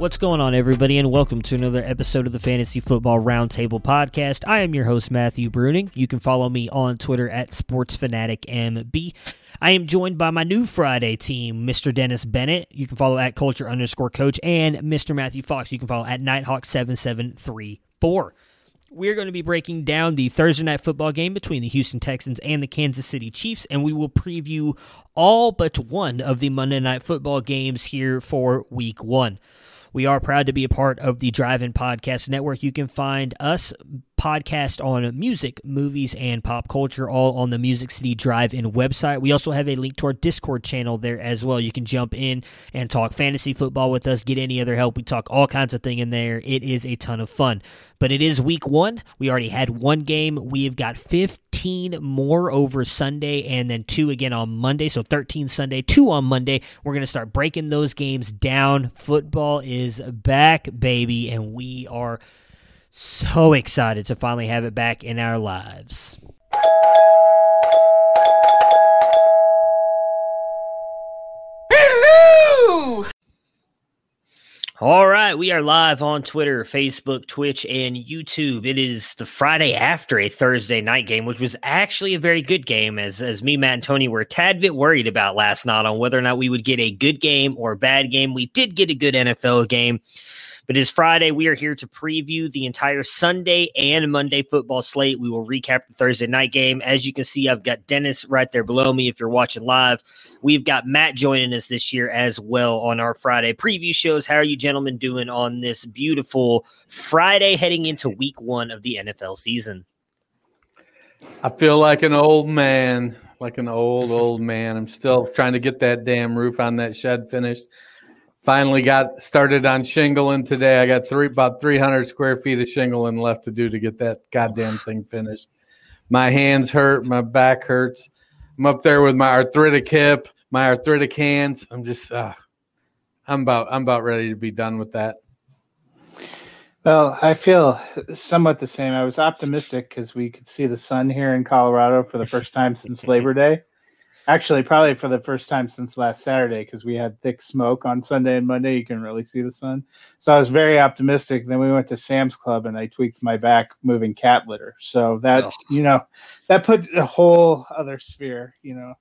What's going on, everybody, and welcome to another episode of the Fantasy Football Roundtable Podcast. I am your host, Matthew Bruning. You can follow me on Twitter at SportsFanaticMB. I am joined by my new Friday team, Mr. Dennis Bennett. You can follow at Culture underscore Coach, and Mr. Matthew Fox. You can follow at Nighthawk7734. We're going to be breaking down the Thursday night football game between the Houston Texans and the Kansas City Chiefs, and we will preview all but one of the Monday night football games here for week one. We are proud to be a part of the Drive In Podcast Network. You can find us podcast on music, movies, and pop culture, all on the Music City Drive In website. We also have a link to our Discord channel there as well. You can jump in and talk fantasy football with us, get any other help. We talk all kinds of thing in there. It is a ton of fun. But it is week one. We already had one game. We have got 15 more over Sunday and then two again on Monday. So 13 Sunday, two on Monday. We're going to start breaking those games down. Football is back, baby, and we are so excited to finally have it back in our lives. Hello! All right, we are live on Twitter, Facebook, Twitch, and YouTube. It is the Friday after a Thursday night game, which was actually a very good game. As as me, Matt, and Tony were a tad bit worried about last night on whether or not we would get a good game or a bad game. We did get a good NFL game. But it is Friday. We are here to preview the entire Sunday and Monday football slate. We will recap the Thursday night game. As you can see, I've got Dennis right there below me if you're watching live. We've got Matt joining us this year as well on our Friday preview shows. How are you gentlemen doing on this beautiful Friday heading into week one of the NFL season? I feel like an old man, like an old, old man. I'm still trying to get that damn roof on that shed finished. Finally got started on shingling today. I got three about 300 square feet of shingling left to do to get that goddamn thing finished. My hands hurt, my back hurts. I'm up there with my arthritic hip, my arthritic hands. I'm just, uh, I'm about, I'm about ready to be done with that. Well, I feel somewhat the same. I was optimistic because we could see the sun here in Colorado for the first time since Labor Day. Actually, probably for the first time since last Saturday because we had thick smoke on Sunday and Monday. You can really see the sun. So I was very optimistic. Then we went to Sam's Club and I tweaked my back moving cat litter. So that, oh. you know, that put a whole other sphere, you know.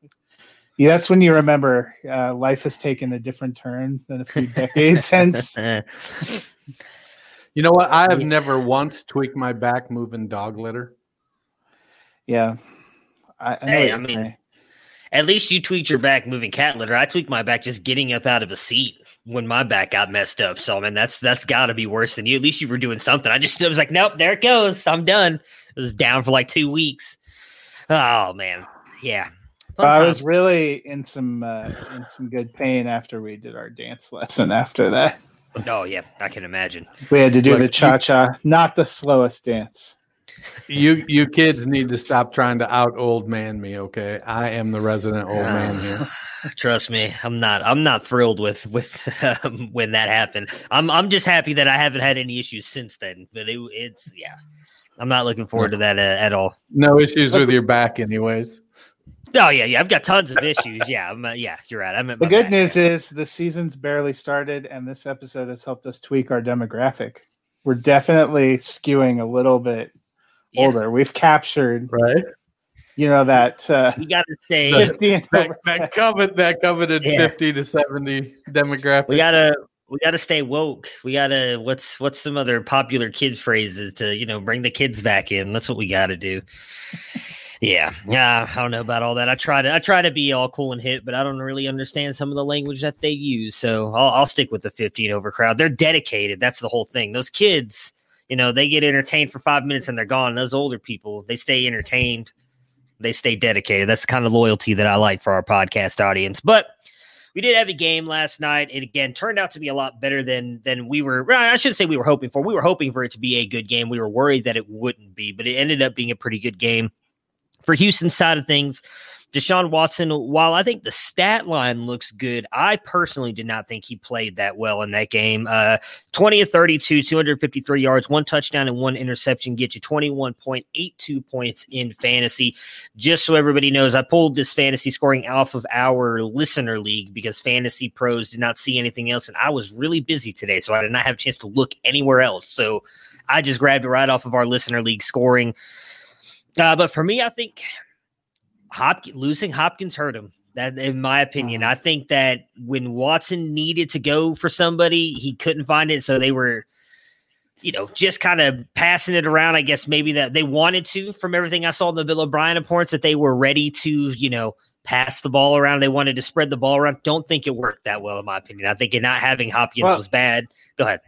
Yeah, that's when you remember uh, life has taken a different turn than a few decades since. You know what? I have never once tweaked my back moving dog litter. Yeah. I, I know Hey, I you're mean, saying. At least you tweaked your back moving cat litter. I tweaked my back just getting up out of a seat when my back got messed up. So I mean, that's that's got to be worse than you. At least you were doing something. I just I was like, nope, there it goes. I'm done. I was down for like two weeks. Oh man, yeah. I was really in some uh, in some good pain after we did our dance lesson. After that, Oh yeah, I can imagine. we had to do Look, the cha cha, not the slowest dance. You you kids need to stop trying to out old man me, okay? I am the resident old man here. Trust me, I'm not. I'm not thrilled with with um, when that happened. I'm I'm just happy that I haven't had any issues since then. But it, it's yeah, I'm not looking forward to that uh, at all. No issues with your back, anyways. Oh yeah, yeah. I've got tons of issues. Yeah, I'm, uh, yeah. You're right. I'm at The good back. news is the season's barely started, and this episode has helped us tweak our demographic. We're definitely skewing a little bit Yeah. older. We've captured, Right? you know, that uh, We got to stay. fifty That, over. that covet that coveted Yeah. 50 to 70 demographic. We gotta. We gotta stay woke. We gotta. What's what's some other popular kids phrases to you know bring the kids back in? That's what we gotta do. Yeah, yeah. I don't know about all that. I try to. I try to be all cool and hip, but I don't really understand some of the language that they use. So I'll, I'll stick with the 15 over crowd. They're dedicated. That's the whole thing. Those kids, you know, they get entertained for five minutes and they're gone. Those older people, they stay entertained. They stay dedicated. That's the kind of loyalty that I like for our podcast audience. But we did have a game last night. It again turned out to be a lot better than than we were. I shouldn't say we were hoping for. We were hoping for it to be a good game. We were worried that it wouldn't be, but it ended up being a pretty good game for Houston's side of things. Deshaun Watson, while I think the stat line looks good, I personally did not think he played that well in that game. Uh, 20 of 32, 253 yards, one touchdown, and one interception get you 21.82 points in fantasy. Just so everybody knows, I pulled this fantasy scoring off of our listener league because Fantasy Pros did not see anything else, and I was really busy today, so I did not have a chance to look anywhere else. So I just grabbed it right off of our listener league scoring. Uh, but for me, I think Hopkins losing Hopkins hurt him. That, in my opinion, uh-huh. I think that when Watson needed to go for somebody, he couldn't find it, so they were, you know, just kind of passing it around. I guess maybe that they wanted to, from everything I saw in the Bill O'Brien reports, that they were ready to, you know, pass the ball around. They wanted to spread the ball around. Don't think it worked that well, in my opinion. I think not having Hopkins Well- was bad. Go ahead.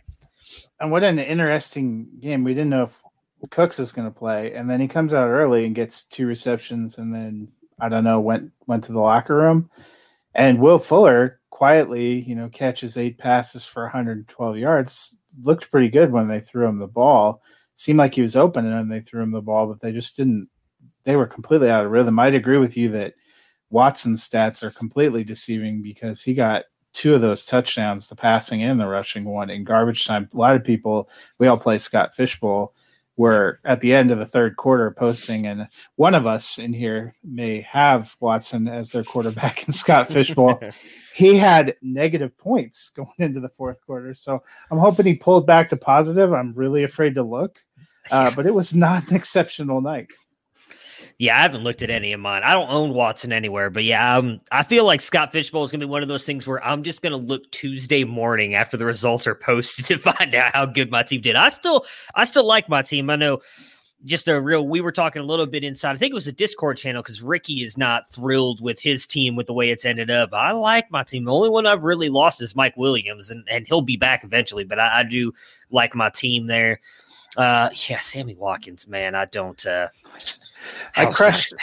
And what an interesting game. We didn't know if Cooks is going to play, and then he comes out early and gets two receptions, and then I don't know went went to the locker room, and Will Fuller quietly, you know, catches eight passes for 112 yards. Looked pretty good when they threw him the ball. Seemed like he was open, and then they threw him the ball, but they just didn't. They were completely out of rhythm. I'd agree with you that Watson's stats are completely deceiving because he got two of those touchdowns, the passing and the rushing one in garbage time. A lot of people, we all play Scott Fish Bowl, were at the end of the third quarter posting, and one of us in here may have Watson as their quarterback in Scott Fish Bowl. he had negative points going into the fourth quarter. So I'm hoping he pulled back to positive. I'm really afraid to look. Uh, but it was not an exceptional night. Yeah, I haven't looked at any of mine. I don't own Watson anywhere, but yeah, um, I feel like Scott Fish Bowl is going to be one of those things where I'm just going to look Tuesday morning after the results are posted to find out how good my team did. I still, I still like my team. I know, just a real. We were talking a little bit inside. I think it was a Discord channel because Ricky is not thrilled with his team with the way it's ended up. I like my team. The only one I've really lost is Mike Williams, and and he'll be back eventually. But I, I do like my team there. Uh, yeah, Sammy Watkins, man, I don't. uh I crushed.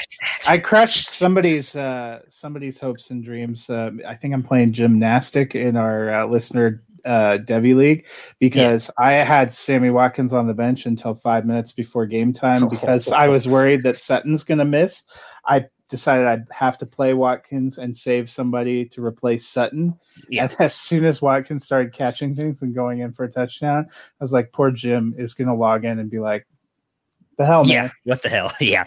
I crushed somebody's uh, somebody's hopes and dreams. Uh, I think I'm playing gymnastic in our uh, listener uh, Devy League because I had Sammy Watkins on the bench until five minutes before game time because I was worried that Sutton's going to miss. I decided I'd have to play Watkins and save somebody to replace Sutton. Yeah. And as soon as Watkins started catching things and going in for a touchdown, I was like, poor Jim is going to log in and be like, the hell, man. Yeah, what the hell? Yeah.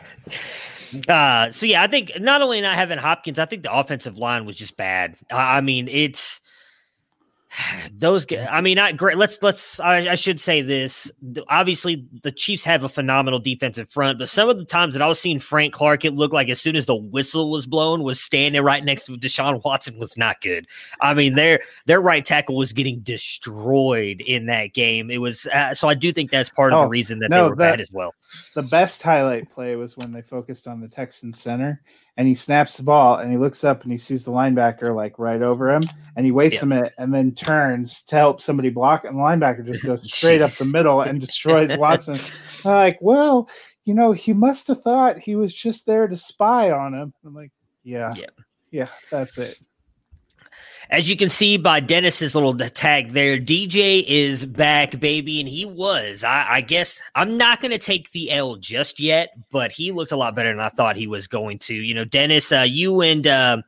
Uh, so yeah, I think not only not having Hopkins, I think the offensive line was just bad. I I mean, it's those i mean not great let's let's I, I should say this. Obviously the chiefs have a phenomenal defensive front but some of the times that i was seeing frank clark it looked like as soon as the whistle was blown was standing right next to deshaun watson was not good. I mean their their right tackle was getting destroyed in that game. It was uh, so i do think that's part of Oh, the reason that no, they were that- bad as well. The best highlight play was when they focused on the Texan center and he snaps the ball and he looks up and he sees the linebacker like right over him and he waits Yeah. a minute and then turns to help somebody block and the linebacker just goes straight up the middle and destroys Watson. I'm like, well, you know, he must have thought he was just there to spy on him. I'm like, yeah, Yeah. yeah, that's it. As you can see by Dennis's little tag there, DJ is back, baby, and he was. I, I guess I'm not going to take the L just yet, but he looked a lot better than I thought he was going to. You know, Dennis, uh, you and uh,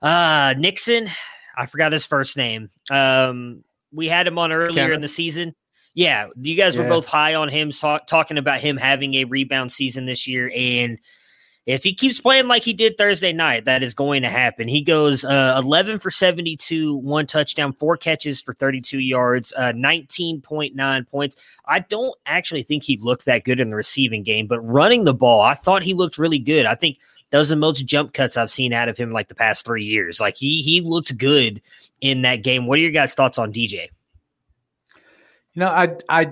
uh, Nixon, I forgot his first name. Um, we had him on earlier in the season. Yeah, you guys were both high on him, talk, talking about him having a rebound season this year, and if he keeps playing like he did Thursday night, that is going to happen. He goes uh, 11 for 72, one touchdown, four catches for 32 yards, uh, 19.9 points. I don't actually think he looked that good in the receiving game, but running the ball, I thought he looked really good. I think those are the most jump cuts I've seen out of him like the past three years. Like he he looked good in that game. What are your guys' thoughts on DJ? You know, I I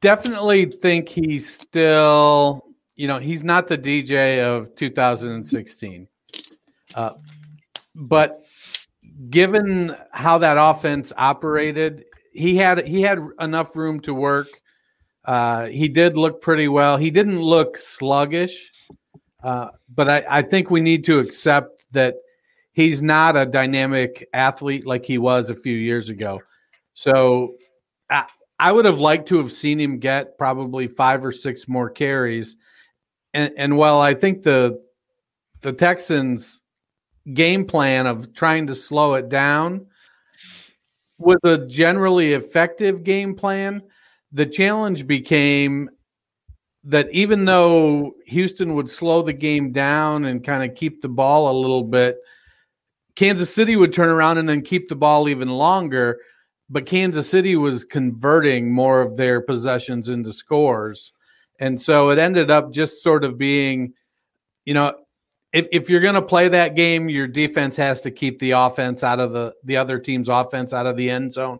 definitely think he's still, you know, he's not the DJ of 2016. Uh, but given how that offense operated, he had he had enough room to work. Uh, he did look pretty well. He didn't look sluggish, uh, but I, I think we need to accept that he's not a dynamic athlete like he was a few years ago. So I, I would have liked to have seen him get probably five or six more carries. And, and while I think the the Texans game plan of trying to slow it down was a generally effective game plan, the challenge became that even though Houston would slow the game down and kind of keep the ball a little bit, Kansas City would turn around and then keep the ball even longer. But Kansas City was converting more of their possessions into scores. And so it ended up just sort of being, you know, if, if you're going to play that game, your defense has to keep the offense out of the, the other team's offense out of the end zone.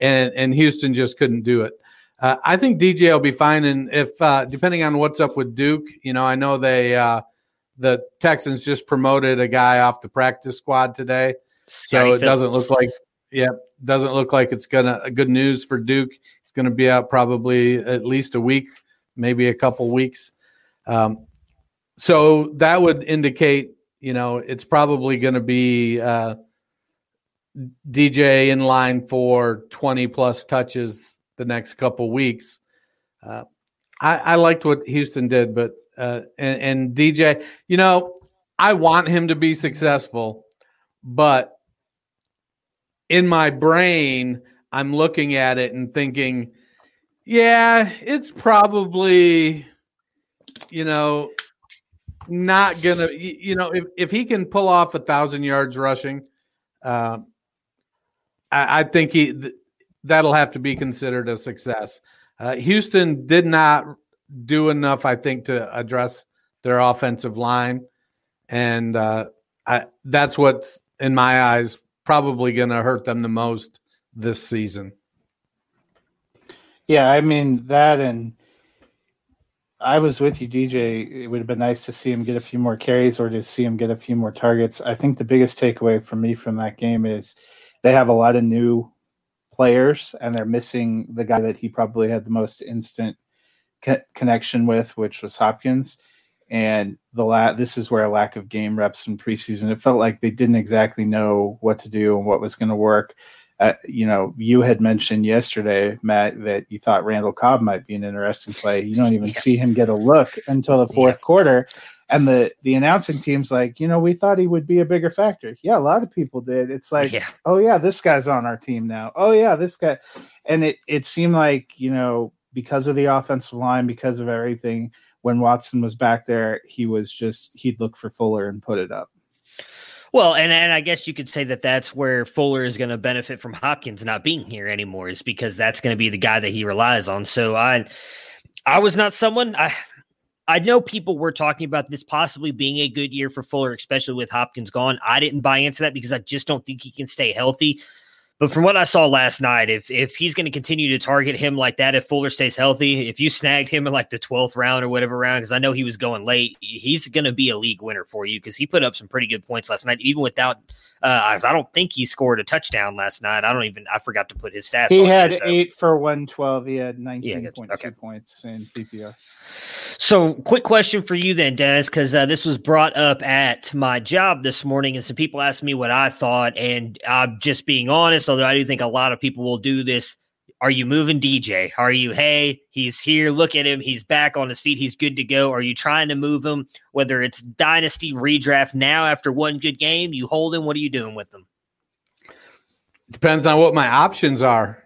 And, and Houston just couldn't do it. Uh, I think DJ will be fine. And if, uh, depending on what's up with Duke, you know, I know they, uh, the Texans just promoted a guy off the practice squad today. So Scotty it doesn't look like, yeah, doesn't look like it's gonna good news for Duke. It's gonna be out probably at least a week, maybe a couple weeks. Um, so that would indicate, you know, it's probably going to be uh, DJ in line for 20 plus touches the next couple weeks. Uh, I, I liked what Houston did, but uh, and, and DJ, you know, I want him to be successful, but in my brain, I'm looking at it and thinking, yeah, it's probably, you know, not gonna, you know, if, if he can pull off a thousand yards rushing, uh, I, I think he th- that'll have to be considered a success. Uh, Houston did not do enough, I think, to address their offensive line, and uh, I, that's what's in my eyes probably going to hurt them the most this season. Yeah, I mean that, and I was with you, DJ. It would have been nice to see him get a few more carries or to see him get a few more targets. I think the biggest takeaway for me from that game is they have a lot of new players, and they're missing the guy that he probably had the most instant co- connection with, which was Hopkins. And the la- this is where a lack of game reps in preseason. It felt like they didn't exactly know what to do and what was going to work uh, you know, you had mentioned yesterday, Matt, that you thought Randall Cobb might be an interesting play. You don't even Yeah. see him get a look until the fourth quarter, and the the announcing team's like, you know, we thought he would be a bigger factor. Yeah, a lot of people did. It's like, yeah. oh yeah, this guy's on our team now. Oh yeah, this guy, and it it seemed like you know because of the offensive line, because of everything. When Watson was back there, he was just he'd look for Fuller and put it up. Well, and, and I guess you could say that that's where Fuller is going to benefit from Hopkins not being here anymore, is because that's going to be the guy that he relies on. So I, I was not someone I. I know people were talking about this possibly being a good year for Fuller, especially with Hopkins gone. I didn't buy into that because I just don't think he can stay healthy. But from what I saw last night, if if he's going to continue to target him like that, if Fuller stays healthy, if you snagged him in like the twelfth round or whatever round, because I know he was going late, he's going to be a league winner for you because he put up some pretty good points last night, even without. Uh, I don't think he scored a touchdown last night. I don't even. I forgot to put his stats. He had there, so. eight for one twelve. He had nineteen yeah, point okay. two points in PPR. So, quick question for you then, Dennis, because uh, this was brought up at my job this morning, and some people asked me what I thought, and I'm just being honest. Although I do think a lot of people will do this. Are you moving DJ? Are you, hey, he's here, look at him, he's back on his feet, he's good to go? Are you trying to move him? Whether it's dynasty redraft now after one good game, you hold him, what are you doing with them? Depends on what my options are.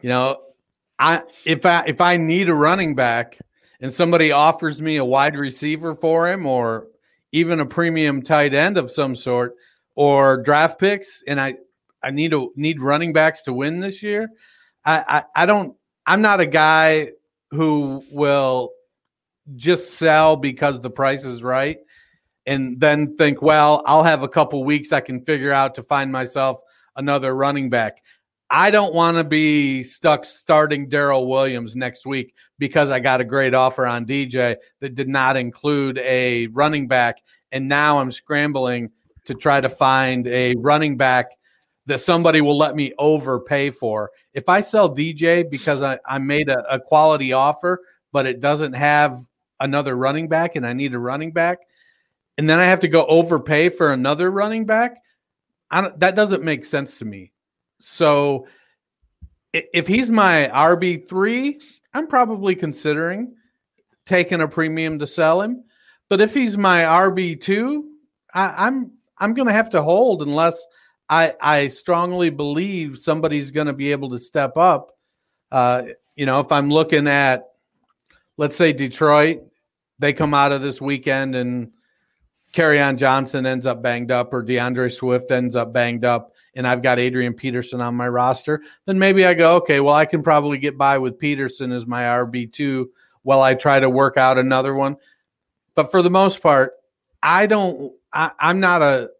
You know, I if I if I need a running back and somebody offers me a wide receiver for him or even a premium tight end of some sort or draft picks and I I need to need running backs to win this year. I, I, don't. I'm not a guy who will just sell because the price is right, and then think, well, I'll have a couple weeks I can figure out to find myself another running back. I don't want to be stuck starting Darrel Williams next week because I got a great offer on DJ that did not include a running back. And now I'm scrambling to try to find a running back that somebody will let me overpay for. If I sell DJ because I, I made a, a quality offer, but it doesn't have another running back and I need a running back, and then I have to go overpay for another running back, that doesn't make sense to me. So if he's my RB3, I'm probably considering taking a premium to sell him. But if he's my RB2, I, I'm I'm going to have to hold unless – I I strongly believe somebody's going to be able to step up. Uh, you know, if I'm looking at, let's say Detroit, they come out of this weekend and on Johnson ends up banged up, or D'Andre Swift ends up banged up, and I've got Adrian Peterson on my roster, then maybe I go, okay, well, I can probably get by with Peterson as my RB two while I try to work out another one. But for the most part, I don't. I, I'm not a.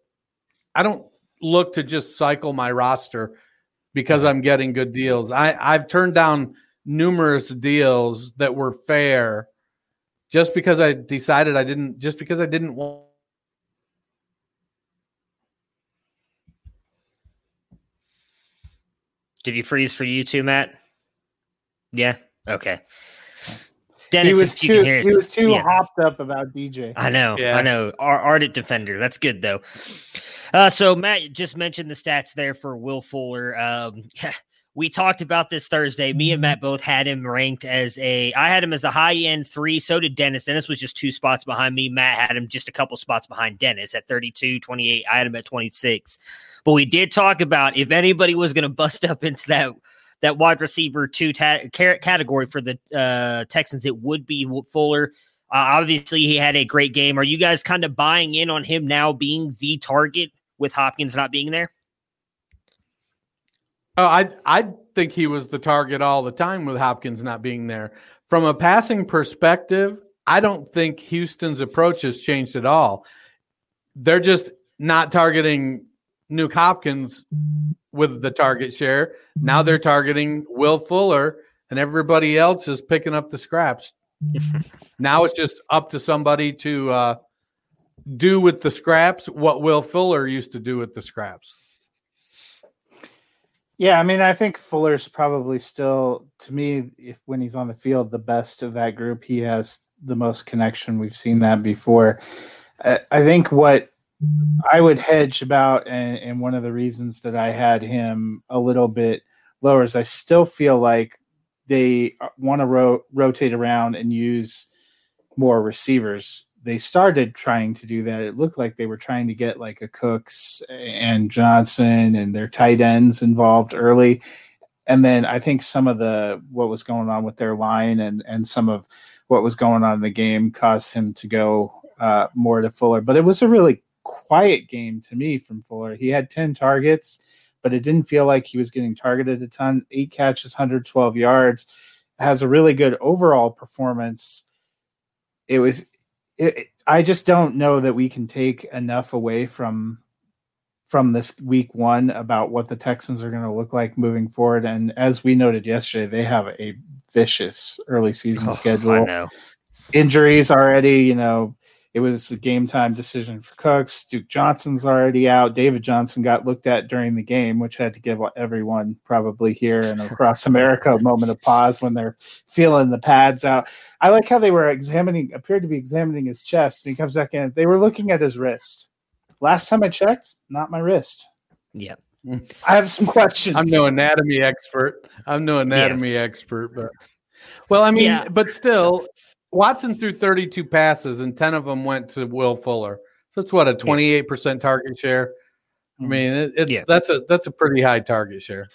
I don't look to just cycle my roster because I'm getting good deals. I, I've turned down numerous deals that were fair just because I decided I didn't, just because I didn't want. Did you freeze for you too, Matt? Yeah. Okay. Dennis, he was too, he was too yeah. hopped up about DJ. I know. Yeah. I know. Our ardent defender. That's good though. Uh, so Matt just mentioned the stats there for Will Fuller. Um, we talked about this Thursday. Me and Matt both had him ranked as a. I had him as a high end three. So did Dennis. Dennis was just two spots behind me. Matt had him just a couple spots behind Dennis at 32, 28. I had him at 26. But we did talk about if anybody was going to bust up into that that wide receiver two ta- category for the uh, Texans, it would be Fuller. Uh, obviously, he had a great game. Are you guys kind of buying in on him now being the target with Hopkins not being there? Oh, I I think he was the target all the time with Hopkins not being there. From a passing perspective, I don't think Houston's approach has changed at all. They're just not targeting Nuk Hopkins with the target share. Now they're targeting Will Fuller, and everybody else is picking up the scraps. now it's just up to somebody to uh, do with the scraps what Will Fuller used to do with the scraps. Yeah, I mean, I think Fuller's probably still, to me, if when he's on the field, the best of that group. He has the most connection. We've seen that before. I, I think what I would hedge about, and, and, one of the reasons that I had him a little bit lower is I still feel like they uh, want to ro- rotate around and use more receivers. They started trying to do that. It looked like they were trying to get like a Cooks and Johnson and their tight ends involved early. And then I think some of the what was going on with their line and and some of what was going on in the game caused him to go uh, more to Fuller. But it was a really quiet game to me from Fuller. He had 10 targets, but it didn't feel like he was getting targeted a ton. Eight catches, 112 yards, has a really good overall performance. It was, it, I just don't know that we can take enough away from from this week one about what the Texans are going to look like moving forward. And as we noted yesterday, they have a vicious early season Oh, schedule I know. injuries already. You know, it was a game time decision for Cooks. Duke Johnson's already out. David Johnson got looked at during the game, which had to give everyone probably here and across America a moment of pause when they're feeling the pads out. I like how they were examining, appeared to be examining his chest, and he comes back in. They were looking at his wrist. Last time I checked, not my wrist. Yeah. I have some questions. I'm no anatomy expert. I'm no anatomy expert, but well, I mean, Yeah. but still, Watson threw 32 passes and 10 of them went to Will Fuller. So it's what a 28 percent target share. I mean, it, it's Yeah. that's a that's a pretty high target share.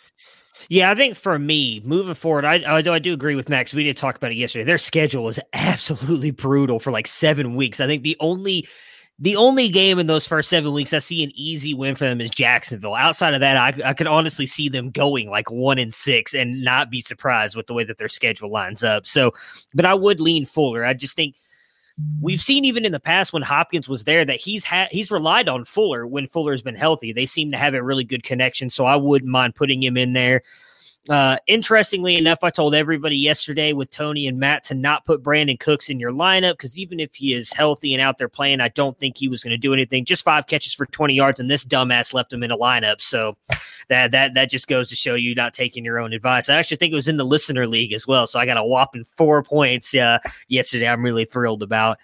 Yeah, I think for me, moving forward, I, I do I do agree with Max. We did talk about it yesterday. Their schedule is absolutely brutal for like seven weeks. I think the only the only game in those first seven weeks I see an easy win for them is Jacksonville. Outside of that, I, I could honestly see them going like one and six and not be surprised with the way that their schedule lines up. So, but I would lean Fuller. I just think we've seen even in the past when Hopkins was there that he's had he's relied on Fuller when Fuller's been healthy. They seem to have a really good connection, so I wouldn't mind putting him in there. Uh, interestingly enough, I told everybody yesterday with Tony and Matt to not put Brandin Cooks in your lineup because even if he is healthy and out there playing, I don't think he was going to do anything. Just five catches for 20 yards, and this dumbass left him in a lineup. So that that that just goes to show you not taking your own advice. I actually think it was in the listener league as well. So I got a whopping four points uh, yesterday. I'm really thrilled about.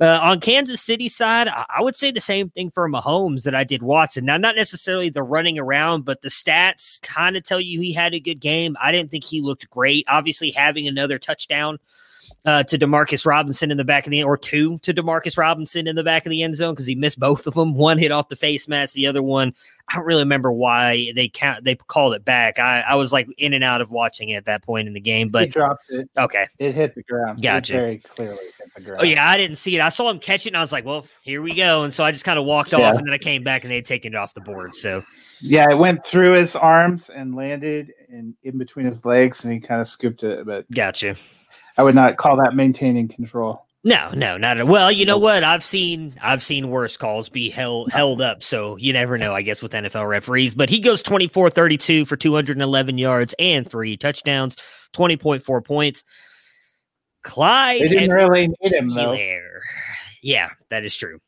Uh, on Kansas City side, I, I would say the same thing for Mahomes that I did Watson. Now, not necessarily the running around, but the stats kind of tell you he had a good game. I didn't think he looked great. Obviously, having another touchdown uh, to Demarcus Robinson in the back of the end, or two to Demarcus Robinson in the back of the end zone because he missed both of them. One hit off the face mask, the other one I don't really remember why they count they called it back. I, I was like in and out of watching it at that point in the game, he but dropped it. okay. It hit the ground. It Gotcha. very clearly hit the ground. Oh yeah, I didn't see it. I saw him catch it, and I was like, "Well, here we go." And so I just kind of walked Yeah. off, and then I came back, and they had taken it off the board. So Yeah, it went through his arms and landed in, in between his legs, and he kind of scooped it. But gotcha. I would not call that maintaining control. No, no, not at all. well. You know what? I've seen I've seen worse calls be held held up. So you never know, I guess, with NFL referees. But he goes 24-32 for 211 yards and three touchdowns, 20.4 points. Clyde They didn't really need him though. Yeah, that is true.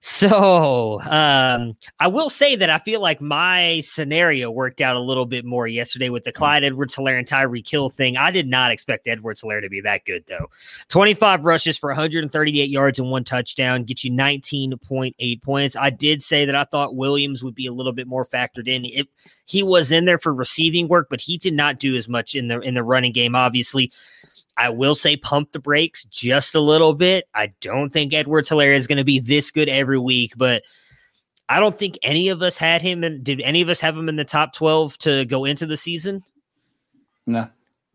So um, I will say that I feel like my scenario worked out a little bit more yesterday with the Clyde Edwards Helaire and Tyreek Hill thing. I did not expect Edwards Helaire to be that good though. 25 rushes for 138 yards and one touchdown, get you 19.8 points. I did say that I thought Williams would be a little bit more factored in. It, he was in there for receiving work, but he did not do as much in the in the running game, obviously. I will say pump the brakes just a little bit. I don't think Edwards Helaire is going to be this good every week, but I don't think any of us had him. And did any of us have him in the top 12 to go into the season? No.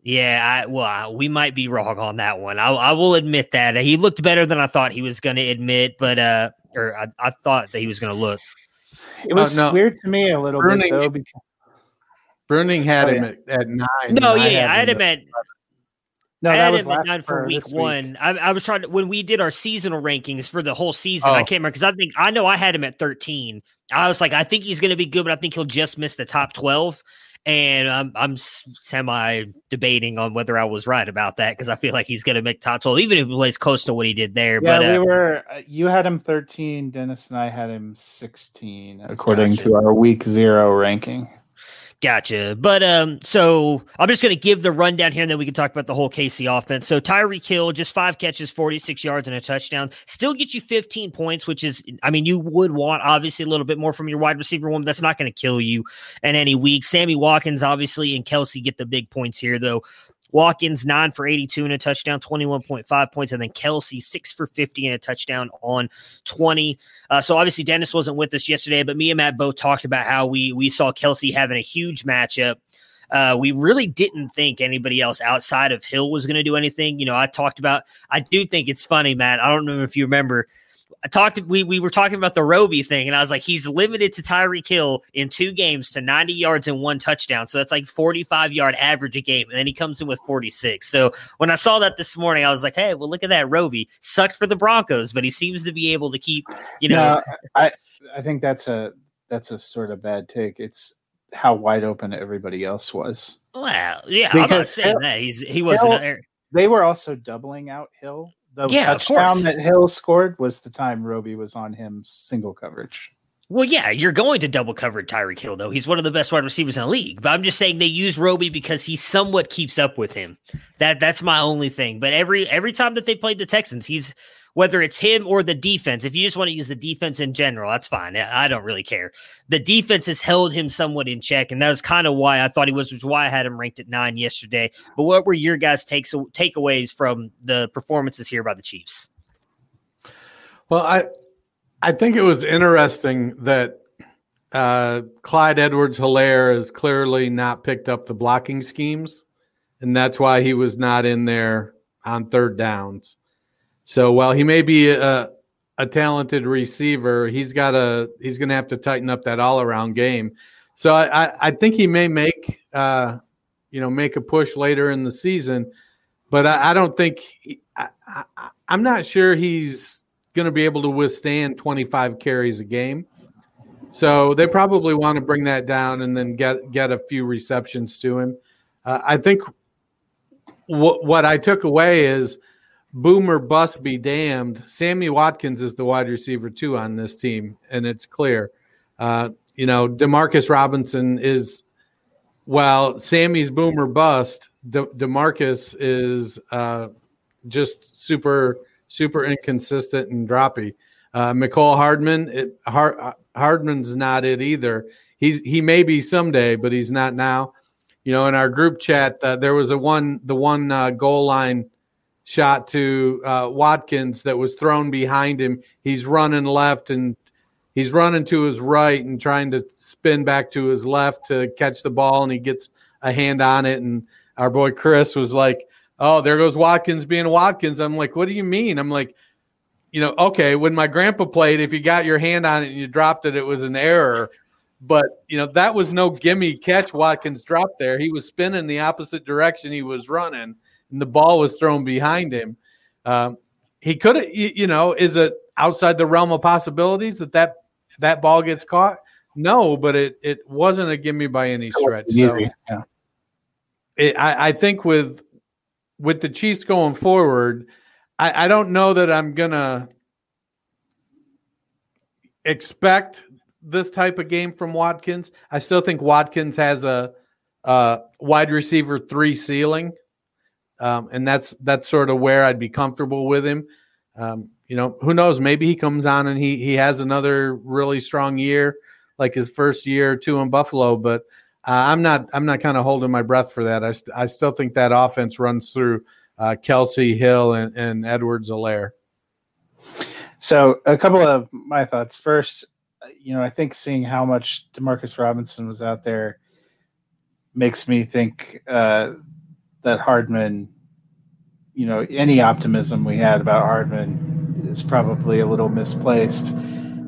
Yeah, I, well, I- we might be wrong on that one. I, I will admit that he looked better than I thought he was going to admit, but uh, or I, I thought that he was going to look. It was no. weird to me a little Burning- bit though. Because, Bruning had Oh, him yeah. at, at nine. No, and yeah, yeah, I had him at- at no, I that was last nine for week one. I, I was trying to when we did our seasonal rankings for the whole season. I Oh. can't remember because I think I know I had him at thirteen. I was like, I think he's going to be good, but I think he'll just miss the top twelve. And I'm I'm semi debating on whether I was right about that because I feel like he's going to make top twelve, even if he plays close to what he did there. Yeah, but we uh, were. Uh, you had him thirteen. Dennis and I had him sixteen, according Gotcha. to our week zero ranking. Gotcha. But um, so I'm just going to give the rundown here, and then we can talk about the whole KC offense. So Tyreek Hill, just five catches, 46 yards, and a touchdown. Still get you 15 points, which is, I mean, you would want obviously a little bit more from your wide receiver one. But that's not going to kill you in any week. Sammy Watkins, obviously, and Kelce get the big points here, though. Watkins nine for 82 and a touchdown, 21.5 points, and then Kelce six for 50 and a touchdown on 20. Uh, so obviously Dennis wasn't with us yesterday, but me and Matt both talked about how we we saw Kelce having a huge matchup. Uh, we really didn't think anybody else outside of Hill was going to do anything. You know, I talked about. I do think it's funny, Matt. I don't know if you remember. I talked. We we were talking about the Roby thing, and I was like, he's limited to Tyreek Hill in two games to 90 yards and one touchdown. So that's like 45 yard average a game, and then he comes in with 46. So when I saw that this morning, I was like, hey, well, look at that. Roby sucked for the Broncos, but he seems to be able to keep. You know, No, I I think that's a that's a sort of bad take. It's how wide open everybody else was. well, yeah, I'm not Because saying Hill- that he's he wasn't. Hill- They were also doubling out Hill. The Yeah, of touchdown that Hill scored was the time Roby was on him single coverage. Well, yeah, you're going to double cover Tyreek Hill, though. He's one of the best wide receivers in the league. But I'm just saying they use Roby because he somewhat keeps up with him. That that's my only thing. But every every time that they played the Texans, he's whether it's him or the defense. If you just want to use the defense in general, that's fine. I don't really care. The defense has held him somewhat in check, and that was kind of why I thought he was, which is why I had him ranked at nine yesterday. But what were your guys' takes takeaways from the performances here by the Chiefs? Well, I I think it was interesting that uh, Clyde Edwards Helaire has clearly not picked up the blocking schemes, and that's why he was not in there on third downs. So while he may be a, a talented receiver, he's got a he's going to have to tighten up that all around game. So I, I, I think he may make uh, you know make a push later in the season, but I, I don't think he, I, I, I'm not sure he's going to be able to withstand 25 carries a game. So they probably want to bring that down and then get get a few receptions to him. Uh, I think what what I took away is boomer bust be damned. Sammy Watkins is the wide receiver too on this team, and it's clear. Uh, you know, Demarcus Robinson is well, Sammy's boomer bust. De- Demarcus is uh, just super super inconsistent and droppy. Uh, Mecole Hardman, it, Hard, Hardman's not it either. He's he may be someday, but he's not now. You know, in our group chat, uh, there was a one the one uh, goal line shot to uh, Watkins that was thrown behind him. He's running left and he's running to his right and trying to spin back to his left to catch the ball, and he gets a hand on it. And our boy Chris was like, "Oh, there goes Watkins being Watkins." I'm like, "What do you mean?" I'm like, "You know, okay, when my grandpa played, if you got your hand on it and you dropped it, it was an error." But you know that was no gimme catch. Watkins dropped there. He was spinning the opposite direction he was running, and the ball was thrown behind him. Um, he could have, you, know, is it outside the realm of possibilities that that that ball gets caught? No, but it it wasn't a gimme by any stretch. So. Yeah. it, I, I think with with the Chiefs going forward, I, I don't know that I'm gonna expect this type of game from Watkins. I still think Watkins has a, uh wide receiver three ceiling, um, and that's that's sort of where I'd be comfortable with him. Um, you know, who knows? Maybe he comes on and he he has another really strong year, like his first year or two in Buffalo. But uh, I'm not I'm not kind of holding my breath for that. I, st- I still think that offense runs through uh, Kelce Hill and, and Edwards Alaire. So a couple of my thoughts. First, you know, I think seeing how much Demarcus Robinson was out there makes me think uh, that Hardman, you know, any optimism we had about Hardman is probably a little misplaced.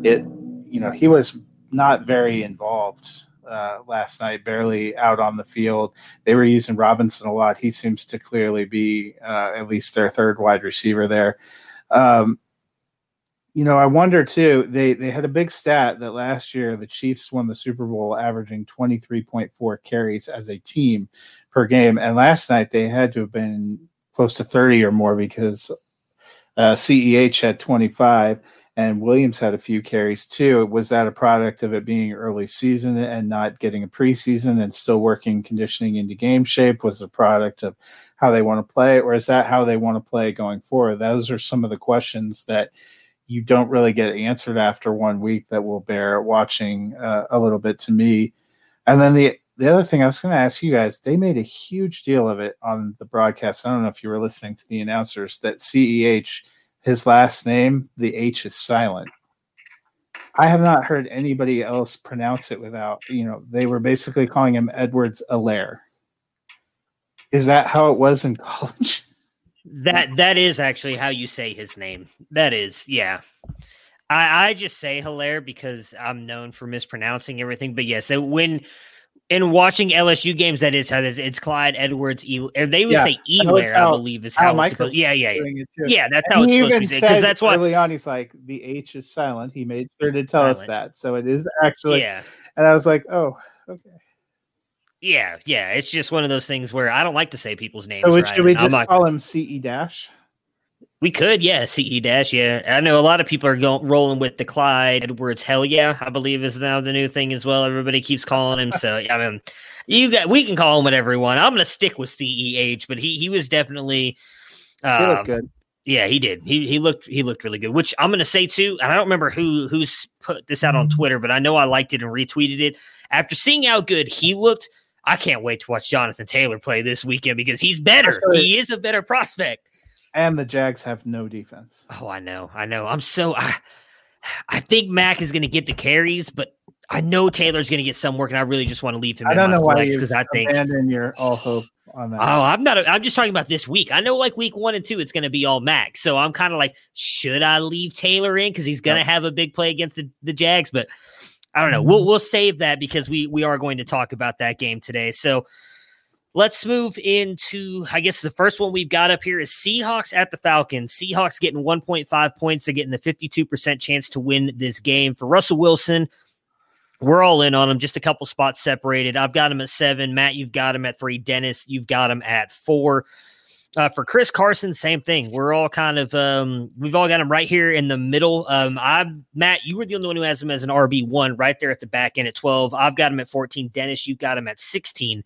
It, you know, he was not very involved uh, last night, barely out on the field. They were using Robinson a lot. He seems to clearly be uh, at least their third wide receiver there. Um, you know, I wonder too. They they had a big stat that last year the Chiefs won the Super Bowl, averaging twenty three point four carries as a team per game, and last night they had to have been close to thirty or more because uh, Ceh had twenty five and Williams had a few carries too. Was that a product of it being early season and not getting a preseason and still working conditioning into game shape? Was a product of how they want to play, or is that how they want to play going forward? Those are some of the questions that you don't really get answered after one week that will bear watching uh, a little bit to me. And then the the other thing I was going to ask you guys, they made a huge deal of it on the broadcast. I don't know if you were listening to the announcers that CEH, his last name, the H is silent. I have not heard anybody else pronounce it without, you know, they were basically calling him Edwards Alaire. Is that how it was in college? That that is actually how you say his name. That is, yeah. I, I just say Hilaire because I'm known for mispronouncing everything. But yes, when in watching LSU games, that is how it's, it's Clyde Edwards. E, or they would Yeah, say know I believe is Al how it's supposed. Yeah, yeah, yeah. doing it too. Yeah, that's And how it's supposed to be Because that's why. early on he's like the H is silent. He made sure to tell us that, so it is actually. Yeah. And I was like, oh, okay. Yeah, yeah. It's just one of those things where I don't like to say people's names. So right, should we just not- call him CE dash? We could, yeah, CE dash, yeah. I know a lot of people are going rolling with the Clyde Edwards. Hell yeah, I believe is now the new thing as well. Everybody keeps calling him. So I mean, you got we can call him whatever we want. I'm gonna stick with CEH, but he he was definitely. He Uh, looked good. Yeah, he did. He he looked he looked really good. Which I'm gonna say too. And I don't remember who who's put this out on Twitter, but I know I liked it and retweeted it. After seeing how good he looked, I can't wait to watch Jonathan Taylor play this weekend because he's better. He is a better prospect. And the Jags have no defense. Oh, I know, I know. I'm so I, I think Mac is going to get the carries, but I know Taylor's going to get some work, and I really just want to leave him. I in don't know why because I think. abandon your all hope on that. Oh, I'm not. I'm just talking about this week. I know, like week one and two, it's going to be all Mac. So I'm kind of like, should I leave Taylor in because he's going to have a big play against the, the Jags? But I don't know. Mm-hmm. We'll we'll save that because we we are going to talk about that game today. So let's move into. I guess the first one we've got up here is Seahawks at the Falcons. Seahawks getting 1.5 points. They're getting the 52 percent chance to win this game for Russell Wilson. We're all in on him, just a couple spots separated. I've got him at seven. Matt, you've got him at three. Dennis, you've got him at four. Uh, for Chris Carson, same thing. We're all kind of um, we've all got him right here in the middle. Um, I Matt, you were the only one who has him as an RB one right there at the back end at twelve. I've got him at fourteen. Dennis, you've got him at sixteen.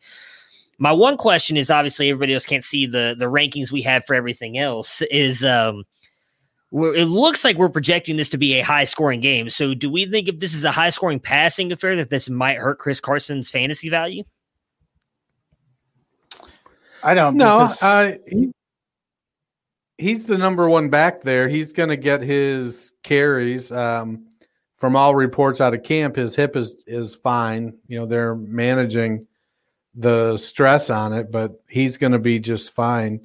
My one question is obviously everybody else can't see the the rankings we have for everything else. Is um, it looks like we're projecting this to be a high scoring game. So do we think if this is a high scoring passing affair that this might hurt Chris Carson's fantasy value? I don't. No, because- uh, he, he's the number one back there. He's going to get his carries. Um, from all reports out of camp, his hip is is fine. You know, they're managing the stress on it, but he's going to be just fine.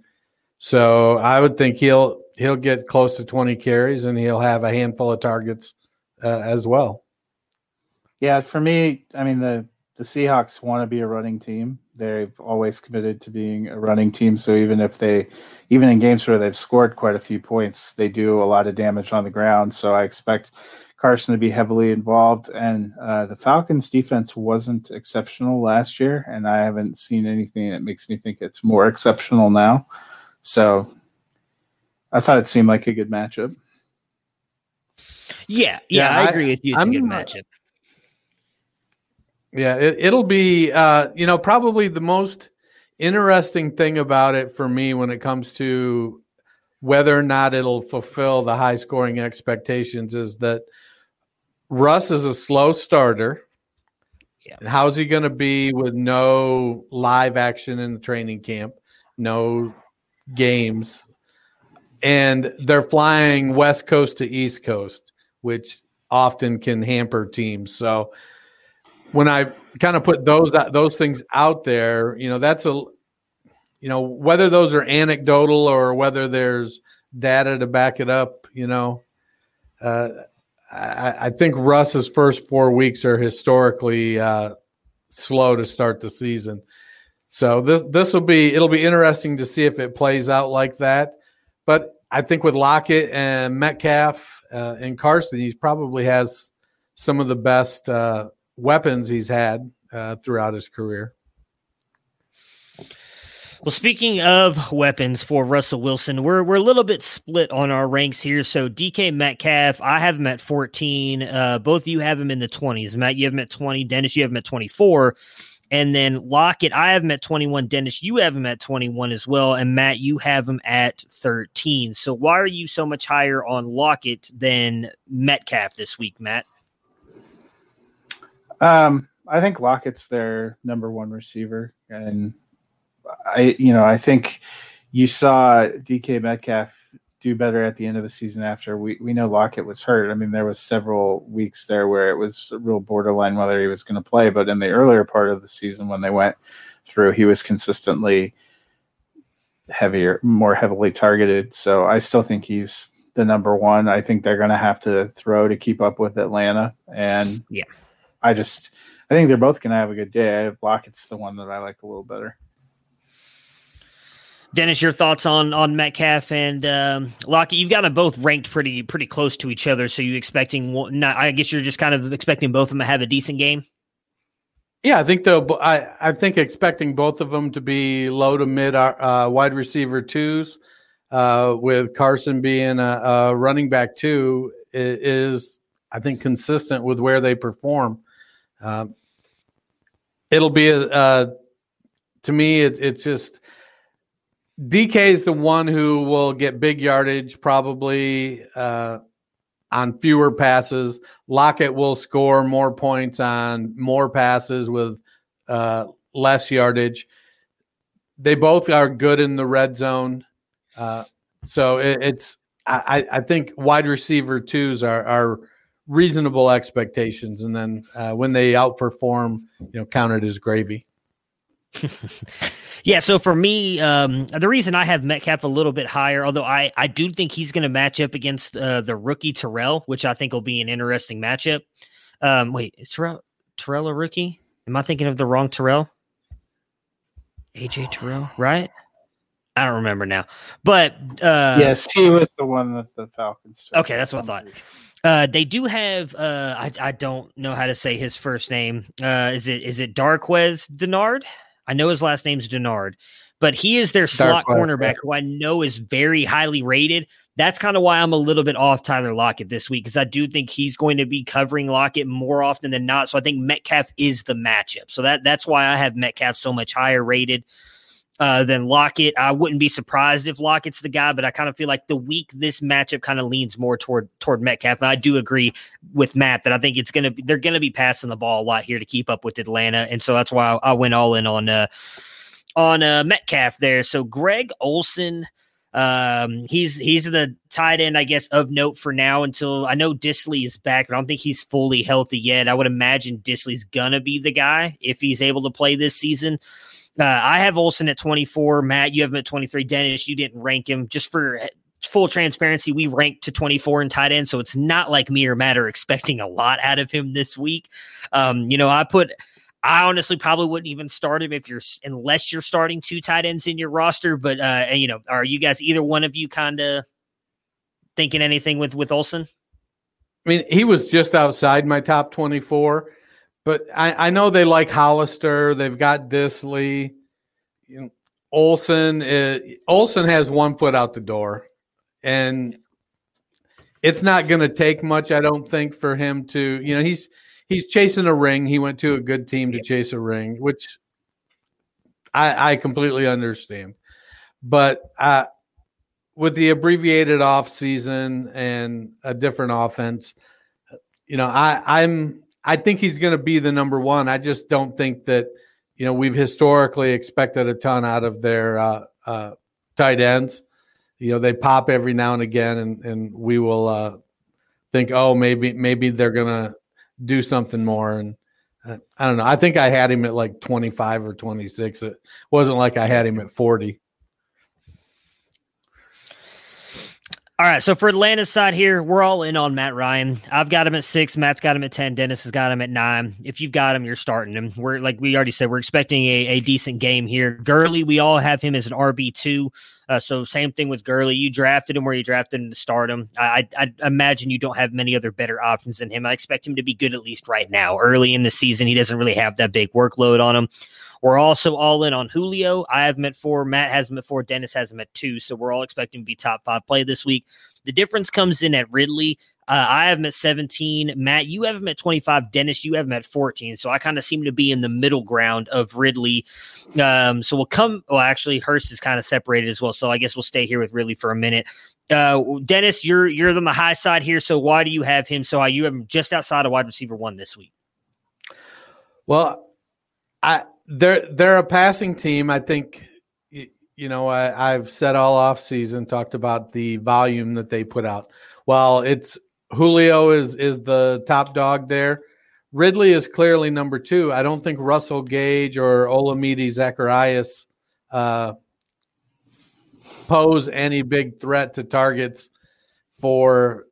So I would think he'll he'll get close to twenty carries and he'll have a handful of targets uh, as well. Yeah, for me, I mean the the Seahawks want to be a running team. They've always committed to being a running team. So even if they, even in games where they've scored quite a few points, they do a lot of damage on the ground. So I expect Carson to be heavily involved. And uh, the Falcons' defense wasn't exceptional last year, and I haven't seen anything that makes me think it's more exceptional now. So I thought it seemed like a good matchup. Yeah, yeah, Yeah, I, I- agree with you. It's a good I'm, matchup. Yeah, it, it'll be, uh, you know, probably the most interesting thing about it for me when it comes to whether or not it'll fulfill the high scoring expectations is that Russ is a slow starter. Yeah. And how's he going to be with no live action in the training camp, no games? And they're flying West Coast to East Coast, which often can hamper teams. So, when I kind of put those those things out there, you know, that's a you know whether those are anecdotal or whether there's data to back it up. You know, uh, I, I think Russ's first four weeks are historically uh, slow to start the season. So this this will be it'll be interesting to see if it plays out like that. But I think with Lockett and Metcalf uh, and Carson, he probably has some of the best. Uh, weapons he's had uh, throughout his career. Well, speaking of weapons for Russell Wilson, we're we're a little bit split on our ranks here. So DK Metcalf, I have him at 14. Uh, both of you have him in the 20s. Matt, you have him at 20. Dennis, you have him at 24. And then Lockett, I have him at 21. Dennis, you have him at 21 as well. And Matt, you have him at 13. So why are you so much higher on Lockett than Metcalf this week, Matt? Um, I think Lockett's their number one receiver, and I, you know, I think you saw DK Metcalf do better at the end of the season after we we know Lockett was hurt. I mean, there was several weeks there where it was real borderline whether he was going to play, but in the earlier part of the season when they went through, he was consistently heavier, more heavily targeted. So I still think he's the number one. I think they're going to have to throw to keep up with Atlanta, and Yeah. I just I think they're both going to have a good day. I Lockett's the one that I like a little better. Dennis, your thoughts on on Metcalf and um, Lockett? You've got them both ranked pretty pretty close to each other. So you expecting one? Not, I guess you're just kind of expecting both of them to have a decent game. Yeah, I think though. I I think expecting both of them to be low to mid uh, wide receiver twos, uh, with Carson being a, a running back two is, is, I think consistent with where they perform. Um, it'll be a, uh, to me it, it's just DK is the one who will get big yardage probably uh, on fewer passes. Lockett will score more points on more passes with uh, less yardage. They both are good in the red zone, uh, so it, it's I, I think wide receiver twos are are reasonable expectations, and then uh, when they outperform, you know, count it as gravy. yeah, so for me, um, the reason I have Metcalf a little bit higher, although I, I do think he's going to match up against uh, the rookie Terrell, which I think will be an interesting matchup. Um, wait, is Terrell, Terrell a rookie? Am I thinking of the wrong Terrell? AJ Terrell, right? I don't remember now, but uh, yes, he was the one that the Falcons. Took. Okay, that's what I thought. Uh, they do have. Uh, I I don't know how to say his first name. Uh, is it is it Darqueze Dennard? I know his last name's Dennard, but he is their slot Dark cornerback who I know is very highly rated. That's kind of why I'm a little bit off Tyler Lockett this week because I do think he's going to be covering Lockett more often than not. So I think Metcalf is the matchup. So that that's why I have Metcalf so much higher rated uh, than Lockett. I wouldn't be surprised if Lockett's the guy, but I kind of feel like the week this matchup kind of leans more toward toward Metcalf. And I do agree with Matt that I think it's gonna be they're gonna be passing the ball a lot here to keep up with Atlanta, and so that's why I, I went all in on uh, on uh, Metcalf there. So Greg Olsen. Um, he's he's the tight end, I guess, of note for now until I know Dissly is back, but I don't think he's fully healthy yet. I would imagine Dissly's gonna be the guy if he's able to play this season. Uh, I have Olsen at 24. Matt, you have him at 23. Dennis, you didn't rank him. Just for full transparency, we ranked to 24 in tight end, so it's not like me or Matt are expecting a lot out of him this week. Um, you know, I put. I honestly probably wouldn't even start him if you're unless you're starting two tight ends in your roster. But uh, you know, are you guys either one of you kind of thinking anything with with Olsen? I mean, he was just outside my top 24. But I, I know they like Hollister. They've got Dissly. You know, Olsen. Is, Olsen has one foot out the door, and it's not going to take much, I don't think, for him to. You know, he's he's chasing a ring. He went to a good team to chase a ring, which I, I completely understand. But uh, with the abbreviated off season and a different offense, you know, I, I'm I think he's going to be the number one. I just don't think that you know we've historically expected a ton out of their uh, uh, tight ends. You know they pop every now and again, and and we will uh, think, oh, maybe maybe they're going to do something more. And uh, I don't know. I think I had him at like twenty five or twenty six. It wasn't like I had him at forty. All right, so for Atlanta's side here, we're all in on Matt Ryan. I've got him at six. Matt's got him at ten. Dennis has got him at nine. If you've got him, you're starting him. We're like we already said, we're expecting a, a decent game here. Gurley, we all have him as an RB two. Uh, so same thing with Gurley. You drafted him where you drafted him to start him. I, I, I imagine you don't have many other better options than him. I expect him to be good at least right now. Early in the season, he doesn't really have that big workload on him. We're also all in on Julio. I have him at four. Matt has him at four. Dennis has him at two. So we're all expecting to be top five play this week. The difference comes in at Ridley. Uh, I have him at 17. Matt, you have him at 25. Dennis, you have him at 14. So I kind of seem to be in the middle ground of Ridley. Um, so we'll come. Well, actually, Hurst is kind of separated as well. So I guess we'll stay here with Ridley for a minute. Uh, Dennis, you're you're on the high side here. So why do you have him so high? You have him just outside of wide receiver one this week. Well, I they're they're a passing team. I think you know I, I've said all off season talked about the volume that they put out. While it's Julio is is the top dog there. Ridley is clearly number two. I don't think Russell Gage or Olamide Zaccheaus uh, pose any big threat to targets for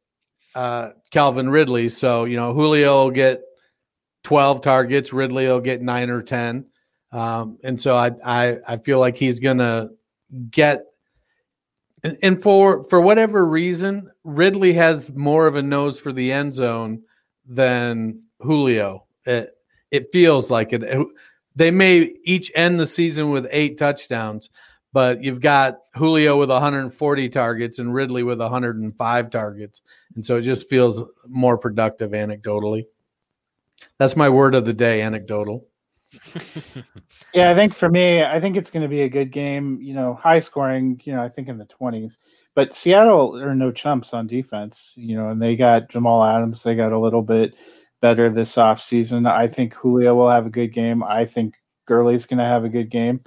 uh, Calvin Ridley. So, you know, Julio will get 12 targets, Ridley will get nine or 10. Um, and so I, I, I feel like he's going to get, and, and for, for whatever reason, Ridley has more of a nose for the end zone than Julio. It, it feels like it. They may each end the season with eight touchdowns, but you've got Julio with 140 targets and Ridley with 105 targets. And so it just feels more productive anecdotally. That's my word of the day, anecdotal. yeah, I think for me, I think it's going to be a good game. You know, high scoring. You know, I think in the twenties. But Seattle are no chumps on defense. You know, and they got Jamal Adams. They got a little bit better this offseason. I think Julio will have a good game. I think Gurley's going to have a good game.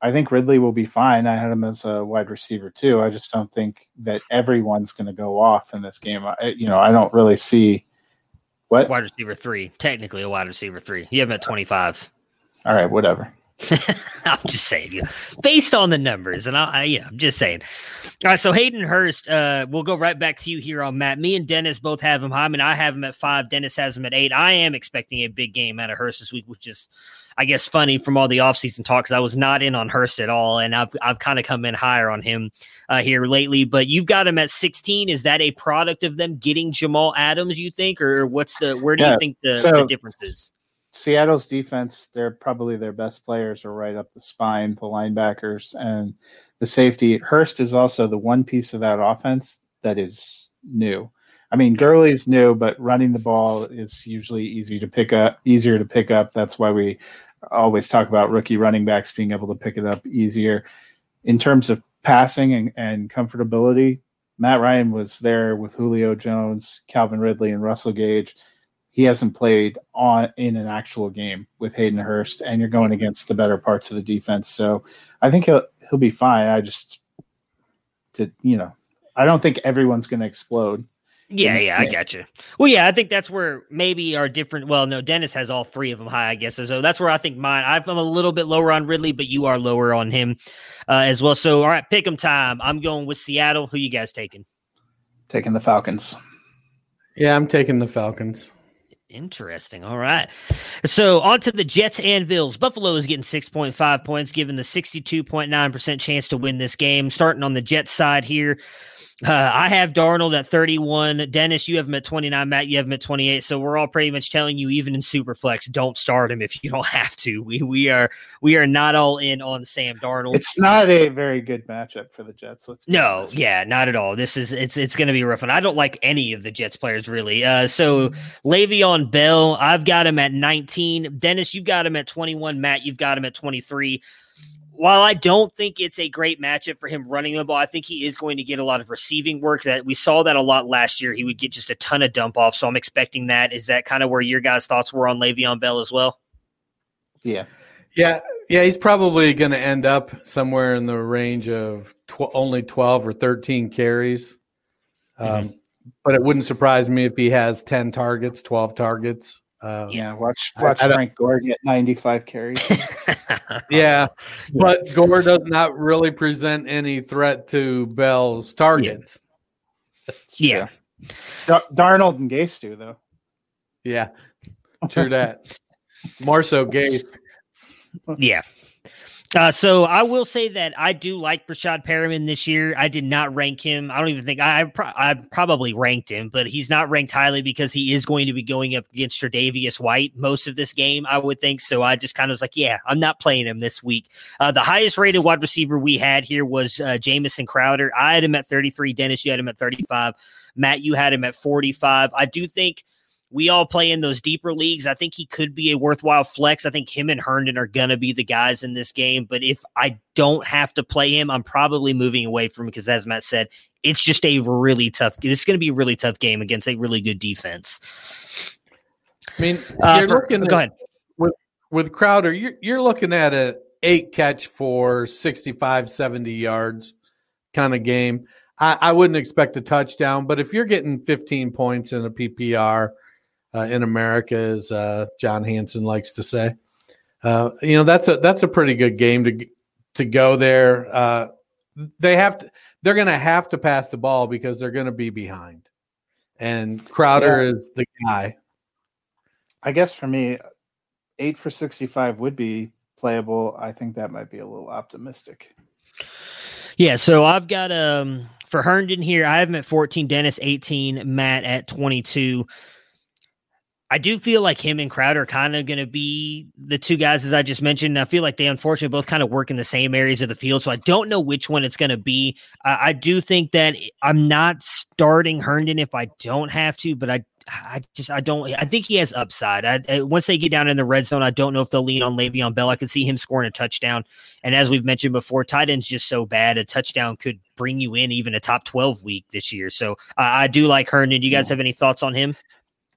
I think Ridley will be fine. I had him as a wide receiver too. I just don't think that everyone's going to go off in this game. I, you know, I don't really see what wide receiver three. Technically, a wide receiver three. You have him at twenty five. All right, whatever. I'm just saying, you based on the numbers, and I, I, yeah, I'm just saying. All right, so Hayden Hurst, uh, we'll go right back to you here on Matt. Me and Dennis both have him high. I mean, I have him at five. Dennis has him at eight. I am expecting a big game out of Hurst this week, which is, I guess, funny from all the offseason talk because I was not in on Hurst at all, and I've I've kind of come in higher on him uh, here lately. But you've got him at 16. Is that a product of them getting Jamal Adams? You think, or what's the where do Yeah, you think the, so- the difference is? Seattle's defense, they're probably their best players are right up the spine, the linebackers and the safety. Hurst is also the one piece of that offense that is new. I mean, Gurley's new, but running the ball is usually easy to pick up, easier to pick up. That's why we always talk about rookie running backs being able to pick it up easier. In terms of passing and, and comfortability, Matt Ryan was there with Julio Jones, Calvin Ridley, and Russell Gage he hasn't played on in an actual game with Hayden Hurst, and you're going against the better parts of the defense. So I think he'll he'll be fine. I just to you know, I don't think everyone's going to explode. Yeah, this yeah, I got you. Well, yeah, I think that's where maybe our different. Well, no, Dennis has all three of them high, I guess. So that's where I think mine. I'm a little bit lower on Ridley, but you are lower on him uh, as well. So, all right, pick 'em time. I'm going with Seattle. Who you guys taking? Taking the Falcons. Yeah, I'm taking the Falcons. Interesting. All right. So on to the Jets and Bills. Buffalo is getting 6.5 points, given the 62.9% chance to win this game. Starting on the Jets side here. Uh, I have Darnold at 31. Dennis, you have him at 29. Matt, you have him at 28. So we're all pretty much telling you, even in Superflex, don't start him if you don't have to. We we are we are not all in on Sam Darnold. It's not a very good matchup for the Jets. Let's No, honest. yeah, not at all. This is it's it's going to be rough, and I don't like any of the Jets players really. Uh, so Le'Veon Bell, I've got him at 19. Dennis, you've got him at 21. Matt, you've got him at 23. While I don't think it's a great matchup for him running the ball, I think he is going to get a lot of receiving work. That we saw that a lot last year. He would get just a ton of dump off. So I'm expecting that. Is that kind of where your guys' thoughts were on Le'Veon Bell as well? Yeah. Yeah, yeah, he's probably going to end up somewhere in the range of tw- only 12 or 13 carries. Um, But it wouldn't surprise me if he has 10 targets, 12 targets. Uh, Yeah. Watch watch I don't- Frank Gore get 95 carries. yeah, but Gore does not really present any threat to Bell's targets. That's Yeah. Dar- Darnold and Gase do though. Yeah, true that. More so Gase. Yeah. Uh, so I will say that I do like Rashad Perriman this year. I did not rank him. I don't even think I I, pro- I probably ranked him, but he's not ranked highly because he is going to be going up against Tre'Davious White most of this game. I would think so. I just kind of was like, yeah, I'm not playing him this week. Uh, the highest rated wide receiver we had here was uh, Jamison Crowder. I had him at 33. Dennis, you had him at 35. Matt, you had him at 45. I do think we all play in those deeper leagues. I think he could be a worthwhile flex. I think him and Herndon are going to be the guys in this game. But if I don't have to play him, I'm probably moving away from him because, as Matt said, it's just a really tough. It's going to be a really tough game against a really good defense. I mean, Uh, you're for- looking go at- ahead. with with Crowder, you're you're looking at a eight catch for 65, 70 yards kind of game. I, I wouldn't expect a touchdown, but if you're getting 15 points in a PPR uh, in America, as uh, John Hanson likes to say, uh, you know that's a that's a pretty good game to to go there. Uh, they have to they're going to have to pass the ball because they're going to be behind. And Crowder Yeah. is the guy. I guess for me, eight for 65 would be playable. I think that might be a little optimistic. Yeah, so I've got um for Herndon here, I have him at 14, Dennis 18, Matt at 22. I do feel like him and Crowder are kind of going to be the two guys, as I just mentioned. I feel like they unfortunately both kind of work in the same areas of the field. So I don't know which one it's going to be. I I do think that I'm not starting Herndon if I don't have to, but I. I just I don't I think he has upside. I, I- once they get down in the red zone, I don't know if they'll lean on Le'Veon Bell. I could see him scoring a touchdown. And as we've mentioned before, tight end's just so bad. A touchdown could bring you in even a top twelve week this year. So I I do like Herndon. Do you guys have any thoughts on him?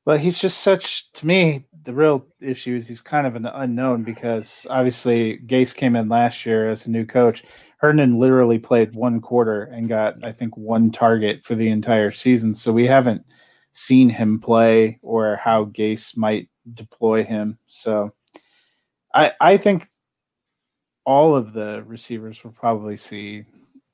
Well, he's just such to me. The real issue is he's kind of an unknown because obviously Gase came in last year as a new coach. Herndon literally played one quarter and got, I think, one target for the entire season. So we haven't seen him play or how Gase might deploy him. So I I think all of the receivers will probably see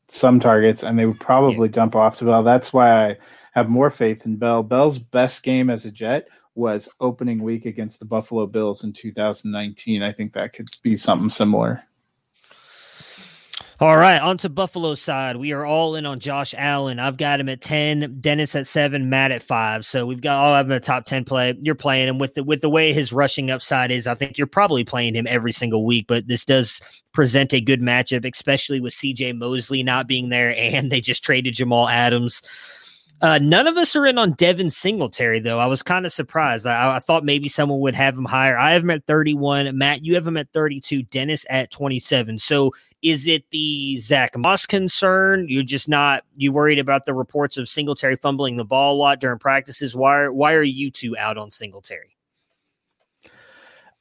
some targets and they would probably dump off to Bell. That's why I have more faith in Bell. Bell's best game as a Jet was opening week against the Buffalo Bills in 2019. I think that could be something similar. All right, on to Buffalo's side. We are all in on Josh Allen. I've got him at ten, Dennis at seven, Matt at five. So we've got all of them a top ten play. You're playing him with the with the way his rushing upside is. I think you're probably playing him every single week. But this does present a good matchup, especially with C.J. Mosley not being there, and they just traded Jamal Adams. Uh, none of us are in on Devin Singletary, though. I was kind of surprised. I, I thought maybe someone would have him higher. I have him at 31. Matt, you have him at 32. Dennis at 27. So is it the Zach Moss concern? You're just not you worried about the reports of Singletary fumbling the ball a lot during practices? Why why are you two out on Singletary?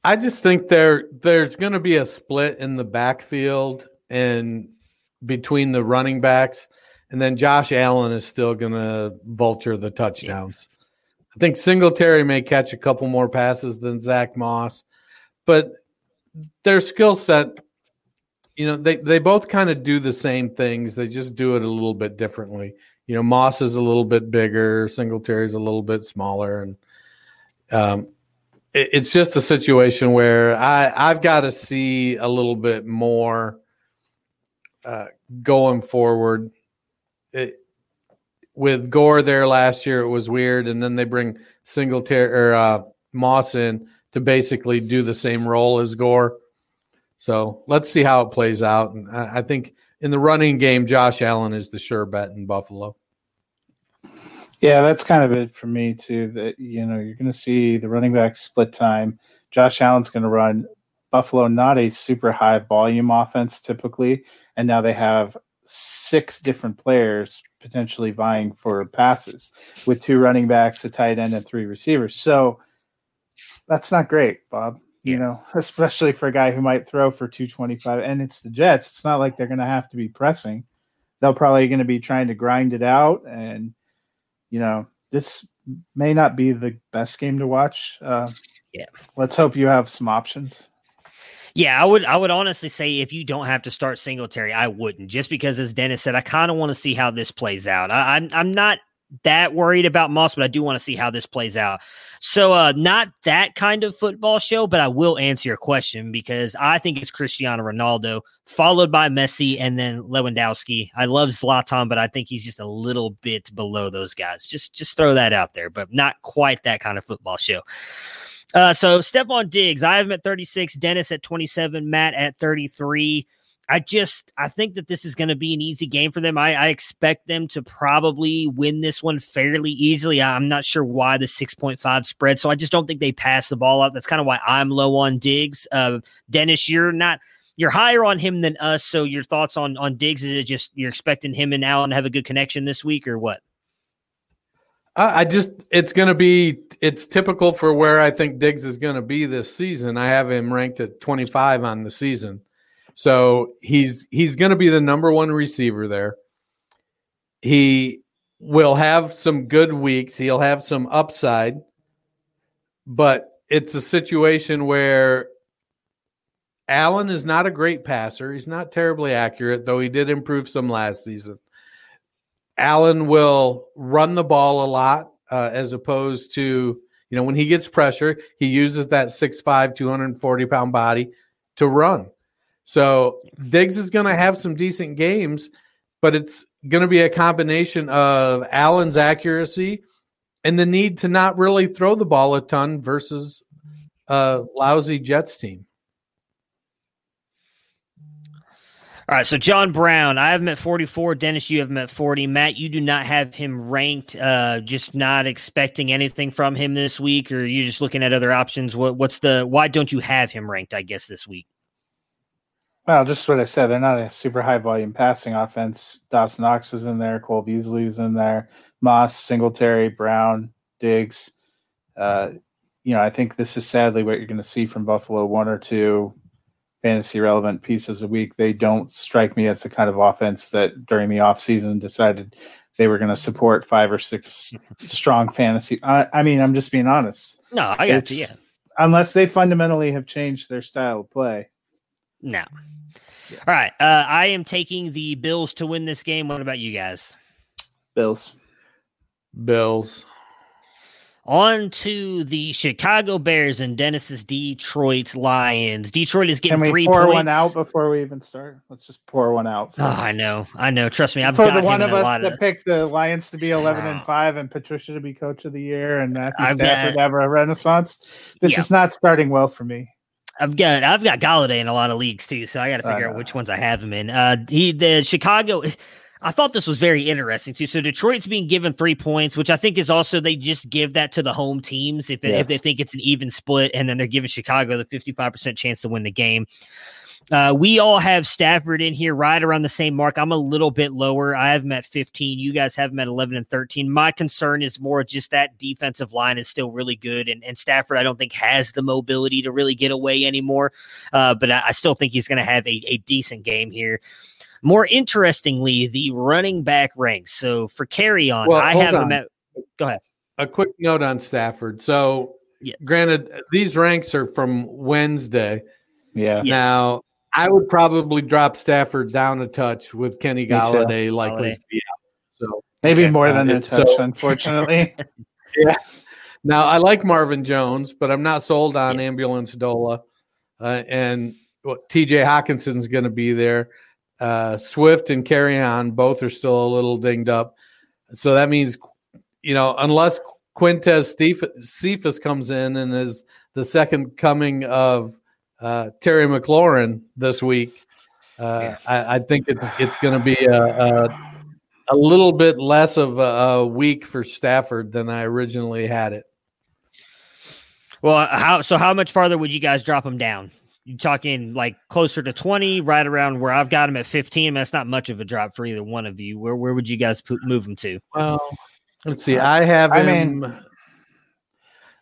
I just think there there's going to be a split in the backfield and between the running backs, and then Josh Allen is still going to vulture the touchdowns. I think Singletary may catch a couple more passes than Zach Moss, but their skill set, you know, they they both kind of do the same things. They just do it a little bit differently. You know, Moss is a little bit bigger, Singletary's a little bit smaller, and um, it- it's just a situation where I I've got to see a little bit more uh, going forward. It, with Gore there last year, it was weird, and then they bring Singletary or uh, Moss in to basically do the same role as Gore. So let's see how it plays out. And I, I think in the running game, Josh Allen is the sure bet in Buffalo. Yeah, that's kind of it for me too. That you know, you're going to see the running back split time. Josh Allen's going to run Buffalo, not a super high volume offense typically, and now they have six different players potentially vying for passes with two running backs, a tight end, and three receivers. So that's not great, Bob. You know, especially for a guy who might throw for 225, and it's the Jets. It's not like they're going to have to be pressing. They're probably going to be trying to grind it out and you know, this may not be the best game to watch. Uh, Yeah. Let's hope you have some options. Yeah, I would I would honestly say if you don't have to start Singletary, I wouldn't. Just because as Dennis said, I kind of want to see how this plays out. I, I'm I'm not that worried about Moss, but I do want to see how this plays out. So uh not that kind of football show, but I will answer your question because I think it's Cristiano Ronaldo, followed by Messi and then Lewandowski. I love Zlatan, but I think he's just a little bit below those guys. Just just throw that out there, but not quite that kind of football show. Uh, so Stefon Diggs, I have him at 36, Dennis at 27, Matt at 33. I just I think that this is going to be an easy game for them. I, I expect them to probably win this one fairly easily. I'm not sure why the 6.5 spread, so I just don't think they pass the ball out. That's kind of why I'm low on Diggs. Uh, Dennis, you're not you're higher on him than us. So your thoughts on on Diggs? Is it just you're expecting him and Allen to have a good connection this week, or what? I I just it's going to be it's typical for where I think Diggs is going to be this season. I have him ranked at 25 on the season. So he's he's going to be the number 1 receiver there. He will have some good weeks. He'll have some upside. But it's a situation where Allen is not a great passer. He's not terribly accurate, though he did improve some last season. Allen will run the ball a lot uh, as opposed to, you know, when he gets pressure, he uses that 6'5, 240 pound body to run. So Diggs is going to have some decent games, but it's going to be a combination of Allen's accuracy and the need to not really throw the ball a ton versus a lousy Jets team. All right, so John Brown, I have him at 44. Dennis, you have him at 40. Matt, you do not have him ranked. Uh, just not expecting anything from him this week, or you're just looking at other options. What, what's the why don't you have him ranked? I guess this week. Well, just what I said. They're not a super high volume passing offense. Dawson Knox is in there. Cole Beasley is in there. Moss, Singletary, Brown, Diggs. Uh, you know, I think this is sadly what you're going to see from Buffalo. One or two fantasy relevant pieces a week. They don't strike me as the kind of offense that during the offseason decided they were going to support five or six strong fantasy. I, I, mean, I'm just being honest. No, I got you. Yeah. Unless they fundamentally have changed their style of play. No. Yeah. All right. Uh, I am taking the Bills to win this game. What about you guys? Bills. Bills. On to the Chicago Bears and Dennis's Detroit Lions. Detroit is getting Can we three pour points. one out before we even start? Let's just pour one out. Oh, I know, I know. Trust me, I've for got the one him of us lot that of- picked the Lions to be eleven and Oh. five, and Patricia to be coach of the year, and Matthew I've Stafford got- to have a renaissance. This Yeah. is not starting well for me. I've got I've got Golladay in a lot of leagues too, so I got to figure out which ones I have him in. Uh, he the Chicago. I thought this was very interesting too. So Detroit's being given three points, which I think is also they just give that to the home teams if, if they think it's an even split, and then they're giving Chicago the fifty five percent chance to win the game. Uh, we all have Stafford in here right around the same mark. I'm a little bit lower. I have him at 15. You guys have him at 11 and 13. My concern is more just that defensive line is still really good, and, and Stafford I don't think has the mobility to really get away anymore. Uh, but I, I still think he's going to have a, a decent game here. More interestingly, the running back ranks. So for carry on, Well, I hold have him at. Go ahead. A quick note on Stafford. So, Yeah. granted, these ranks are from Wednesday. Yeah, Yes. Now, I would probably drop Stafford down a touch with Kenny too. Golladay likely Golladay. to be out. So maybe Okay. more Uh, than a touch, so- unfortunately. now I like Marvin Jones, but I'm not sold on Amendola. Uh, and what TJ Hockenson's going to be there. Uh, Swift and Kerryon both are still a little dinged up. So that means, you know, unless Quintez Cephus comes in and is the second coming of uh, Terry McLaurin this week, uh, I, I think it's it's going to be a, a a little bit less of a, a week for Stafford than I originally had it. Well, how so? How much farther would you guys drop him down? You talking like closer to twenty, right around where I've got him at fifteen. That's not much of a drop for either one of you. Where where would you guys put, move him to? Well, let's see. I have. I him, mean,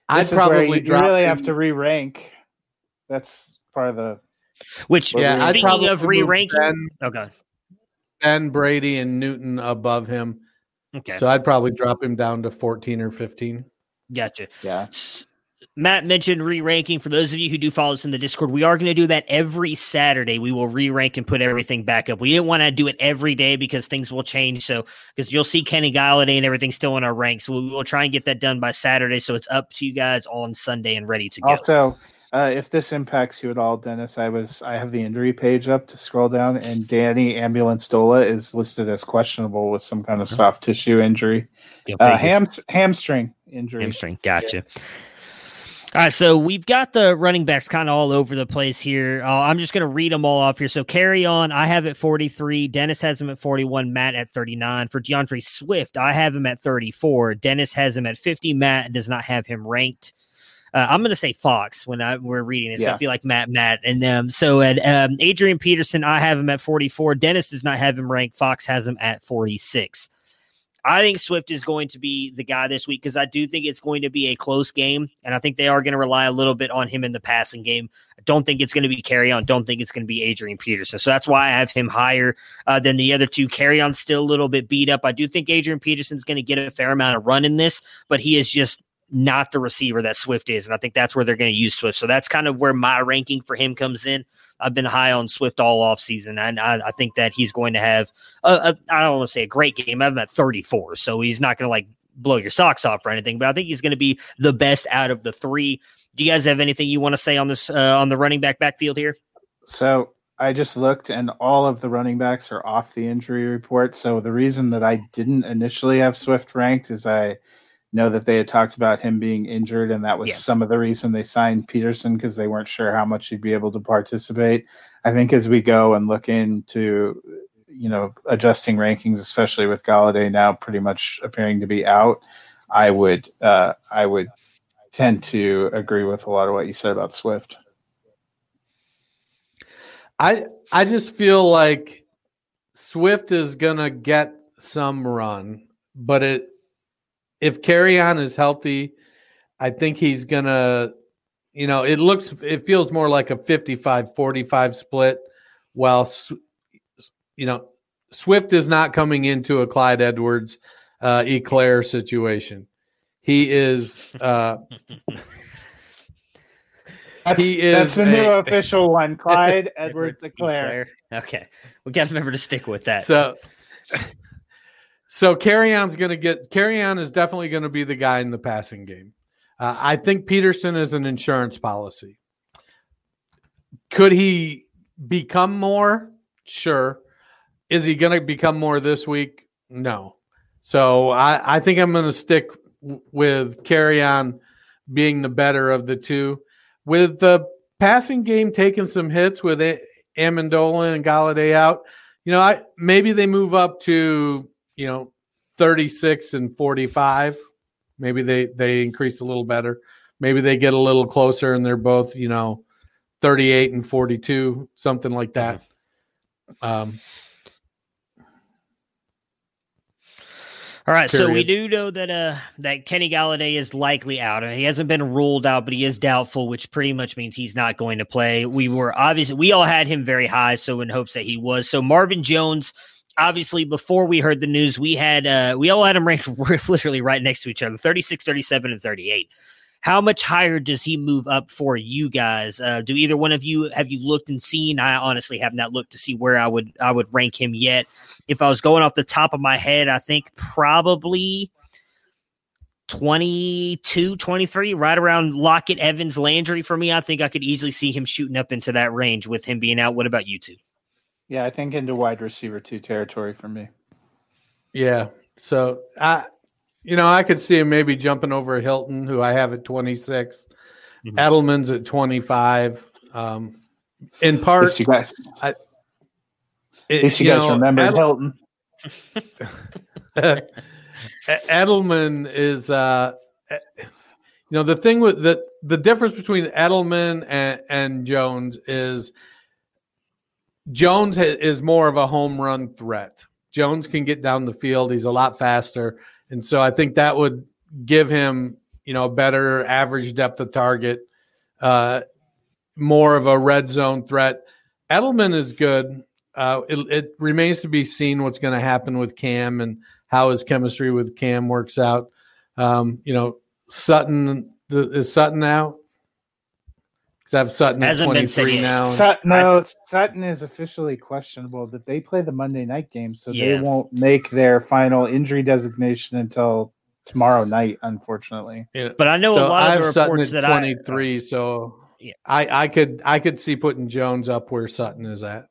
I'd is probably you, you drop really him- have to re-rank. That's part of the. Which, Yeah, I'd speaking probably of re-ranking, Ben, oh, okay, Ben Brady and Newton above him. okay, So I'd probably drop him down to fourteen or fifteen. gotcha. Yeah, Matt mentioned re-ranking. For those of you who do follow us in the Discord, we are going to do that every Saturday. We will re-rank and put everything back up. We didn't want to do it every day because things will change. So because you'll see Kenny Golladay and everything still in our ranks, we will try and get that done by Saturday. So it's up to you guys on Sunday and ready to go. Also, uh, if this impacts you at all, Dennis, I was I have the injury page up to scroll down, and Danny Amendola is listed as questionable with some kind of soft tissue injury, You'll uh, ham hamstring injury. Hamstring. Gotcha. All right, so we've got the running backs kind of all over the place here. Uh, I'm just going to read them all off here. So Kerryon. I have at 43. Dennis has him at 41. Matt at 39. For D'Andre Swift, I have him at 34. Dennis has him at 50. Matt does not have him ranked. Uh, I'm going to say Fox when I, we're reading this. Yeah. I feel like Matt, Matt, and um, so at um, Adrian Peterson, I have him at 44. Dennis does not have him ranked. Fox has him at 46. I think Swift is going to be the guy this week because I do think it's going to be a close game, and I think they are going to rely a little bit on him in the passing game. I don't think it's going to be Kerryon. Don't think it's going to be Adrian Peterson. So that's why I have him higher uh, than the other two. Kerryon still a little bit beat up. I do think Adrian Peterson's going to get a fair amount of run in this, but he is just not the receiver that Swift is. And I think that's where they're going to use Swift. So that's kind of where my ranking for him comes in. I've been high on Swift all off season, and I, I think that he's going to have I don't want to say a great game. I'm at 34, so he's not going to like blow your socks off or anything. But I think he's going to be the best out of the three. Do you guys have anything you want to say on this uh, on the running back backfield here? So I just looked, and all of the running backs are off the injury report. So the reason that I didn't initially have Swift ranked is I know that they had talked about him being injured, and that was Yeah. some of the reason they signed Peterson because they weren't sure how much he'd be able to participate. I think as we go and look into, you know, adjusting rankings, especially with Golladay now pretty much appearing to be out, I would uh, I would tend to agree with a lot of what you said about Swift. I I just feel like Swift is gonna get some run, but it if Kerryon is healthy, I think he's gonna you know, it looks it feels more like a 55-45 split while you know, Swift is not coming into a Clyde Edwards uh Eclair situation. He is uh That's, He is that's the new a- official one. Clyde Edwards Leclerc. Okay, we got to remember to stick with that. So, so Kerryon's going to get Kerryon is definitely going to be the guy in the passing game. Uh, I think Peterson is an insurance policy. Could he become more? Sure. Is he going to become more this week? No. So I, I think I'm going to stick with Kerryon being the better of the two. With the passing game taking some hits with Amendola and Golladay out, you know, I maybe they move up to you know 36 and 45. Maybe they they increase a little better. Maybe they get a little closer and they're both you know 38 and 42, something like that. Um, All right, so we do know that uh that Kenny Golladay is likely out. He hasn't been ruled out, but he is doubtful, which pretty much means he's not going to play. We were obviously we all had him very high, so in hopes that he was. So Marvin Jones, obviously before we heard the news, we had uh we all had him ranked literally right next to each other, 36, 37 and 38. How much higher does he move up for you guys? Uh, do either one of you have you looked and seen? I honestly have not looked to see where I would I would rank him yet. If I was going off the top of my head, I think probably 22, 23, right around Lockett, Evans, Landry for me. I think I could easily see him shooting up into that range with him being out. What about you two? Yeah, I think into wide receiver two territory for me. Yeah. So I, you know, I could see him maybe jumping over Hilton, who I have at 26. Mhm. Edelman's at 25. Um, in part, least you guys, it- at least you, you guys know, remember Edel- Hilton. Edelman is, uh, you know, the thing with the the difference between Edelman and, and Jones is Jones is more of a home run threat. Jones can get down the field; he's a lot faster, and so I think that would give him, you know, better average depth of target, uh, more of a red zone threat. Edelman is good. Uh, it, it remains to be seen what's going to happen with Cam and how his chemistry with Cam works out. Um, you know, Sutton the, is Sutton out because I have Sutton at Hasn't been twenty three now. Sut- no, Sutton is officially questionable, but they play the Monday night game, so Yeah. they won't make their final injury designation until tomorrow night, unfortunately. Yeah. But I know so a lot I of the have Sutton reports at that I uh, twenty three. So Yeah. I I could I could see putting Jones up where Sutton is at.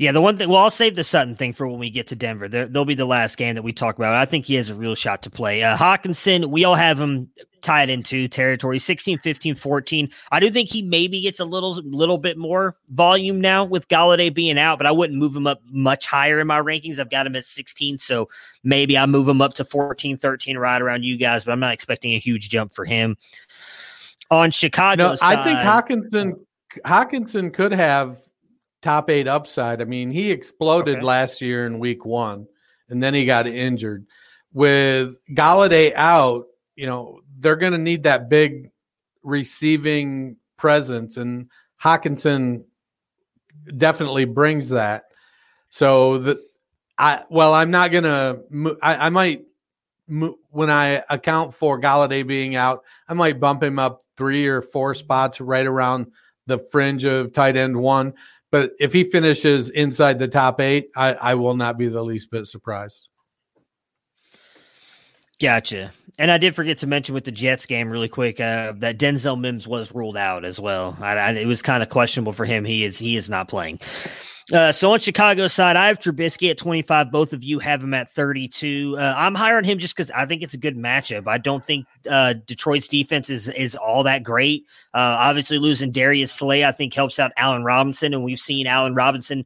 Yeah, the one thing. Well, I'll save the Sutton thing for when we get to Denver. There, they'll be the last game that we talk about. I think he has a real shot to play. Uh, Hockenson, we all have him tied into territory 16, 15, 14. I do think he maybe gets a little little bit more volume now with Golladay being out, but I wouldn't move him up much higher in my rankings. I've got him at 16, so maybe I move him up to 14, 13, right around you guys, but I'm not expecting a huge jump for him. On Chicago, No, I think Hockenson Hockenson could have top eight upside. I mean, he exploded Okay. last year in week one, and then he got injured. With Golladay out, you know, they're going to need that big receiving presence, and Hockenson definitely brings that. So the I well, I'm not gonna. I, I might when I account for Golladay being out, I might bump him up three or four spots right around the fringe of tight end one. But if he finishes inside the top eight, I, I will not be the least bit surprised. Gotcha. And I did forget to mention with the Jets game really quick uh, that Denzel Mims was ruled out as well. I, I, it was kind of questionable for him. He is he is not playing. Uh, so on Chicago side, I have Trubisky at 25. Both of you have him at 32. Uh, I'm on him just because I think it's a good matchup. I don't think uh, Detroit's defense is is all that great. Uh, obviously, losing Darius Slay, I think, helps out Allen Robinson, and we've seen Allen Robinson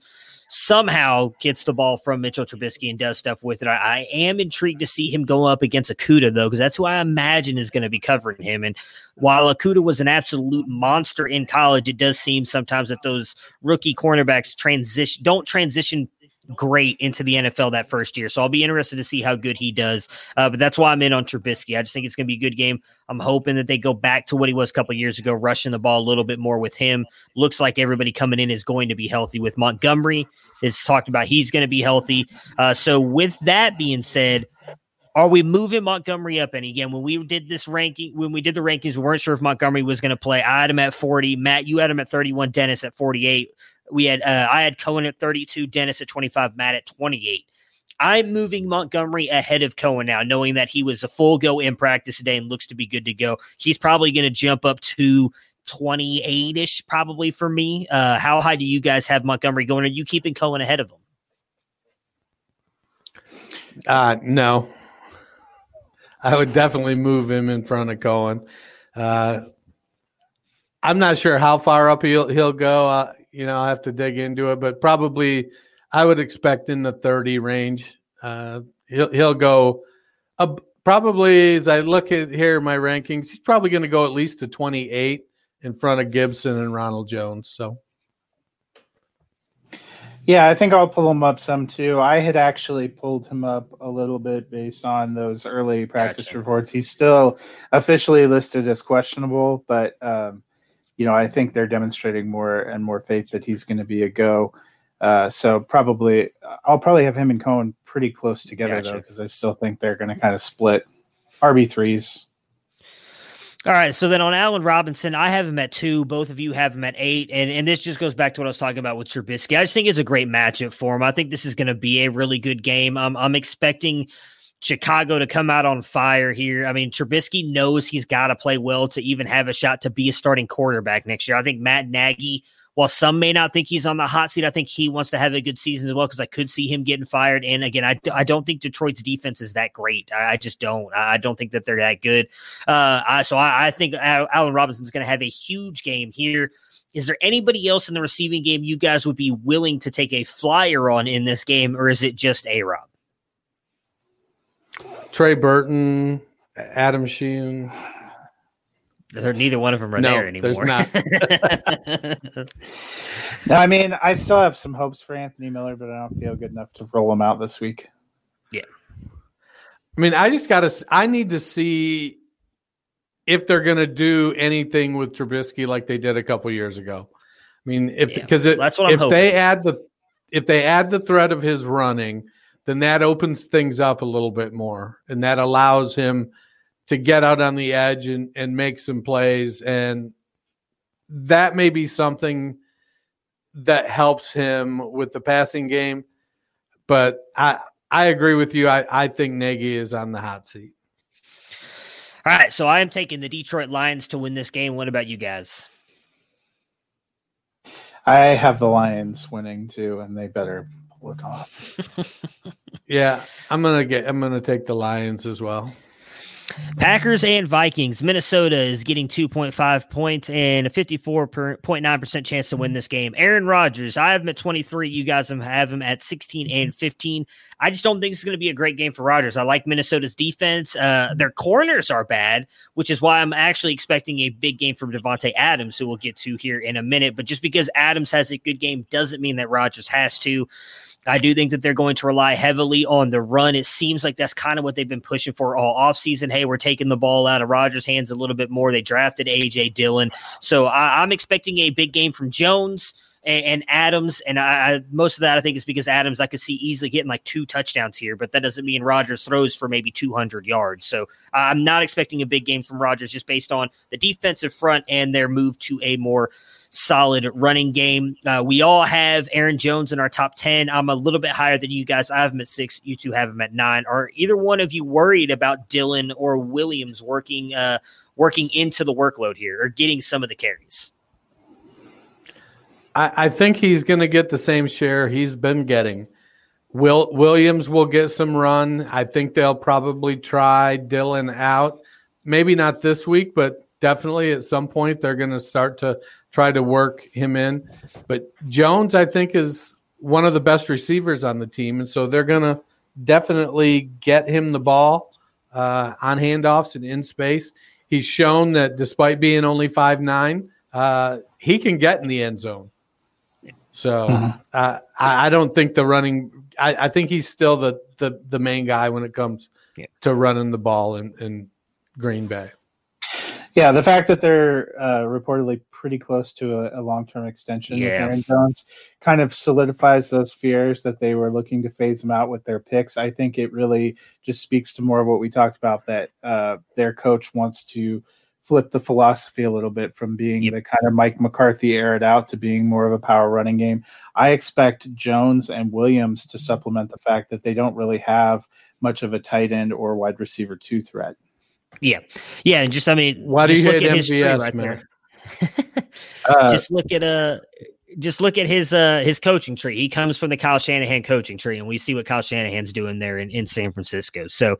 somehow gets the ball from Mitchell Trubisky and does stuff with it. I, I am intrigued to see him go up against Okudah though, because that's who I imagine is going to be covering him. And while Okudah was an absolute monster in college, it does seem sometimes that those rookie cornerbacks transition don't transition great into the NFL that first year. So I'll be interested to see how good he does. Uh, but that's why I'm in on Trubisky. I just think it's going to be a good game. I'm hoping that they go back to what he was a couple years ago, rushing the ball a little bit more with him. Looks like everybody coming in is going to be healthy. With Montgomery, Is talked about he's going to be healthy. Uh, so with that being said, are we moving Montgomery up any? Again, when we did this ranking, when we did the rankings, we weren't sure if Montgomery was going to play. I had him at 40. Matt, you had him at 31. Dennis at 48. We had uh, I had Cohen at 32, Dennis at 25, Matt at 28. I'm moving Montgomery ahead of Cohen now, knowing that he was a full go in practice today and looks to be good to go. He's probably going to jump up to 28 ish, probably for me. Uh, how high do you guys have Montgomery going? Are you keeping Cohen ahead of him? Uh, no. I would definitely move him in front of Cohen. Uh, I'm not sure how far up he'll he'll go. Uh, you know, I have to dig into it, but probably I would expect in the 30 range. Uh, he'll he'll go uh, probably as I look at here my rankings, he's probably going to go at least to 28 in front of Gibson and Ronald Jones. So. Yeah, I think I'll pull him up some too. I had actually pulled him up a little bit based on those early practice gotcha. reports. He's still officially listed as questionable, but um, you know, I think they're demonstrating more and more faith that he's going to be a go. Uh, so probably, I'll probably have him and Cohen pretty close together gotcha. though, because I still think they're going to kind of split RB threes. All right, so then on Allen Robinson, I have him at two. Both of you have him at eight, and and this just goes back to what I was talking about with Trubisky. I just think it's a great matchup for him. I think this is going to be a really good game. I'm I'm expecting Chicago to come out on fire here. I mean, Trubisky knows he's got to play well to even have a shot to be a starting quarterback next year. I think Matt Nagy, while some may not think he's on the hot seat, I think he wants to have a good season as well because I could see him getting fired. And again, I, I don't think Detroit's defense is that great. I, I just don't. I don't think that they're that good. Uh, I, so I, I think Allen Robinson's going to have a huge game here. Is there anybody else in the receiving game you guys would be willing to take a flyer on in this game, or is it just A Rob? Trey Burton, Adam Shaheen. neither one of them are no, there anymore. There's not. no, I mean, I still have some hopes for Anthony Miller, but I don't feel good enough to roll him out this week. Yeah. I mean, I just got to, I need to see if they're going to do anything with Trubisky like they did a couple years ago. I mean, if because yeah, if hoping. they add the if they add the threat of his running, then that opens things up a little bit more. And that allows him to get out on the edge and, and make some plays. And that may be something that helps him with the passing game. But i i agree with you. I i think Nagy is on the hot seat. All right. So i am taking the detroit lions to win this game. What about you guys? I have the lions winning too and they better pull off. yeah, I'm gonna get. I'm gonna take the Lions as well. Packers and Vikings. Minnesota is getting 2.5 points and a 54.9% chance to win this game. Aaron Rodgers, I have him at 23. You guys have him at 16 and 15. I just don't think it's going to be a great game for Rodgers. I like Minnesota's defense. Uh, their corners are bad, which is why I'm actually expecting a big game from Davante Adams, who we'll get to here in a minute. But just because Adams has a good game doesn't mean that Rodgers has to. I do think that they're going to rely heavily on the run. It seems like that's kind of what they've been pushing for all offseason. Hey, we're taking the ball out of Rodgers' hands a little bit more. They drafted A.J. Dillon. So I, am expecting a big game from Jones. And, and Adams, and I, I, most of that I think is because Adams I could see easily getting like two touchdowns here, but that doesn't mean Rodgers throws for maybe 200 yards. So I'm not expecting a big game from Rodgers just based on the defensive front and their move to a more solid running game. Uh, we all have Aaron Jones in our top 10. I'm a little bit higher than you guys. I have him at six. You two have him at nine. Are either one of you worried about Dillon or Williams working uh, working into the workload here or getting some of the carries? I, I think he's going to get the same share he's been getting. Will Williams will get some run. I think they'll probably try Dillon out. Maybe not this week, but definitely at some point they're going to start to try to work him in. But Jones, I think, is one of the best receivers on the team, and so they're going to definitely get him the ball uh, on handoffs and in space. He's shown that despite being only five nine, uh, he can get in the end zone. So mm-hmm. uh, I, I, don't think the running. I, I, think he's still the, the the main guy when it comes yeah. to running the ball in, in Green Bay. Yeah, the fact that they're uh, reportedly pretty close to a, a long-term extension yeah. with Aaron Jones kind of solidifies those fears that they were looking to phase him out with their picks. I think it really just speaks to more of what we talked about that uh, their coach wants to flip the philosophy a little bit from being yep. the kind of Mike McCarthy aired out to being more of a power running game. I expect Jones and Williams to supplement the fact that they don't really have much of a tight end or wide receiver two threat. Yeah, yeah, and just I mean, why do you hate MVS, right man? uh, just look at a. Just look at his uh his coaching tree. He comes from the Kyle Shanahan coaching tree, and we see what Kyle Shanahan's doing there in, in San Francisco. So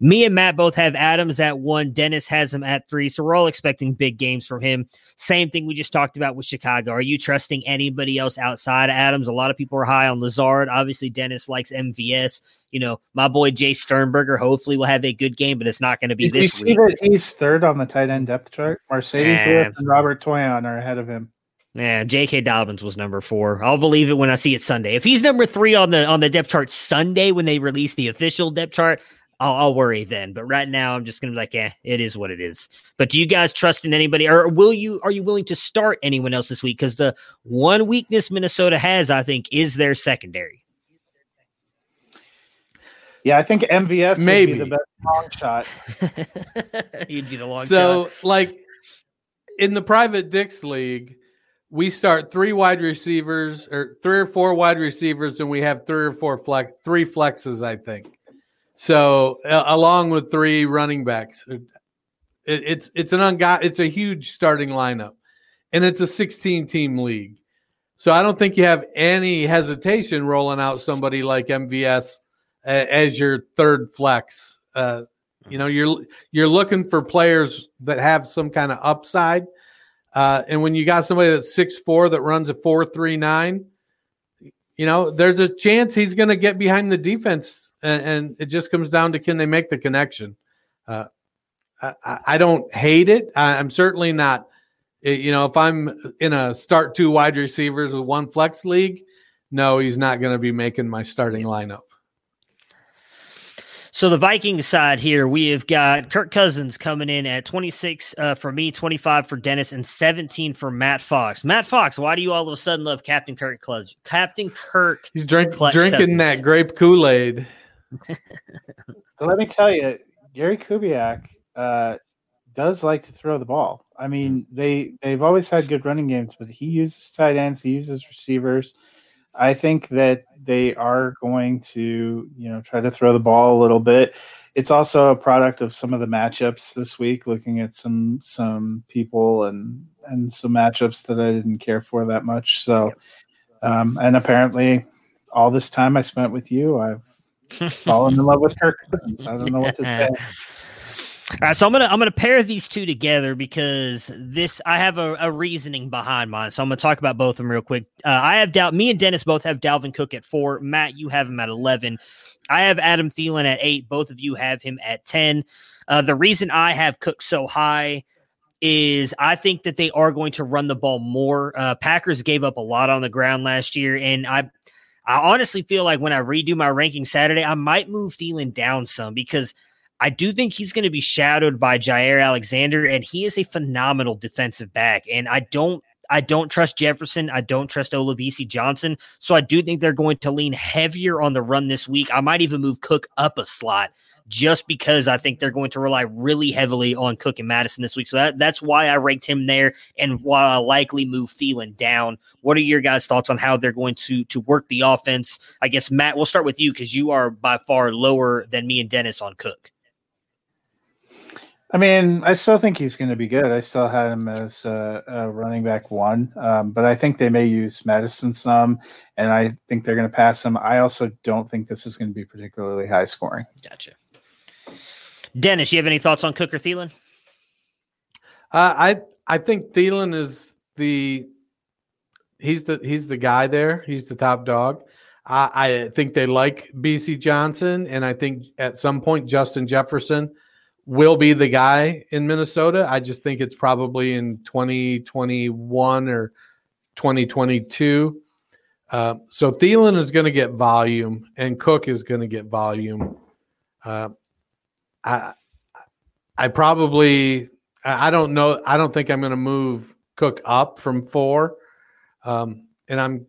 me and Matt both have Adams at one. Dennis has him at three. So we're all expecting big games from him. Same thing we just talked about with Chicago. Are you trusting anybody else outside of Adams? A lot of people are high on Lazard. Obviously, Dennis likes MVS. You know, my boy Jace Sternberger hopefully will have a good game, but it's not going to be Did this see that he's third on the tight end depth chart? Marcedes and Robert Tonyan are ahead of him. Yeah, J.K. Dobbins was number four. I'll believe it when I see it Sunday. If he's number three on the on the depth chart Sunday when they release the official depth chart, I'll, I'll, worry then. But right now, I'm just gonna be like, yeah, it is what it is. But do you guys trust in anybody, or will you? Are you willing to start anyone else this week? Because the one weakness Minnesota has, I think, is their secondary. Yeah, I think MVS maybe the best long shot. You'd be the long so, shot. So, like in the private Dix league, we start three wide receivers or three or four wide receivers, and we have three or four flex, three flexes, I think. So uh, along with three running backs, it, it's it's an ungot it's a huge starting lineup, and it's a 16 team league. So I don't think you have any hesitation rolling out somebody like MVS uh, as your third flex. Uh, you know, you're you're looking for players that have some kind of upside, uh, and when you got somebody that's six four that runs a four three nine, you know, there's a chance he's going to get behind the defense and, and, it just comes down to can they make the connection. Uh, I, I, don't hate it. I, I'm certainly not. Eh, you know, if I'm in a start two wide receivers with one flex league, no, he's not going to be making my starting lineup. So the Viking side here, we have got Kirk Cousins coming in at 26 uh, for me, 25 for Dennis, and 17 for Matt Fox. Matt Fox, why do you all of a sudden love Captain Kirk Clutch? Captain Kirk. He's drink, drinking Cousins. that grape Kool Aid so let me tell you, Gary Kubiak uh, does like to throw the ball. I mean, they they've always had good running games, but he uses tight ends, he uses receivers. I think that they are going to, you know, try to throw the ball a little bit. It's also a product of some of the matchups this week. Looking at some some people and and some matchups that I didn't care for that much. So, um, and apparently, all this time I spent with you, I've fallen in love with Kirk Cousins. I don't know what to say. All right, so I'm gonna I'm gonna pair these two together because this I have a, a reasoning behind mine. So I'm gonna talk about both of them real quick. Uh, I have doubt. Me and Dennis both have Dalvin Cook at four. Matt, you have him at eleven. I have Adam Thielen at eight. Both of you have him at ten. Uh, the reason I have Cook so high is I think that they are going to run the ball more. Uh, Packers gave up a lot on the ground last year, and I I honestly feel like when I redo my ranking Saturday, I might move Thielen down some because I do think he's going to be shadowed by Jaire Alexander, and he is a phenomenal defensive back. And I don't I don't trust Jefferson. I don't trust Olabisi Johnson. So I do think they're going to lean heavier on the run this week. I might even move Cook up a slot just because I think they're going to rely really heavily on Cook and Mattison this week. So that, that's why I ranked him there and why I likely move Thielen down. What are your guys' thoughts on how they're going to to work the offense? I guess Matt, we'll start with you because you are by far lower than me and Dennis on Cook. I mean, I still think he's going to be good. I still had him as a, a running back one, um, but I think they may use Mattison some, and I think they're going to pass him. I also don't think this is going to be particularly high scoring. Gotcha. Dennis, you have any thoughts on Cook or Thielen? Uh, I I think Thielen is the he's the he's the guy there. He's the top dog. I, I think they like Bisi Johnson, and I think at some point Justin Jefferson will be the guy in Minnesota. I just think it's probably in 2021 or 2022. Uh, so Thielen is going to get volume, and Cook is going to get volume. Uh, I I probably I don't know. I don't think I'm going to move Cook up from four, um, and I'm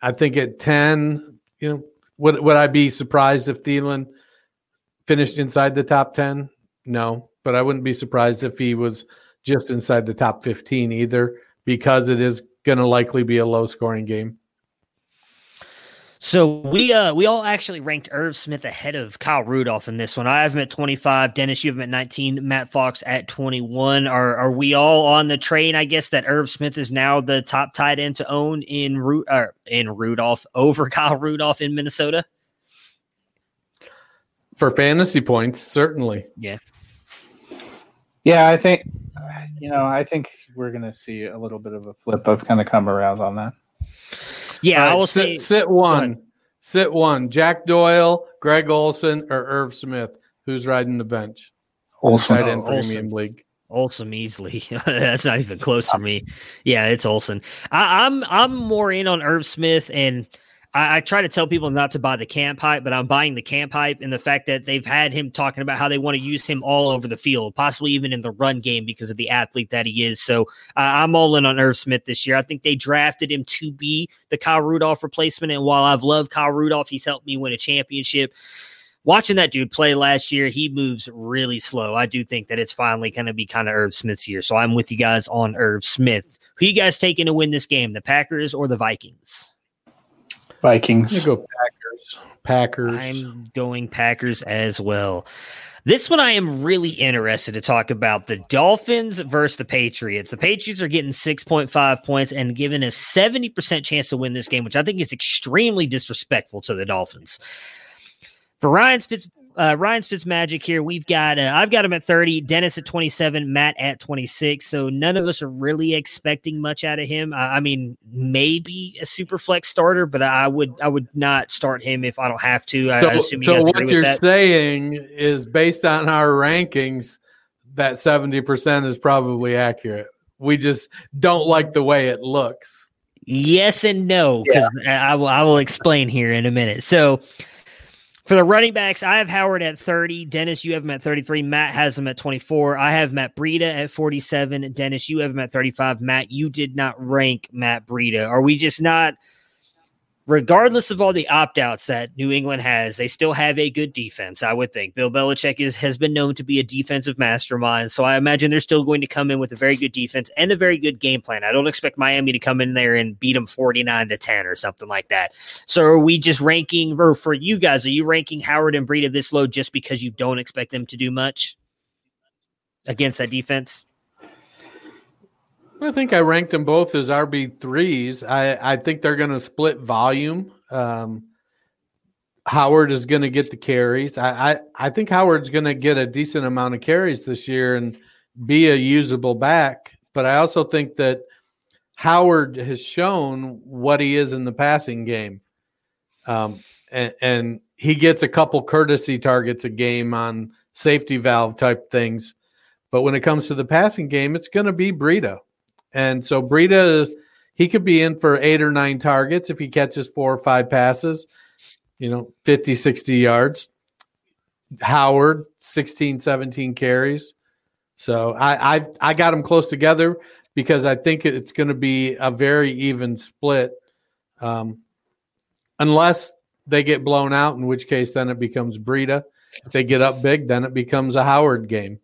I think at ten. You know, would would I be surprised if Thielen finished inside the top ten? No, but I wouldn't be surprised if he was just inside the top 15 either, because it is going to likely be a low scoring game. So we uh we all actually ranked Irv Smith ahead of Kyle Rudolph in this one. I have him at 25, Dennis, you have him at 19, Matt Fox at 21. Are are we all on the train, I guess, that Irv Smith is now the top tight end to own in Ru- in Rudolph over Kyle Rudolph in Minnesota? For fantasy points, certainly. Yeah. Yeah, I think you know, I think we're going to see a little bit of a flip. I've kind of come around on that. Yeah, All right, I will sit, say sit one, sit one. Jack Doyle, Greg Olsen, or Irv Smith. Who's riding the bench? Olsen. Tight end Oh, Olsen. premium league. Olsen easily. That's not even close for me. Yeah, it's Olsen. I, I'm I'm more in on Irv Smith, and I, I try to tell people not to buy the camp hype, but I'm buying the camp hype and the fact that they've had him talking about how they want to use him all over the field, possibly even in the run game because of the athlete that he is. So uh, I'm all in on Irv Smith this year. I think they drafted him to be the Kyle Rudolph replacement, and while I've loved Kyle Rudolph, he's helped me win a championship watching that dude play last year, he moves really slow. I do think that it's finally going to be kind of Irv Smith's year. So I'm with you guys on Irv Smith. Who you guys taking to win this game, the Packers or the Vikings? Vikings. I'm gonna go Packers. Packers. I'm going Packers as well. This one I am really interested to talk about the Dolphins versus the Patriots. The Patriots are getting 6.5 points and given a 70% chance to win this game, which I think is extremely disrespectful to the Dolphins. For Ryan's Fitz, uh, Ryan's Fitz magic here, we've got uh, I've got him at 30, Dennis at 27, Matt at 26. So none of us are really expecting much out of him. I, I mean, maybe a super flex starter, but I would I would not start him if I don't have to. I, I So, assume you so guys agree what you're that. saying is based on our rankings, that 70% is probably accurate. We just don't like the way it looks. Yes and no, because I will I will explain here in a minute. So for the running backs, I have Howard at 30. Dennis, you have him at 33. Matt has him at 24. I have Matt Breida at 47. Dennis, you have him at 35. Matt, you did not rank Matt Breida. Are we just not regardless of all the opt-outs that New England has, they still have a good defense, I would think. Bill Belichick is has been known to be a defensive mastermind, so I imagine they're still going to come in with a very good defense and a very good game plan. I don't expect Miami to come in there and beat them 49 to 10 or something like that. So are we just ranking or for you guys, are you ranking Howard and Breida this low just because you don't expect them to do much against that defense? I think I ranked them both as RB threes. I, I think they're going to split volume. Um, Howard is going to get the carries. I, I, I think Howard's going to get a decent amount of carries this year and be a usable back. But I also think that Howard has shown what he is in the passing game. Um, and, and he gets a couple courtesy targets a game on safety valve type things. But when it comes to the passing game, it's going to be Breida. And so Breida, he could be in for eight or nine targets if he catches four or five passes, you know, 50, 60 yards. Howard, 16, 17 carries. So I I've, I got them close together. because I think it's going to be a very even split, um, unless they get blown out, in which case then it becomes Breida. If they get up big, then it becomes a Howard game.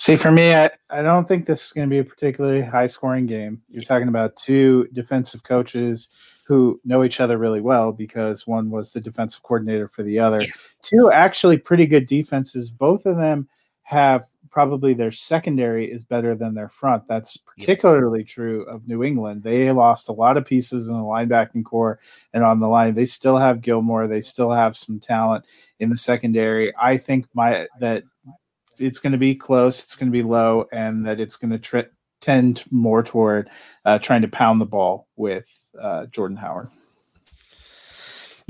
See, for me, I, I don't think this is going to be a particularly high scoring game. You're talking about two defensive coaches who know each other really well because one was the defensive coordinator for the other. Yeah. Two actually pretty good defenses. Both of them have probably their secondary is better than their front. That's particularly yeah. true of New England. They lost a lot of pieces in the linebacking core and on the line. They still have Gilmore. They still have some talent in the secondary. I think my that it's going to be close, it's going to be low, and that it's going to tri- tend more toward uh, trying to pound the ball with uh, Jordan Howard.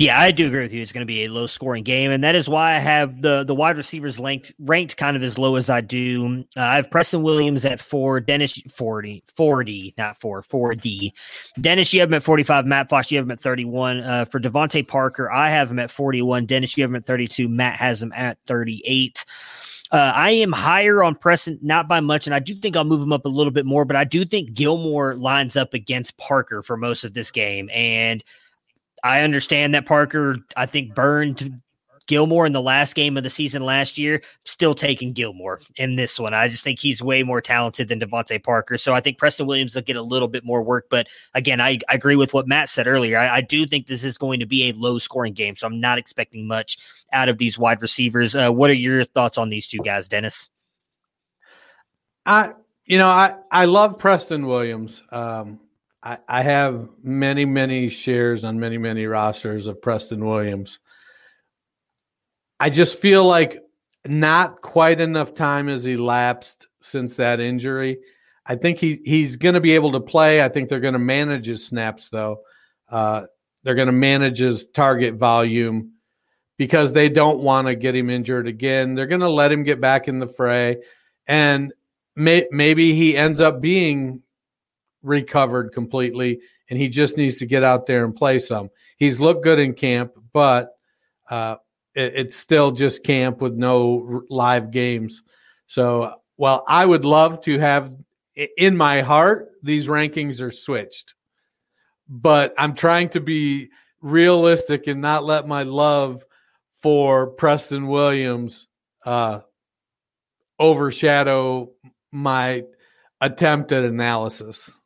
Yeah, I do agree with you. It's going to be a low scoring game, and that is why I have the the wide receivers ranked ranked kind of as low as I do. Uh, I have Preston Williams at four, Dennis 40, 40, not four, 4D. Dennis, you have him at 45, Matt Fox, you have him at 31. Uh, for DeVante Parker, I have him at 41. Dennis, you have him at 32. Matt has him at 38. Uh, I am higher on Preston, not by much, and I do think I'll move him up a little bit more. But I do think Gilmore lines up against Parker for most of this game, and I understand that Parker, I think, burned Gilmore in the last game of the season last year, still taking Gilmore in this one. I just think he's way more talented than DeVante Parker. So I think Preston Williams will get a little bit more work. But again, I, I agree with what Matt said earlier. I, I, do think this is going to be a low scoring game. So I'm not expecting much out of these wide receivers. Uh, what are your thoughts on these two guys, Dennis? I, you know, I, I love Preston Williams. Um, I, I have many, many shares on many, many rosters of Preston Williams. I just feel like not quite enough time has elapsed since that injury. I think he he's going to be able to play. I think they're going to manage his snaps though. Uh, they're going to manage his target volume because they don't want to get him injured again. They're going to let him get back in the fray, and may, maybe he ends up being recovered completely, and he just needs to get out there and play some. He's looked good in camp, but uh, it, it's still just camp with no live games. So, well, I would love to have in my heart these rankings are switched, but I'm trying to be realistic and not let my love for Preston Williams uh, overshadow my attempt at analysis.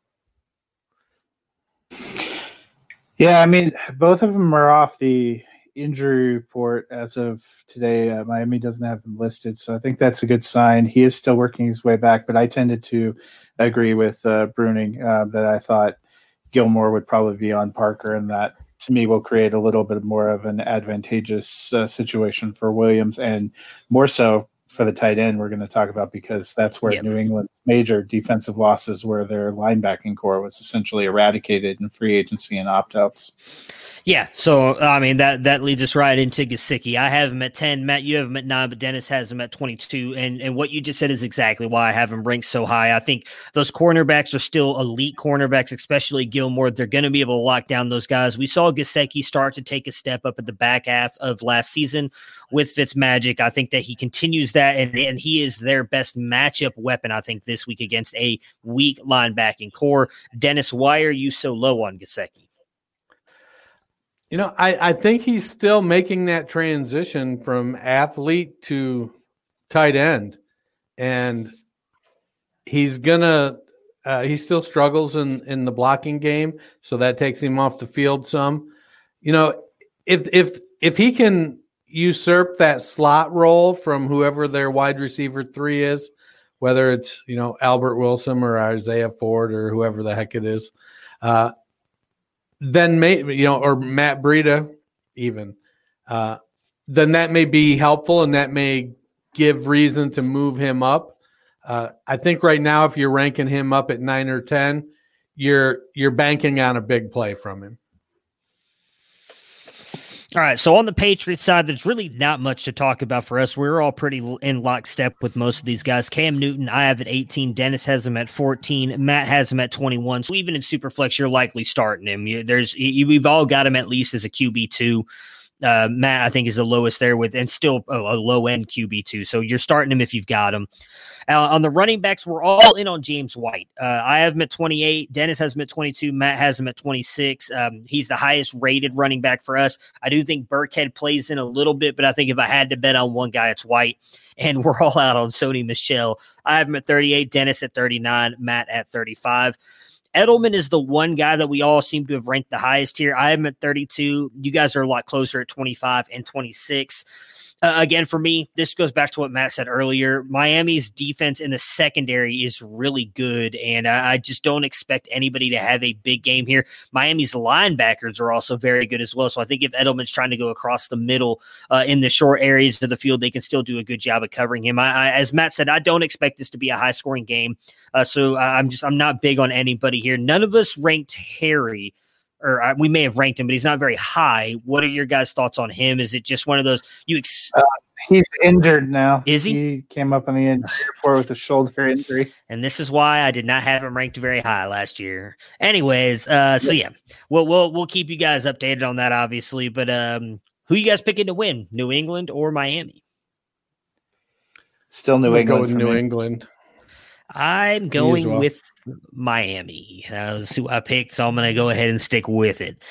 Yeah, I mean, both of them are off the injury report as of today. Uh, Miami doesn't have him listed, so I think that's a good sign. He is still working his way back, but I tended to agree with uh, Bruning uh, that I thought Gilmore would probably be on Parker, and that to me will create a little bit more of an advantageous uh, situation for Williams, and more so for the tight end we're going to talk about because that's where yep. New England's major defensive losses where their linebacking core was essentially eradicated in free agency and opt outs. Yeah, so I mean that that leads us right into Gesicki. I have him at ten. Matt, you have him at nine, but Dennis has him at twenty-two. And and what you just said is exactly why I have him ranked so high. I think those cornerbacks are still elite cornerbacks, especially Gilmore. They're going to be able to lock down those guys. We saw Gesicki start to take a step up at the back half of last season with Fitzmagic. I think that he continues that, and and he is their best matchup weapon. I think this week against a weak linebacking core. Dennis, why are you so low on Gesicki? You know, I, I think he's still making that transition from athlete to tight end. And he's gonna uh, he still struggles in in the blocking game, so that takes him off the field some. You know, if if if he can usurp that slot role from whoever their wide receiver three is, whether it's you know Albert Wilson or Isaiah Ford or whoever the heck it is, uh, then may you know, or Matt Breida, even, uh, then that may be helpful and that may give reason to move him up. Uh, I think right now, if you're ranking him up at nine or ten, you're you're banking on a big play from him. All right. So on the Patriots side, there's really not much to talk about for us. We're all pretty in lockstep with most of these guys. Cam Newton, I have at 18. Dennis has him at 14. Matt has him at 21. So even in Superflex, you're likely starting him. You, there's you, we've all got him at least as a QB two. Uh, Matt, I think, is the lowest there with, and still a, a low end QB too. So you're starting him if you've got him. Uh, on the running backs, we're all in on James White. Uh, I have him at 28. Dennis has him at 22. Matt has him at 26. Um, he's the highest rated running back for us. I do think Burkhead plays in a little bit, but I think if I had to bet on one guy, it's White. And we're all out on Sony Michel. I have him at 38. Dennis at 39. Matt at 35. Edelman is the one guy that we all seem to have ranked the highest here. I am at 32. You guys are a lot closer at 25 and 26. Uh, again, for me, this goes back to what Matt said earlier. Miami's defense in the secondary is really good, and I, I just don't expect anybody to have a big game here. Miami's linebackers are also very good as well. So I think if Edelman's trying to go across the middle uh, in the short areas of the field, they can still do a good job of covering him. I, I, as Matt said, I don't expect this to be a high scoring game. Uh, so I'm just I'm not big on anybody here. None of us ranked Harry or uh, we may have ranked him, but he's not very high. What are your guys' thoughts on him? Is it just one of those you? Ex- uh, he's injured now. Is he? He came up on the injury report with a shoulder injury, and this is why I did not have him ranked very high last year. Anyways, uh, so yeah, we'll we'll we'll keep you guys updated on that, obviously. But um, who you guys picking to win, New England or Miami? Still New England. Go New me. England. I'm going well. with Miami. That was who I picked, so I'm going to go ahead and stick with it.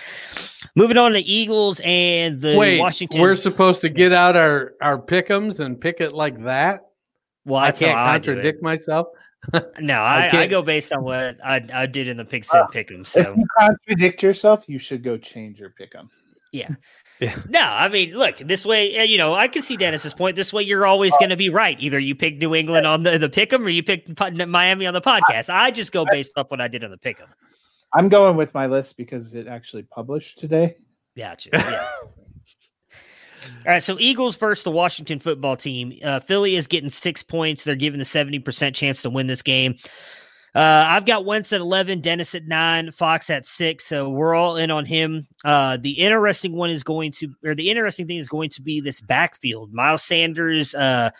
Moving on to Eagles and the Wait, Washington. We're supposed to get out our our pickums and pick it like that. Well, I can't contradict myself. no, I, I, I, go based on what I, I did in the pick set uh, pick'em. So if you contradict yourself, you should go change your pick'em. Yeah. Yeah. No, I mean, look, this way, you know, I can see Dennis's point. This way, you're always going to be right. Either you pick New England on the, the pick 'em or you pick Miami on the podcast. I just go based off what I did on the pick 'em. I'm going with my list because it actually published today. Gotcha. Yeah. All right, so Eagles versus the Washington football team. Uh, Philly is getting six points. They're given the 70% chance to win this game. Uh, I've got Wentz at 11, Dennis at 9, Fox at 6. So we're all in on him. Uh, the interesting one is going to, or the interesting thing is going to be this backfield. Miles Sanders, uh,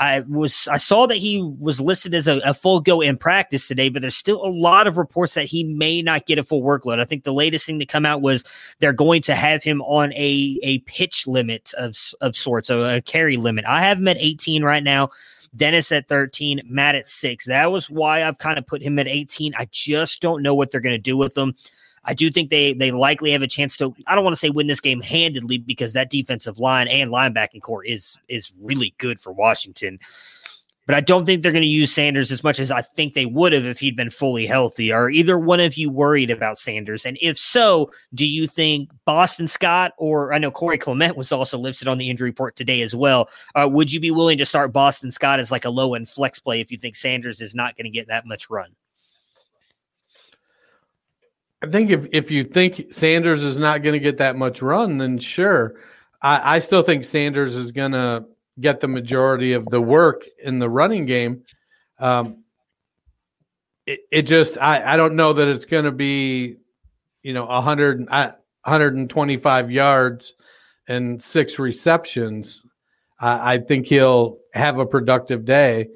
I was I saw that he was listed as a, a, full go in practice today, but there's still a lot of reports that he may not get a full workload. I think the latest thing to come out was they're going to have him on a a pitch limit of of sorts, a, a carry limit. I have him at 18 right now. Dennis at 13, Matt at six. That was why I've kind of put him at 18. I just don't know what they're going to do with them. I do think they they likely have a chance to. I don't want to say win this game handedly because that defensive line and linebacking core is is really good for Washington. But I don't think they're going to use Sanders as much as I think they would have if he'd been fully healthy. Are either one of you worried about Sanders? And if so, do you think Boston Scott or I know Corey Clement was also listed on the injury report today as well? Uh, would you be willing to start Boston Scott as like a low end flex play if you think Sanders is not going to get that much run? I think if, if you think Sanders is not going to get that much run, then sure. I, I still think Sanders is going to get the majority of the work in the running game. Um, it, it just, I, I don't know that it's going to be, you know, 100, 125 yards and six receptions. I, I think he'll have a productive day,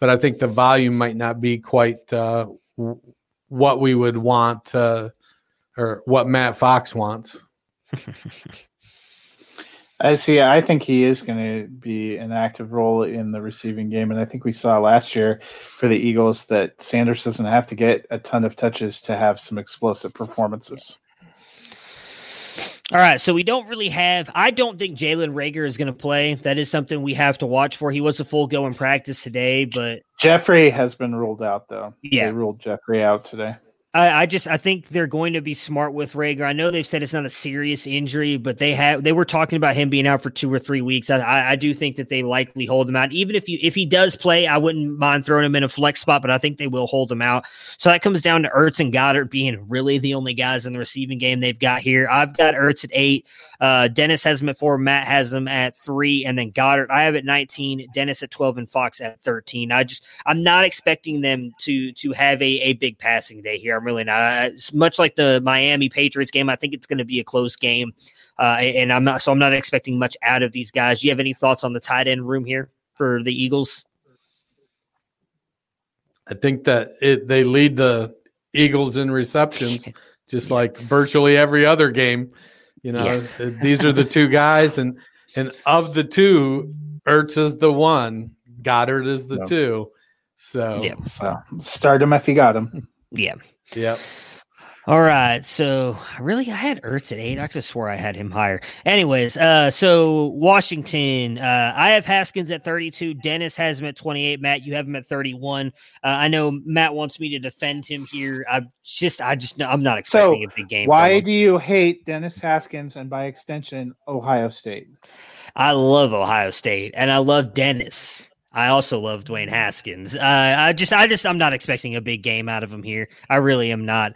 but I think the volume might not be quite uh, what we would want uh, or what Matt Fox wants. I see. I think he is going to be an active role in the receiving game, and I think we saw last year for the Eagles that Sanders doesn't have to get a ton of touches to have some explosive performances. All right, so we don't really have. I don't think Jalen Reagor is going to play. That is something we have to watch for. He was a full go in practice today, but Jeffery has been ruled out though. Yeah, they ruled Jeffery out today. I, I, just I think they're going to be smart with Reagor. I know they've said it's not a serious injury, but they have they were talking about him being out for two or three weeks. I, I, I do think that they likely hold him out. Even if you if he does play, I wouldn't mind throwing him in a flex spot, but I think they will hold him out. So that comes down to Ertz and Goedert being really the only guys in the receiving game they've got here. I've got Ertz at eight. Uh, Dennis has him at four. Matt has him at three, and then Goedert. I have at nineteen. Dennis at twelve, and Fox at thirteen. I just I'm not expecting them to to have a a big passing day here. I'm really not much like the Miami Patriots game. I think it's going to be a close game, uh, and I'm not so I'm not expecting much out of these guys. Do you have any thoughts on the tight end room here for the Eagles? I think that it, they lead the Eagles in receptions, just like virtually every other game. You know, these are the two guys, and and of the two, Ertz is the one, Goedert is the Yep. two. So Yeah. So start him if you got him. Yeah. Yep. All right. So really, I had Ertz at eight. I could have swore I had him higher. Anyways, uh, so Washington, uh, I have Haskins at 32. Dennis has him at 28. Matt, you have him at 31. Uh, I know Matt wants me to defend him here. I just, I just, I'm not So expecting a big game. why do you hate Dennis Haskins and by extension Ohio State? I love Ohio State and I love Dennis. I also love Dwayne Haskins. Uh, I just, I just, I'm not expecting a big game out of him here. I really am not.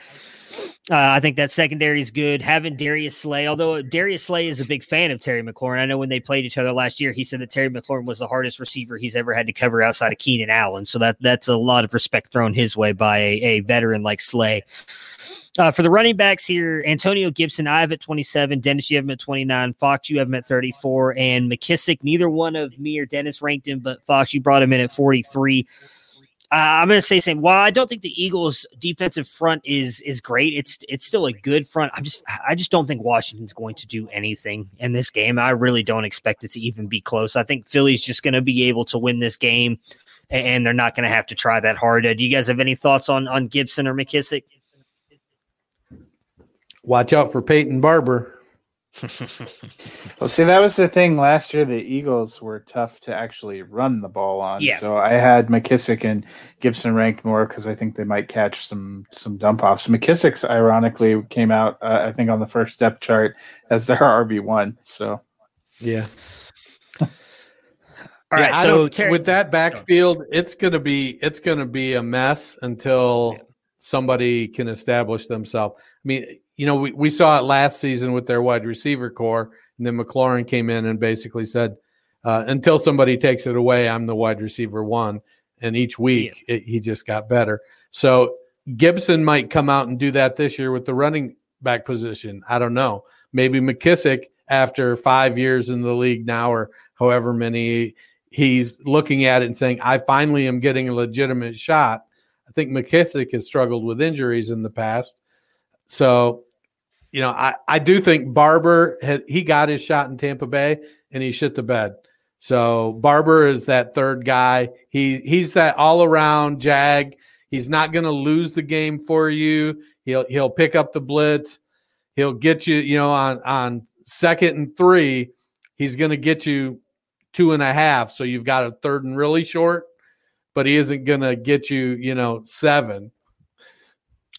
Uh, I think that secondary is good. Having Darius Slay, although Darius Slay is a big fan of Terry McLaurin. I know when they played each other last year, he said that Terry McLaurin was the hardest receiver he's ever had to cover outside of Keenan Allen. So that that's a lot of respect thrown his way by a, a veteran like Slay. Uh, for the running backs here, Antonio Gibson, I have at 27. Dennis, you have him at 29. Fox, you have him at 34. And McKissic, neither one of me or Dennis ranked him, but Fox, you brought him in at 43. Uh, I'm going to say same. While I don't think the Eagles' defensive front is is great, it's it's still a good front. I'm just I just don't think Washington's going to do anything in this game. I really don't expect it to even be close. I think Philly's just going to be able to win this game, and they're not going to have to try that hard. Uh, do you guys have any thoughts on on Gibson or McKissic? Watch out for Peyton Barber. Well, see, that was the thing last year. The Eagles were tough to actually run the ball on. Yeah. So I had McKissic and Gibson ranked more because I think they might catch some some dump offs. McKissic's ironically came out, uh, I think, on the first step chart as their RB one. So Yeah. All Yeah, right, so don't- Terry, with that backfield, it's gonna be it's gonna be a mess until somebody can establish themselves. I mean, you know, we, we saw it last season with their wide receiver core, and then McLaurin came in and basically said, uh, until somebody takes it away, I'm the wide receiver one. And each week it, he just got better. So Gibson might come out and do that this year with the running back position. I don't know. Maybe McKissic after five years in the league now, or however many, he's looking at it and saying, I finally am getting a legitimate shot. I think McKissic has struggled with injuries in the past. So, you know, I, I do think Barber, had, he got his shot in Tampa Bay and he shit the bed. So Barber is that third guy. He he's that all around jag. He's not going to lose the game for you. He'll he'll pick up the blitz. He'll get you, you know, on on second and three. He's going to get you two and a half. So you've got a third and really short, but he isn't going to get you, you know, seven.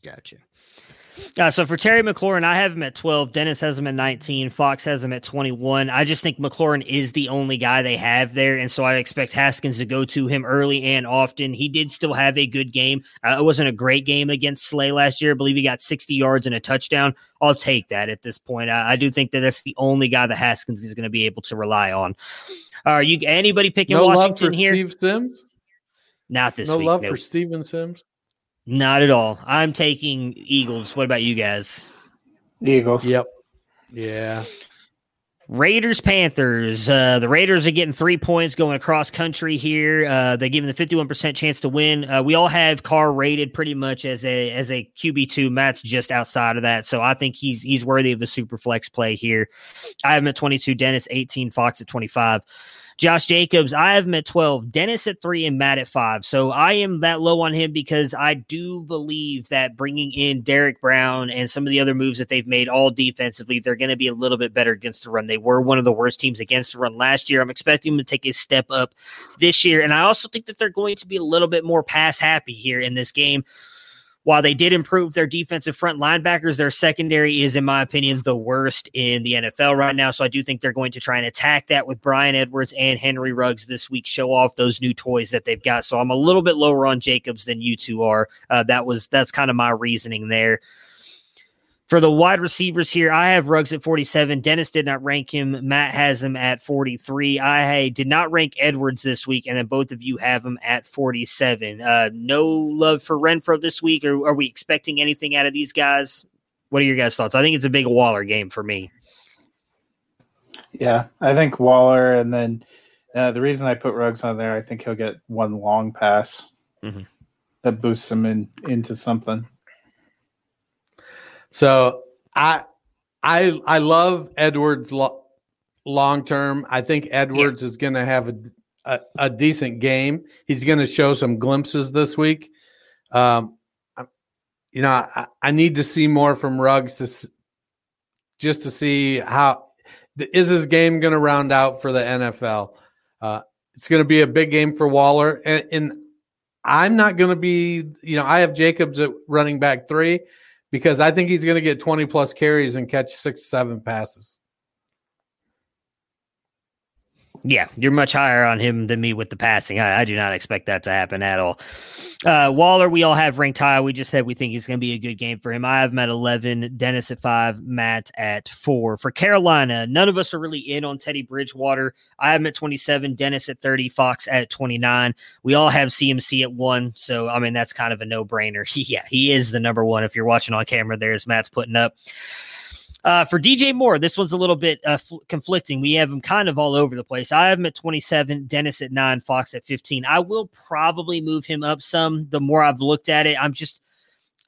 Gotcha. Uh, so for Terry McLaurin, I have him at 12. Dennis has him at 19. Fox has him at 21. I just think McLaurin is the only guy they have there. And so I expect Haskins to go to him early and often. He did still have a good game. Uh, it wasn't a great game against Slay last year. I believe he got 60 yards and a touchdown. I'll take that at this point. I, I do think that that's the only guy that Haskins is going to be able to rely on. Are you anybody picking no love Washington for here? Steve Sims. Not this no week. love nope. for Steven Sims. Not at all. I'm taking Eagles. What about you guys? Eagles. Yep. Yeah. Raiders Panthers. Uh, the Raiders are getting three points going across country here. Uh, they give them the 51% chance to win. Uh, we all have Carr rated pretty much as a as a QB two. Matt's just outside of that, so I think he's he's worthy of the super flex play here. I have him at 22. Dennis 18. Fox at 25. Josh Jacobs, I have him at 12, Dennis at three, and Matt at five. So I am that low on him because I do believe that bringing in Derrick Brown and some of the other moves that they've made all defensively, they're going to be a little bit better against the run. They were one of the worst teams against the run last year. I'm expecting them to take a step up this year. And I also think that they're going to be a little bit more pass happy here in this game. While they did improve their defensive front linebackers, their secondary is, in my opinion, the worst in the NFL right now. So I do think they're going to try and attack that with Bryan Edwards and Henry Ruggs this week, show off those new toys that they've got. So I'm a little bit lower on Jacobs than you two are. Uh, that was that's kind of my reasoning there. For the wide receivers here, I have Ruggs at 47. Dennis did not rank him. Matt has him at 43. I did not rank Edwards this week, and then both of you have him at 47. Uh, no love for Renfrow this week, or are we expecting anything out of these guys? What are your guys' thoughts? I think it's a big Waller game for me. Yeah, I think Waller, and then uh, the reason I put Ruggs on there, I think he'll get one long pass Mhm. that boosts him in into something. So I I I love Edwards lo- long term. I think Edwards is going to have a, a, a decent game. He's going to show some glimpses this week. Um, I- you know, I, I need to see more from Ruggs to just to see how is his game going to round out for the NFL. Uh, it's going to be a big game for Waller, and, and I'm not going to be. You know, I have Jacobs at running back three because I think he's going to get 20 plus carries and catch six, seven passes. Yeah, you're much higher on him than me with the passing. I, I do not expect that to happen at all. Uh, Waller, we all have ranked high. We just said we think he's going to be a good game for him. I have him at 11, Dennis at 5, Matt at 4. For Carolina, none of us are really in on Teddy Bridgewater. I have him at 27, Dennis at 30, Fox at 29. We all have CMC at 1. So, I mean, that's kind of a no brainer. yeah, he is the number one. If you're watching on camera, there's Matt's putting up. Uh, for DJ Moore, this one's a little bit uh, conflicting. We have him kind of all over the place. I have him at 27, Dennis at 9, Fox at 15. I will probably move him up some the more I've looked at it. I'm just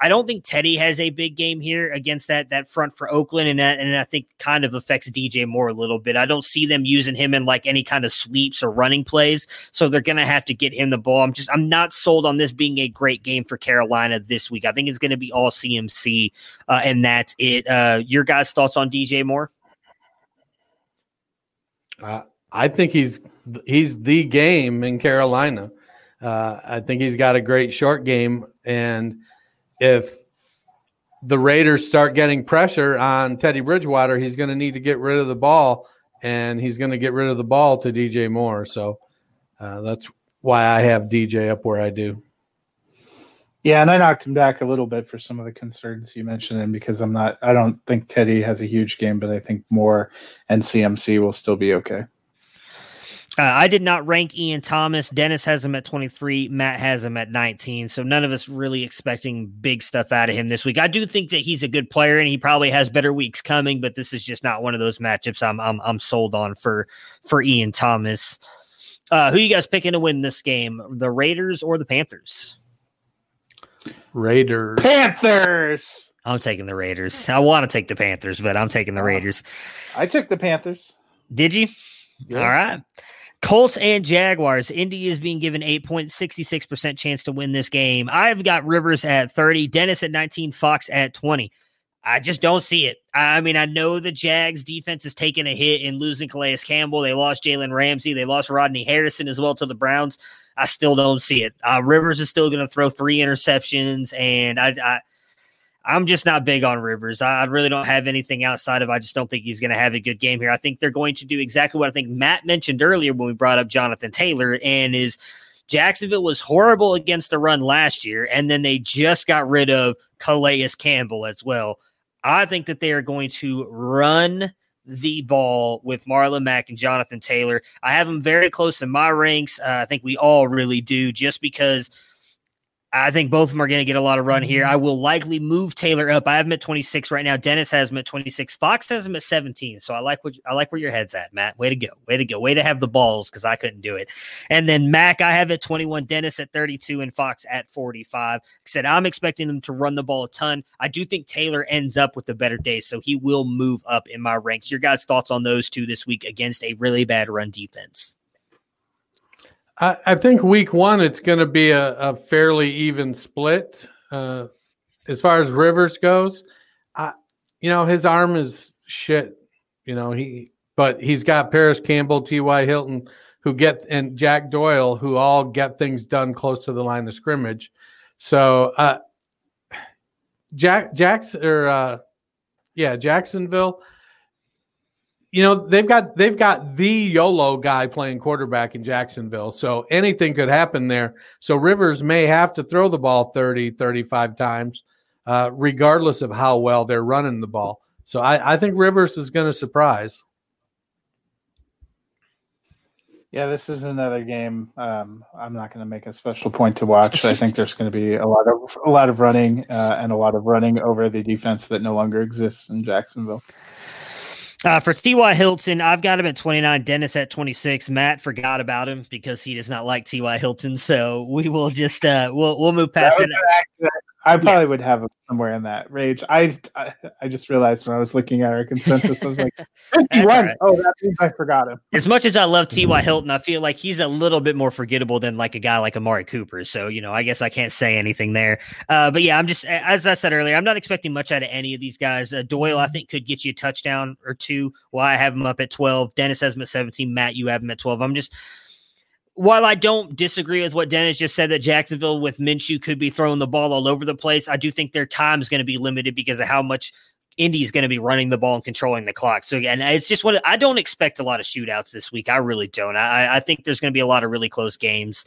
I don't think Teddy has a big game here against that that front for Oakland, and that and I think kind of affects DJ Moore a little bit. I don't see them using him in like any kind of sweeps or running plays, so they're gonna have to get him the ball. I'm just I'm not sold on this being a great game for Carolina this week. I think it's gonna be all CMC, uh, and that's it. Uh, your guys' thoughts on DJ Moore? Uh, I think he's he's the game in Carolina. Uh, I think he's got a great short game, and if the Raiders start getting pressure on Teddy Bridgewater, he's going to need to get rid of the ball, and he's going to get rid of the ball to DJ Moore. So uh, that's why I have DJ up where I do. Yeah, and I knocked him back a little bit for some of the concerns you mentioned, and because I'm not, I don't think Teddy has a huge game, but I think Moore and CMC will still be okay. Uh, I did not rank Ian Thomas. Dennis has him at 23. Matt has him at 19. So none of us really expecting big stuff out of him this week. I do think that he's a good player and he probably has better weeks coming, but this is just not one of those matchups I'm I'm, I'm sold on for for Ian Thomas. Uh, who you guys picking to win this game? The Raiders or the Panthers? Raiders. Panthers. I'm taking the Raiders. I want to take the Panthers, but I'm taking the Raiders. I took the Panthers. Did you? Yes. All right. Colts and Jaguars. Indy is being given 8.66% chance to win this game. I've got Rivers at 30, Dennis at 19, Fox at 20. I just don't see it. I mean, I know the Jags defense is taking a hit in losing Calais Campbell. They lost Jalen Ramsey. They lost Ronnie Harrison as well to the Browns. I still don't see it. Uh, Rivers is still going to throw three interceptions, and I, I I'm just not big on Rivers. I, really don't have anything outside of I just don't think he's going to have a good game here. I think they're going to do exactly what I think Matt mentioned earlier when we brought up Jonathan Taylor and is Jacksonville was horrible against the run last year, and then they just got rid of Calais Campbell as well. I think that they are going to run the ball with Marlon Mack and Jonathan Taylor. I have them very close in my ranks. Uh, I think we all really do, just because I think both of them are going to get a lot of run here. I will likely move Taylor up. I have him at 26 right now. Dennis has him at 26. Fox has him at 17. So I like what I like where your head's at, Matt. Way to go. Way to go. Way to have the balls because I couldn't do it. And then Mac, I have at 21, Dennis at 32, and Fox at 45. I said, I'm expecting them to run the ball a ton. I do think Taylor ends up with a better day, so he will move up in my ranks. Your guys' thoughts on those two this week against a really bad run defense? I, I think week one it's going to be a, a, fairly even split uh, as far as Rivers goes. I, you know, his arm is shit. You know he, but he's got Parris Campbell, T. Y. Hilton, who get and Jack Doyle, who all get things done close to the line of scrimmage. So uh, Jack Jackson or uh, yeah Jacksonville you know they've got they've got the YOLO guy playing quarterback in Jacksonville. So anything could happen there. So Rivers may have to throw the ball 30, 35 times, uh, regardless of how well they're running the ball. So I, I think Rivers is going to surprise. Yeah, this is another game. Um, I'm not going to make a special point to watch. I think there's going to be a lot of a lot of running uh, and a lot of running over the defense that no longer exists in Jacksonville. Uh, for T.Y. Hilton, I've got him at 29, Dennis at 26. Matt forgot about him because he does not like T.Y. Hilton. So we will just, uh, we'll, we'll move past that. it. I probably would have him somewhere in that range. I, I I just realized when I was looking at our consensus, I was like, 51. right. Oh, that means I forgot him. As much as I love T.Y. Hilton, I feel like he's a little bit more forgettable than like a guy like Amari Cooper. So, you know, I guess I can't say anything there. Uh, but yeah, I'm just, as I said earlier, I'm not expecting much out of any of these guys. Uh, Doyle, I think, could get you a touchdown or two. Well, I have him up at 12. Dennis has him at 17. Matt, you have him at 12. I'm just, while I don't disagree with what Dennis just said that Jacksonville with Minshew could be throwing the ball all over the place, I do think their time is going to be limited because of how much Indy is going to be running the ball and controlling the clock. So again, it's just what I don't expect a lot of shootouts this week. I really don't. I, I think there's going to be a lot of really close games.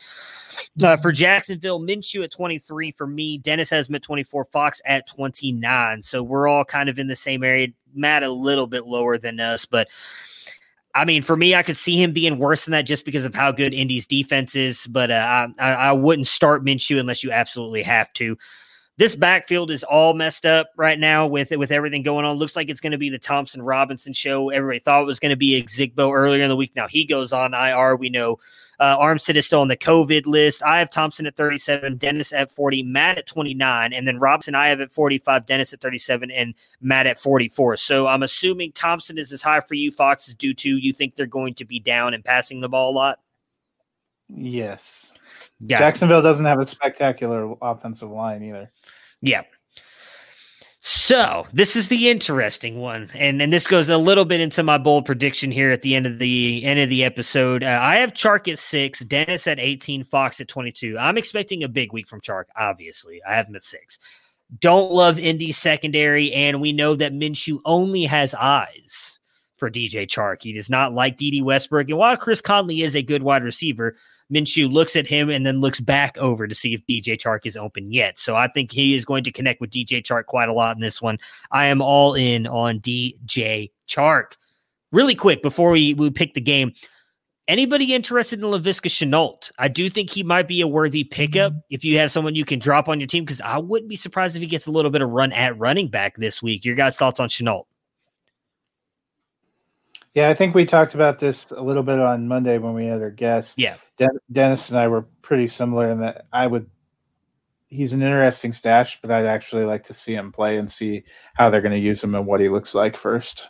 Uh, for Jacksonville, Minshew at 23 for me. Dennis has him at 24. Fox at 29. So we're all kind of in the same area. Matt a little bit lower than us, but I mean, for me, I could see him being worse than that just because of how good Indy's defense is. But uh, I, I wouldn't start Minshew unless you absolutely have to. This backfield is all messed up right now with with everything going on. Looks like it's going to be the Thompson Robinson show. Everybody thought it was going to be Zigbo earlier in the week. Now he goes on IR. We know uh, Armstead is still on the COVID list. I have Thompson at 37, Dennis at 40, Matt at 29, and then Robinson I have at 45, Dennis at 37, and Matt at 44. So I'm assuming Thompson is as high for you, Fox is due to you think they're going to be down and passing the ball a lot. Yes. Yeah. Jacksonville doesn't have a spectacular offensive line either. Yeah. So this is the interesting one, and and this goes a little bit into my bold prediction here at the end of the end of the episode. Uh, I have Chark at six, Dennis at eighteen, Fox at twenty two. I'm expecting a big week from Chark. Obviously, I have him at six. Don't love Indy secondary, and we know that Minshew only has eyes for DJ Chark. He does not like Dede Westbrook, and while Chris Conley is a good wide receiver, Minshew looks at him and then looks back over to see if DJ Chark is open yet. So I think he is going to connect with DJ Chark quite a lot in this one. I am all in on DJ Chark. Really quick before we, we pick the game, anybody interested in Laviska Shenault? I do think he might be a worthy pickup mm-hmm. if you have someone you can drop on your team because I wouldn't be surprised if he gets a little bit of run at running back this week. Your guys' thoughts on Chenault? Yeah, I think we talked about this a little bit on Monday when we had our guest. Yeah. Den- Dennis and I were pretty similar in that I would. He's an interesting stash, but I'd actually like to see him play and see how they're going to use him and what he looks like first.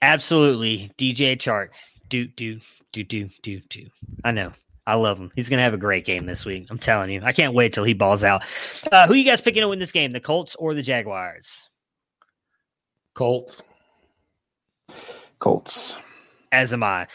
Absolutely, DJ Chark. Do do do do do do. I know. I love him. He's gonna have a great game this week. I'm telling you. I can't wait till he balls out. Uh, who you guys picking to win this game? The Colts or the Jaguars? Colts. Colts. As am I.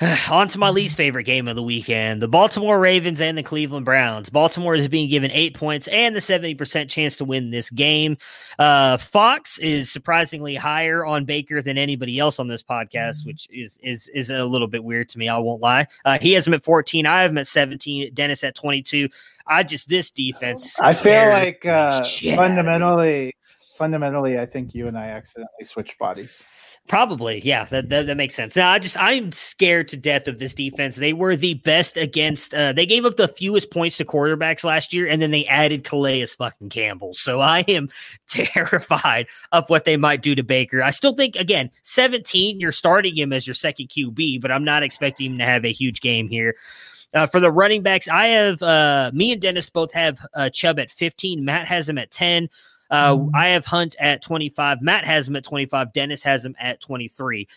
On to my least favorite game of the weekend the Baltimore Ravens and the Cleveland Browns. Baltimore is being given eight points and the 70% chance to win this game. Uh, Fox is surprisingly higher on Baker than anybody else on this podcast, which is is is a little bit weird to me. I won't lie. Uh, he has him at 14. I have him at 17. Dennis at 22. I just, this defense. I feel like uh, shit out of me. fundamentally, fundamentally, I think you and I accidentally switched bodies. Probably, yeah, that, that that makes sense. Now, I just I'm scared to death of this defense. They were the best against. Uh, they gave up the fewest points to quarterbacks last year, and then they added Calais fucking Campbell. So I am terrified of what they might do to Baker. I still think again, 17, you're starting him as your second QB, but I'm not expecting him to have a huge game here. Uh, for the running backs, I have uh, me and Dennis both have uh, Chubb at 15. Matt has him at 10. Uh, I have Hunt at 25. Matt has him at 25. Dennis has him at 23.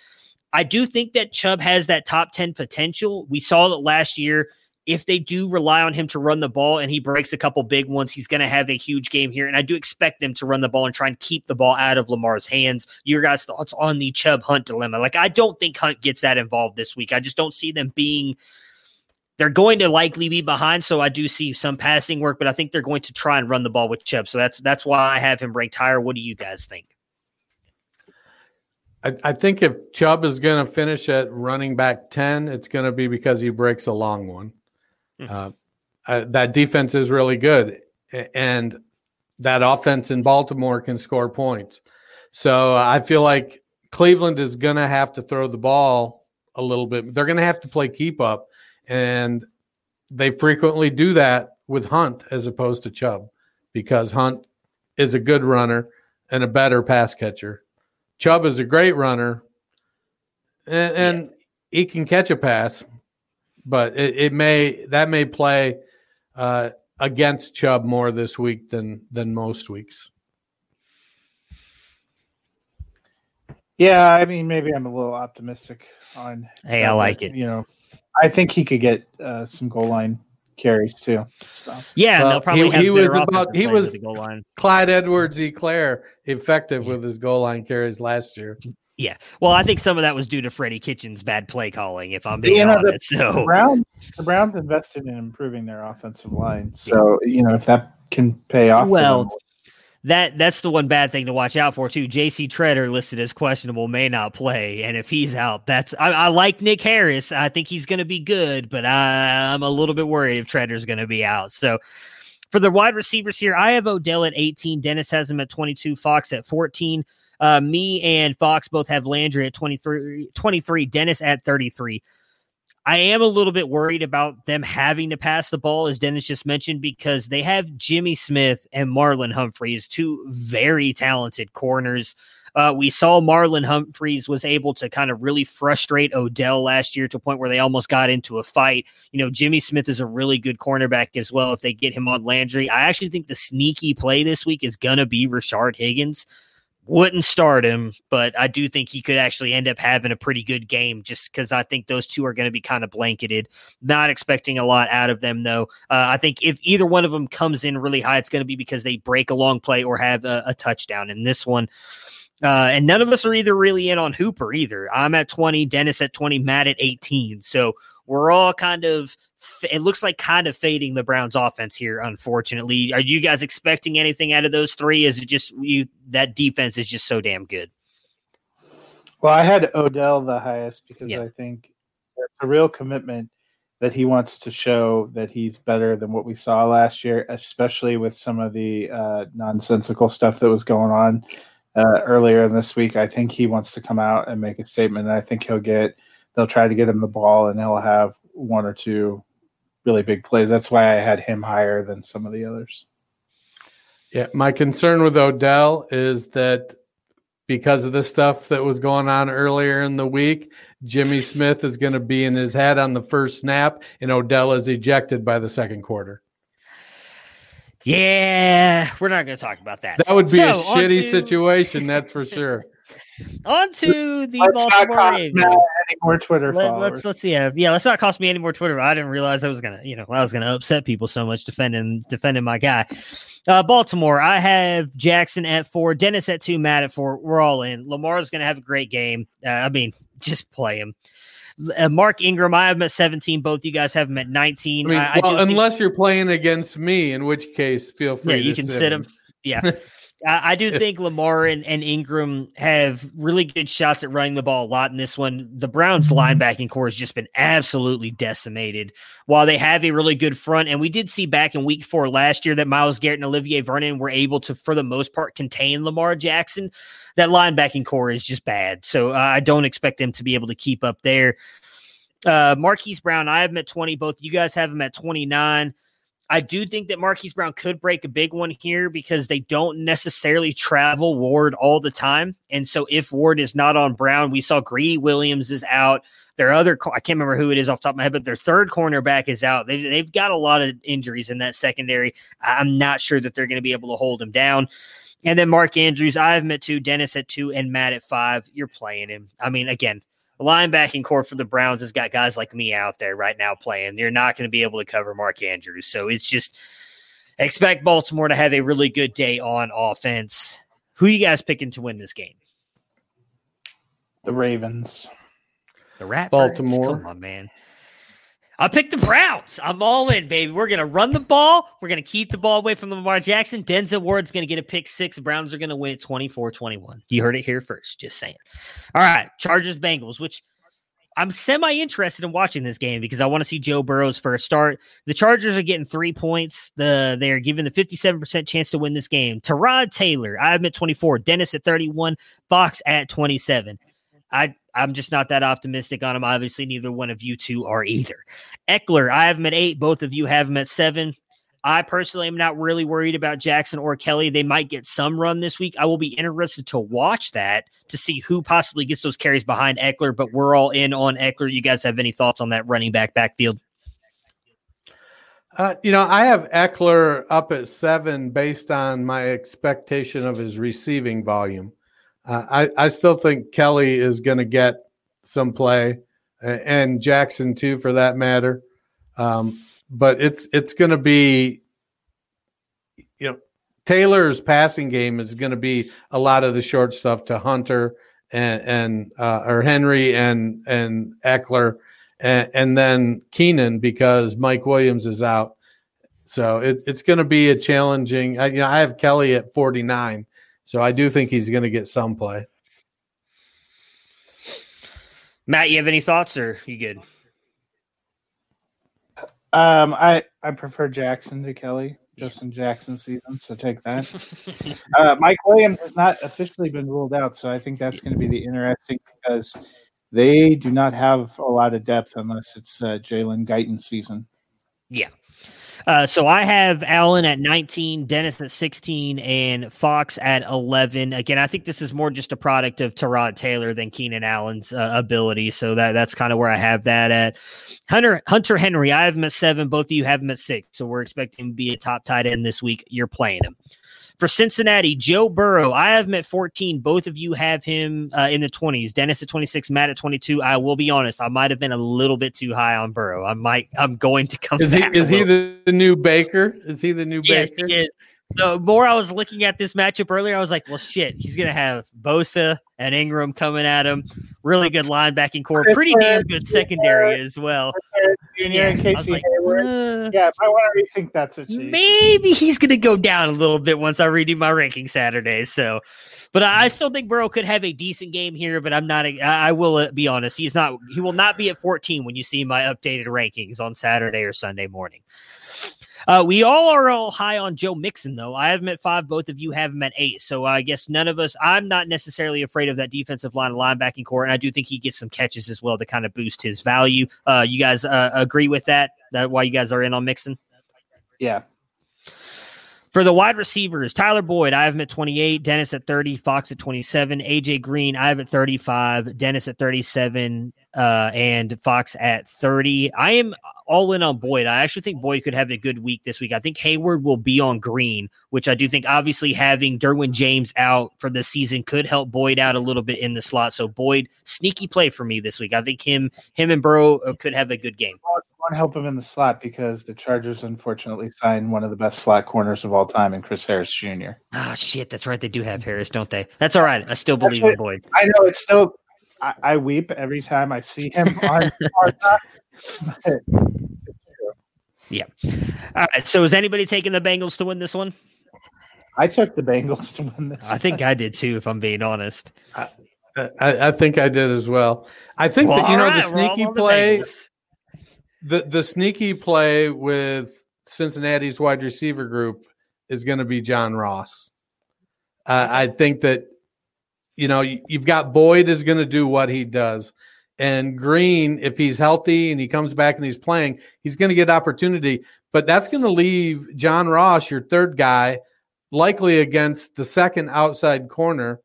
I do think that Chubb has that top 10 potential. We saw it last year. If they do rely on him to run the ball and he breaks a couple big ones, he's going to have a huge game here. And I do expect them to run the ball and try and keep the ball out of Lamar's hands. Your guys' thoughts on the Chubb Hunt dilemma? Like, I don't think Hunt gets that involved this week. I just don't see them being they're going to likely be behind, so I do see some passing work, but I think they're going to try and run the ball with Chubb. So that's that's why I have him ranked higher. What do you guys think? I, I think if Chubb is going to finish at running back 10, it's going to be because he breaks a long one. Uh, uh, that defense is really good, and that offense in Baltimore can score points. So I feel like Cleveland is going to have to throw the ball a little bit. They're going to have to play keep up, and they frequently do that with Hunt as opposed to Chubb because Hunt is a good runner and a better pass catcher. Chubb is a great runner, and, and he can catch a pass, but it, it may that may play uh, against Chubb more this week than than most weeks. Yeah, I mean, maybe I'm a little optimistic on. Hey, I like it. You know, I think he could get uh, some goal line carries too. So. Yeah, Well, they'll probably he- have he was about- he was- the goal line. Clyde Edwards Helaire effective with his goal line carries last year. Yeah. Well, I think some of that was due to Freddie Kitchens' bad play calling, if I'm being You know, the, honest. the So Browns, the Browns invested in improving their offensive line. So you know, if that can pay off, Well, them, that that's the one bad thing to watch out for too. J.C. Tretter listed as questionable may not play, and if he's out, that's I, I like Nick Harris. I think he's going to be good, but I, I'm a little bit worried if Tretter's going to be out. So. For the wide receivers here, I have Odell at 18. Dennis has him at 22. Fox at 14. Uh, me and Fox both have Landry at 23, 23. Dennis at 33. I am a little bit worried about them having to pass the ball, as Dennis just mentioned, because they have Jimmy Smith and Marlon Humphreys, two very talented corners. Uh, we saw Marlon Humphreys was able to kind of really frustrate Odell last year to a point where they almost got into a fight. You know, Jimmy Smith is a really good cornerback as well if they get him on Landry. I actually think the sneaky play this week is going to be Rashard Higgins wouldn't start him, but I do think he could actually end up having a pretty good game just because I think those two are going to be kind of blanketed. Not expecting a lot out of them, though. Uh, I think if either one of them comes in really high, it's going to be because they break a long play or have a, a touchdown. In this one, uh, and none of us are either really in on Hooper either. I'm at 20, Dennis at 20, Matt at 18. So we're all kind of, it looks like kind of fading the Browns offense here, unfortunately. Are you guys expecting anything out of those three? Is it just you, that defense is just so damn good? well, I had Odell the highest because Yeah. I think it's a real commitment that he wants to show that he's better than what we saw last year, especially with some of the uh, nonsensical stuff that was going on uh, earlier in this week. I think he wants to come out and make a statement. And I think he'll get, they'll try to get him the ball and he'll have one or two really big plays. That's why I had him higher than some of the others. Yeah, my concern with Odell is that because of the stuff that was going on earlier in the week, Jimmy Smith is going to be in his head on the first snap, and Odell is ejected by the second quarter. Yeah, we're not going to talk about that. That would be a So, on shitty to- situation, that's for sure. On to the Let's not Baltimore cost Ravens. Any more Twitter Let, followers. let's let's yeah yeah let's not cost me any more Twitter. I didn't realize I was gonna you know I was gonna upset people so much defending defending my guy. Uh, Baltimore, I have Jackson at four, Dennis at two, Matt at four. We're all in. Lamar's gonna have a great game. Uh, I mean, just play him. Uh, Mark Ingram, I have him at seventeen. Both you guys have him at nineteen. I mean, I, I well, think- unless you're playing against me, in which case, feel free yeah, to you can sit him. Yeah. I I do think Lamar and, and Ingram have really good shots at running the ball a lot in this one. The Browns linebacking core has just been absolutely decimated. While they have a really good front, and we did see back in week four last year that Myles Garrett and Olivier Vernon were able to, for the most part, contain Lamar Jackson. That linebacking core is just bad. So uh, I don't expect them to be able to keep up there. Uh, Marquise Brown, I have him at 20. Both you guys have him at 29. I do think that Marquise Brown could break a big one here because they don't necessarily travel Ward all the time. And so if Ward is not on Brown, we saw Greedy Williams is out. Their other, I can't remember who it is off top of my head, but their third cornerback is out. They've, they've got a lot of injuries in that secondary. I'm not sure that they're going to be able to hold him down. And then Mark Andrews, I have him at two, Dennis at two, and Matt at five. You're playing him. I mean, again, the linebacking core for the Browns has got guys like me out there right now playing. You're not going to be able to cover Mark Andrews. So it's just expect Baltimore to have a really good day on offense. Who you guys picking to win this game? the Ravens. The Rat Baltimore. Come on, man. I picked the Browns. I'm all in, baby. We're gonna run the ball. We're gonna keep the ball away from Lamar Jackson. Denzel Ward's gonna get a pick six. The Browns are gonna win it 24-21. You heard it here first. Just saying. All right, Chargers Bengals, which I'm semi interested in watching this game because I want to see Joe Burrow's first start. The Chargers are getting three points. The they are given the 57% chance to win this game. Tyrod Taylor, I admit 24. Dennis at 31. Fox at 27. I I'm just not that optimistic on him. Obviously, neither one of you two are either. Ekeler, I have him at eight. Both of you have him at seven. I personally am not really worried about Jackson or Kelly. They might get some run this week. I will be interested to watch that to see who possibly gets those carries behind Ekeler, but we're all in on Ekeler. You guys have any thoughts on that running back backfield? Uh, you know, I have Ekeler up at seven based on my expectation of his receiving volume. Uh, I, I still think Kelly is going to get some play, and Jackson too, for that matter. Um, but it's it's going to be, you know, Taylor's passing game is going to be a lot of the short stuff to Hunter and and uh, or Henry and and Ekeler, and, and then Keenan because Mike Williams is out. So it, it's going to be a challenging. I, you know, I have Kelly at forty nine, so I do think he's going to get some play. Matt, you have any thoughts, or you good? Um, I I prefer Jackson to Kelly. Justin Jackson season, so take that. uh, Mike Williams has not officially been ruled out, so I think that's going to be the interesting because they do not have a lot of depth unless it's uh, Jalen Guyton season. Yeah, uh, so I have Allen at 19, Dennis at 16, and Fox at 11. Again, I think this is more just a product of Tyrod Taylor than Keenan Allen's uh, ability. So that that's kind of where I have that at. Hunter Hunter Henry, I have him at seven. Both of you have him at six. So we're expecting him to be a top tight end this week. You're playing him. For Cincinnati, Joe Burrow, I have him at 14. Both of you have him uh, in the 20s. Dennis at 26, Matt at 22. I will be honest, I might have been a little bit too high on Burrow. I might, I'm going to come. Is he is he the, the, new Baker? Is he the new yes, Baker? He is. The more I was looking at this matchup earlier, I was like, well, shit, he's going to have Bosa and Ingram coming at him. Really good linebacking core. Pretty damn good secondary as well. Junior and Casey like, Uh, yeah, I want to rethink that situation. Maybe he's going to go down a little bit once I redo my ranking Saturday. So, but I, I still think Burrow could have a decent game here. But I'm not. I, I will uh, be honest. He's not. He will not be at 14 when you see my updated rankings on Saturday or Sunday morning. Uh, we all are all high on Joe Mixon, though. I have him at five. Both of you have him at eight. So I guess none of us, I'm not necessarily afraid of that defensive line, of linebacking core. And I do think he gets some catches as well to kind of boost his value. Uh, you guys uh, agree with that? That why you guys are in on Mixon? Yeah. For the wide receivers, Tyler Boyd, I have him at 28, Dennis at 30, Fox at 27, AJ Green, I have at 35, Dennis at 37, uh, and Fox at 30. I am all in on Boyd. I actually think Boyd could have a good week this week. I think Hayward will be on green, which I do think obviously having Derwin James out for the season could help Boyd out a little bit in the slot. So Boyd, sneaky play for me this week. I think him, him and Burrow uh, could have a good game won't help him in the slot because the Chargers unfortunately signed one of the best slot corners of all time in Chris Harris Jr. Ah, oh, shit, that's right. They do have Harris, don't they? That's all right. I still believe in Boyd. I know it's still. I, I, weep every time I see him on. yeah. All right. So is anybody taking the Bengals to win this one? I took the Bengals to win this. I one. think I did too, if I'm being honest. I, I, I think I did as well. I think well, that you know right, the sneaky play. The the the sneaky play with Cincinnati's wide receiver group is going to be John Ross. Uh, I think that you know you've got Boyd is going to do what he does, and Green, if he's healthy and he comes back and he's playing, he's going to get opportunity. But that's going to leave John Ross, your third guy, likely against the second outside corner.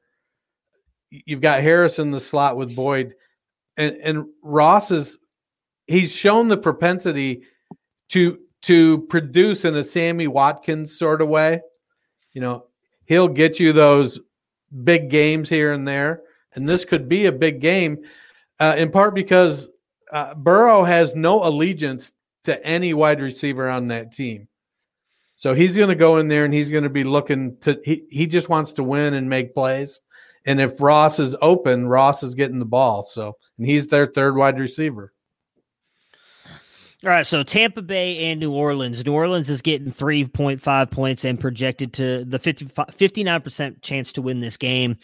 You've got Harris in the slot with Boyd, and and Ross is he's shown the propensity to to produce in a Sammy Watkins sort of way. You know, he'll get you those big games here and there, and this could be a big game, uh, in part because uh, Burrow has no allegiance to any wide receiver on that team. So he's going to go in there and he's going to be looking to he, he just wants to win and make plays. And if Ross is open, Ross is getting the ball. So and he's their third wide receiver. All right, so Tampa Bay and New Orleans. New Orleans is getting 3.5 points and projected to the 50, 59% chance to win this game.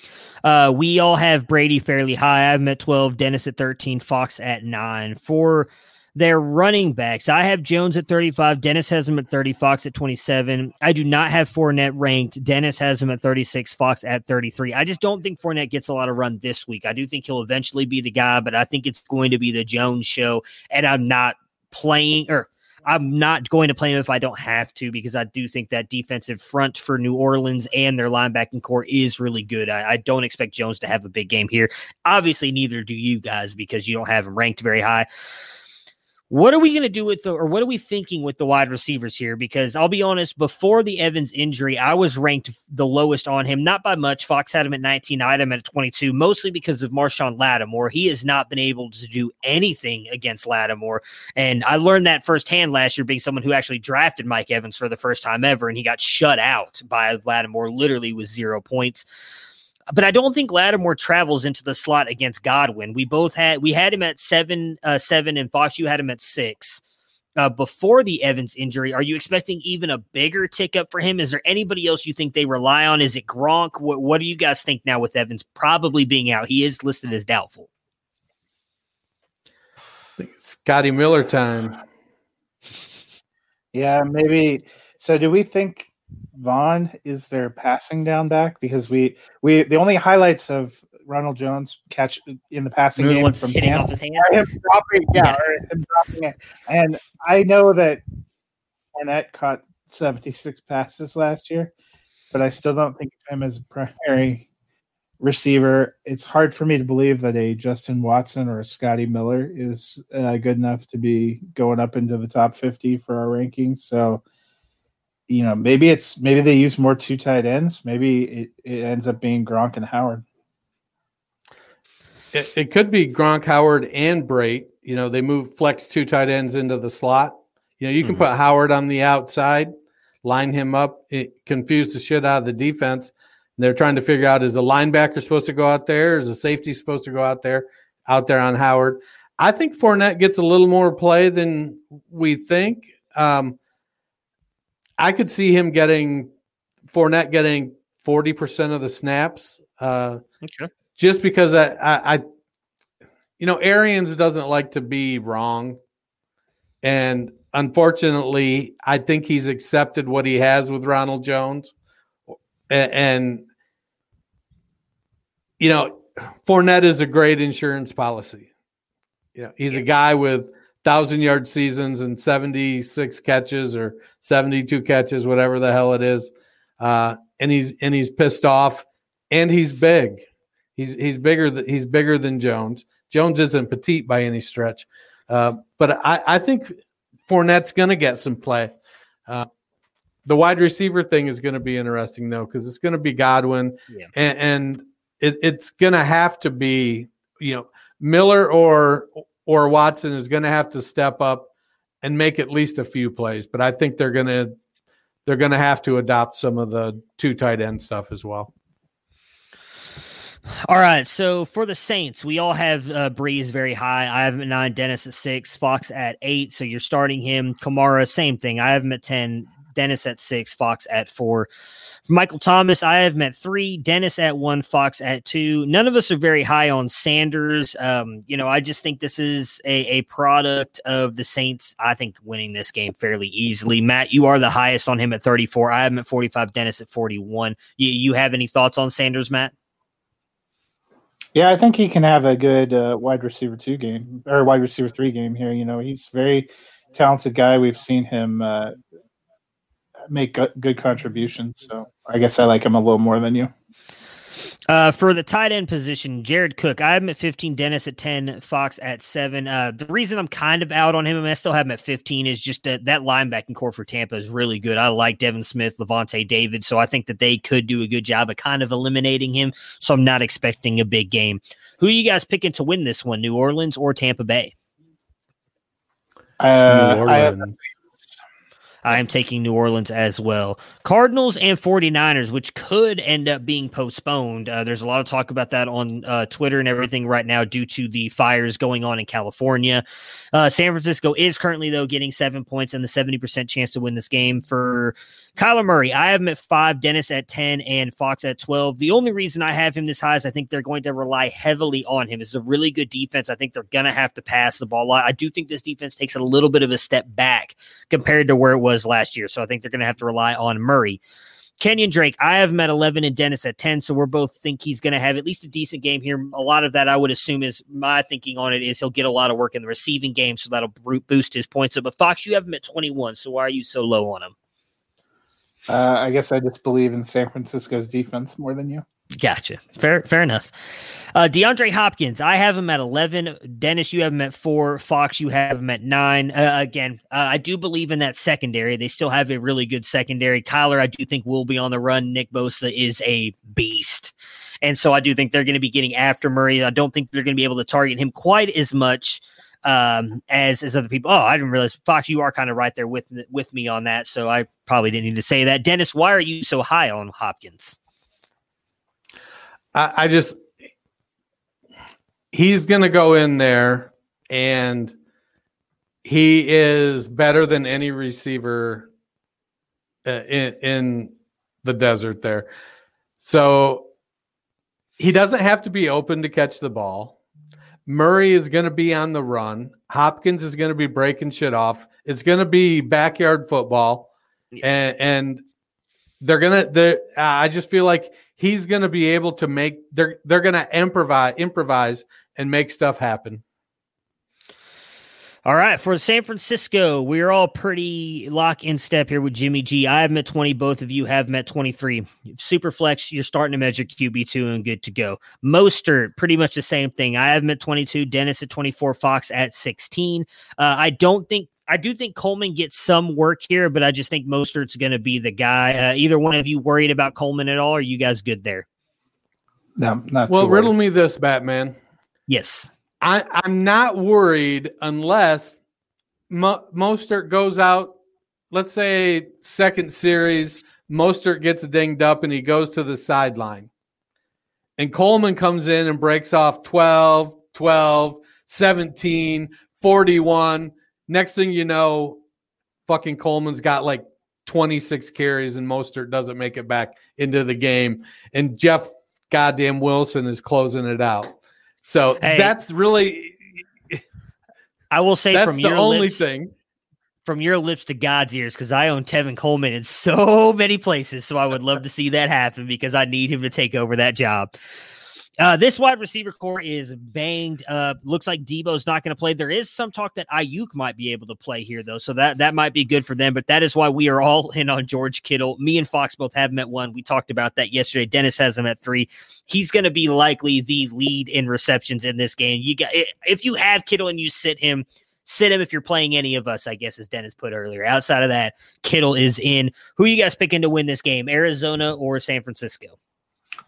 Uh, we all have Brady fairly high. I've met 12, Dennis at 13, Fox at 9. For their running backs, I have Jones at 35, Dennis has him at 30, Fox at 27. I do not have Fournette ranked. Dennis has him at 36, Fox at 33. I just don't think Fournette gets a lot of run this week. I do think he'll eventually be the guy, but I think it's going to be the Jones show, and I'm not playing or I'm not going to play him if I don't have to because I do think that defensive front for New Orleans and their linebacking core is really good. I, I, don't expect Jones to have a big game here. Obviously, neither do you guys because you don't have him ranked very high. What are we going to do with the, or what are we thinking with the wide receivers here? Because I'll be honest, before the Evans injury, I was ranked the lowest on him, not by much. Fox had him at 19, I had him at 22, mostly because of Marshon Lattimore. He has not been able to do anything against Lattimore. And I learned that firsthand last year, being someone who actually drafted Mike Evans for the first time ever, and he got shut out by Lattimore literally with zero points but I don't think Lattimore travels into the slot against Godwin. We both had we had him at seven, uh, seven, and Fox. You had him at six. Uh, before the Evans injury, are you expecting even a bigger tick up for him? Is there anybody else you think they rely on? Is it Gronk? What, what do you guys think now with Evans probably being out? He is listed as doubtful. Scotty Miller time. Yeah, maybe. So, do we think Vaughn is their passing down back because we we the only highlights of Ronald Jones catch in the passing game from Cam are him dropping, yeah, yeah. him dropping it. And I know that Fournette caught 76 passes last year, but I still don't think of him as a primary receiver. It's hard for me to believe that a Justin Watson or a Scotty Miller is uh, good enough to be going up into the top 50 for our rankings. So you know, maybe it's maybe they use more two tight ends. Maybe it, it ends up being Gronk and Howard. It, it could be Gronk, Howard, and Brate. You know, they move flex two tight ends into the slot. You know, you can mm-hmm. put Howard on the outside, line him up, it confused the shit out of the defense. They're trying to figure out is a linebacker supposed to go out there? Is a safety supposed to go out there? Out there on Howard. I think Fournette gets a little more play than we think. Um, I could see him getting Fournette getting forty percent of the snaps. Uh, okay. Just because I, I, I, you know, Arians doesn't like to be wrong, and unfortunately, I think he's accepted what he has with Ronald Jones, and, and you know, Fournette is a great insurance policy. You know, he's a guy with thousand yard seasons and 76 catches or 72 catches, whatever the hell it is. Uh, and he's and he's pissed off and he's big. He's he's bigger than he's bigger than Jones. Jones isn't petite by any stretch. Uh, but I, I think Fournette's gonna get some play. Uh, the wide receiver thing is going to be interesting though, because it's going to be Godwin, yeah. and, and it, it's going to have to be you know Miller or or Watson is going to have to step up and make at least a few plays. But I think they're going to they're going to have to adopt some of the two tight end stuff as well. All right, so for the Saints, we all have uh, Brees very high. I have him at nine, Dennis at six, Fox at eight. So you're starting him. Kamara, same thing. I have him at ten, Dennis at six, Fox at four. For Michael Thomas, I have met three, Dennis at one, Fox at two. None of us are very high on Sanders. Um, you know, I just think this is a, a product of the Saints, I think, winning this game fairly easily. Matt, you are the highest on him at 34. I have him at 45, Dennis at 41. You, you have any thoughts on Sanders, Matt? Yeah, I think he can have a good uh, wide receiver two game or wide receiver three game here. You know, he's very talented guy. We've seen him uh, make good contributions. So I guess I like him a little more than you. Uh, for the tight end position, Jared Cook, I have him at 15, Dennis at 10, Fox at 7. Uh, the reason I'm kind of out on him, and I still have him at 15, is just that that linebacking core for Tampa is really good. I like Devin Smith, Lavonte David, so I think that they could do a good job of kind of eliminating him. So I'm not expecting a big game. Who are you guys picking to win this one, New Orleans or Tampa Bay? Uh, New Orleans. I am taking New Orleans as well. Cardinals and 49ers, which could end up being postponed. Uh, there's a lot of talk about that on uh, Twitter and everything right now due to the fires going on in California. Uh, San Francisco is currently, though, getting seven points and the 70% chance to win this game. For Kyler Murray, I have him at five, Dennis at 10, and Fox at 12. The only reason I have him this high is I think they're going to rely heavily on him. It's a really good defense. I think they're going to have to pass the ball a lot. I do think this defense takes a little bit of a step back compared to where it was was last year. So I think they're going to have to rely on Murray. Kenyon Drake, I have him at 11 and Dennis at 10. So we're both think he's going to have at least a decent game here. A lot of that, I would assume, is my thinking on it is he'll get a lot of work in the receiving game. So that'll boost his points up. But Fox, you have him at 21. So why are you so low on him? Uh, I guess I just believe in San Francisco's defense more than you. Gotcha. Fair, fair enough. Uh, DeAndre Hopkins, I have him at 11. Dennis, you have him at four. Fox, you have him at nine. Uh, again, uh, I do believe in that secondary. They still have a really good secondary. Kyler, I do think will be on the run. Nick Bosa is a beast. And so I do think they're going to be getting after Murray. I don't think they're going to be able to target him quite as much um, as as other people. Oh, I didn't realize Fox, you are kind of right there with with me on that. So I probably didn't need to say that. Dennis, why are you so high on Hopkins? I, I just he's going to go in there and he is better than any receiver uh, in, in the desert there. So he doesn't have to be open to catch the ball. Murray is going to be on the run. Hopkins is going to be breaking shit off. It's going to be backyard football, and, and they're gonna. They're, uh, I just feel like he's going to be able to make. They're they're going to improvise, improvise, and make stuff happen. All right, for San Francisco, we're all pretty lock in step here with Jimmy G. I have met 20, both of you have met 23. Super flex, you're starting to measure QB2 and good to go. Mostert, pretty much the same thing. I have met 22, Dennis at 24, Fox at 16. Uh, I don't think I do think Coleman gets some work here, but I just think Mostert's going to be the guy. Uh, either one of you worried about Coleman at all? Or are you guys good there? No, not well. too. Riddle me this, Batman. Yes. I, I'm not worried unless Mo- Mostert goes out. Let's say second series, Mostert gets dinged up and he goes to the sideline. And Coleman comes in and breaks off 12, 12, 17, 41. Next thing you know, fucking Coleman's got like 26 carries and Mostert doesn't make it back into the game. And Jeff goddamn Wilson is closing it out. So Hey. that's really I will say that's from the your only lips, thing. from your lips to God's ears, because I own Tevin Coleman in so many places. So I would love to see that happen because I need him to take over that job. Uh, this wide receiver core is banged up. Looks like Deebo's not going to play. There is some talk that Aiyuk might be able to play here, though, so that that might be good for them. But that is why we are all in on George Kittle. Me and Fox both have him at one. We talked about that yesterday. Dennis has him at three. He's going to be likely the lead in receptions in this game. You got if you have Kittle and you sit him, sit him if you're playing any of us. I guess as Dennis put earlier. Outside of that, Kittle is in. Who you guys picking to win this game? Arizona or San Francisco?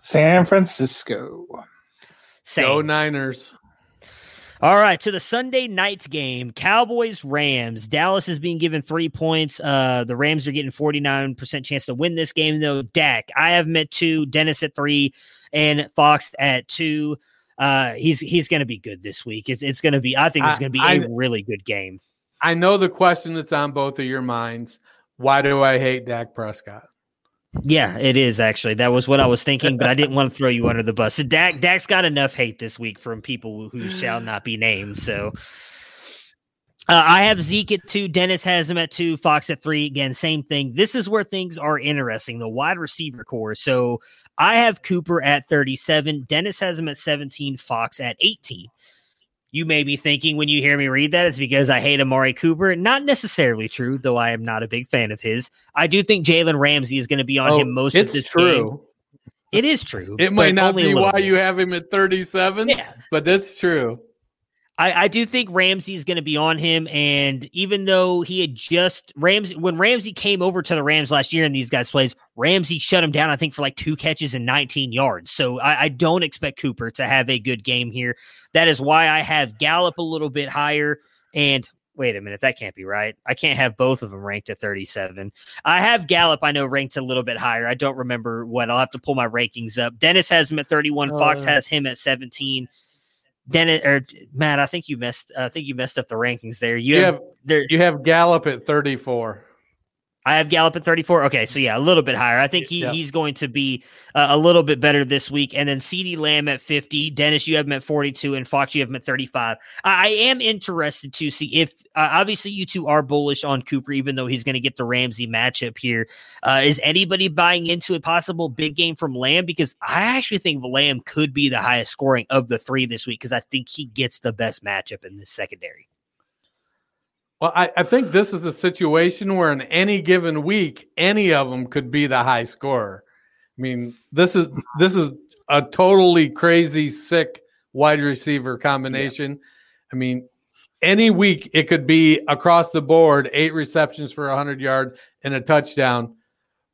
San Francisco. Same. Go Niners. All right, to the Sunday night game, Cowboys Rams. Dallas is being given three points. Uh, the Rams are getting forty nine percent chance to win this game, though. Dak, I have met two, Dennis at three, and Fox at two. Uh, he's he's going to be good this week. It's it's going to be. I think it's going to be I- a really good game. I know the question that's on both of your minds. Why do I hate Dak Prescott? Yeah, it is actually. That was what I was thinking, but I didn't want to throw you under the bus. Dak Dak's got enough hate this week from people who shall not be named. So uh, I have Zeke at two. Dennis has him at two. Fox at three. Again, same thing. This is where things are interesting. The wide receiver core. So I have Cooper at 37. Dennis has him at 17. Fox at 18. You may be thinking when you hear me read that it's because I hate Amari Cooper. Not necessarily true, though I am not a big fan of his. I do think Jalen Ramsey is going to be on Oh, him most of it's this true. game. It is true. It might not be why bit. you have him at 37, Yeah. but that's true. I, I do think Ramsey's going to be on him, and even though he had just Ramsey when Ramsey came over to the Rams last year and these guys plays, Ramsey shut him down. I think for like two catches and 19 yards. So I, I don't expect Cooper to have a good game here. That is why I have Gallup a little bit higher. And wait a minute, that can't be right. I can't have both of them ranked at 37. I have Gallup, I know, ranked a little bit higher. I don't remember what. I'll have to pull my rankings up. Dennis has him at 31. Fox Uh. has him at 17. Dennis or Matt, I think you messed. I think you messed up the rankings there. You, You have, have there. you have Gallup at 34. I have Gallup at 34. Okay, so yeah, a little bit higher. I think he, Yeah. he's going to be uh, a little bit better this week. And then CeeDee Lamb at 50. Dennis, you have him at 42, and Fox, you have him at 35. I, I am interested to see if uh, obviously you two are bullish on Cooper, even though he's going to get the Ramsey matchup here. Uh, is anybody buying into a possible big game from Lamb? Because I actually think Lamb could be the highest scoring of the three this week because I think he gets the best matchup in this secondary. Well, I, I think this is a situation where in any given week, any of them could be the high scorer. I mean, this is this is a totally crazy, sick wide receiver combination. I mean, any week it could be across the board eight receptions for 100 yard and a touchdown,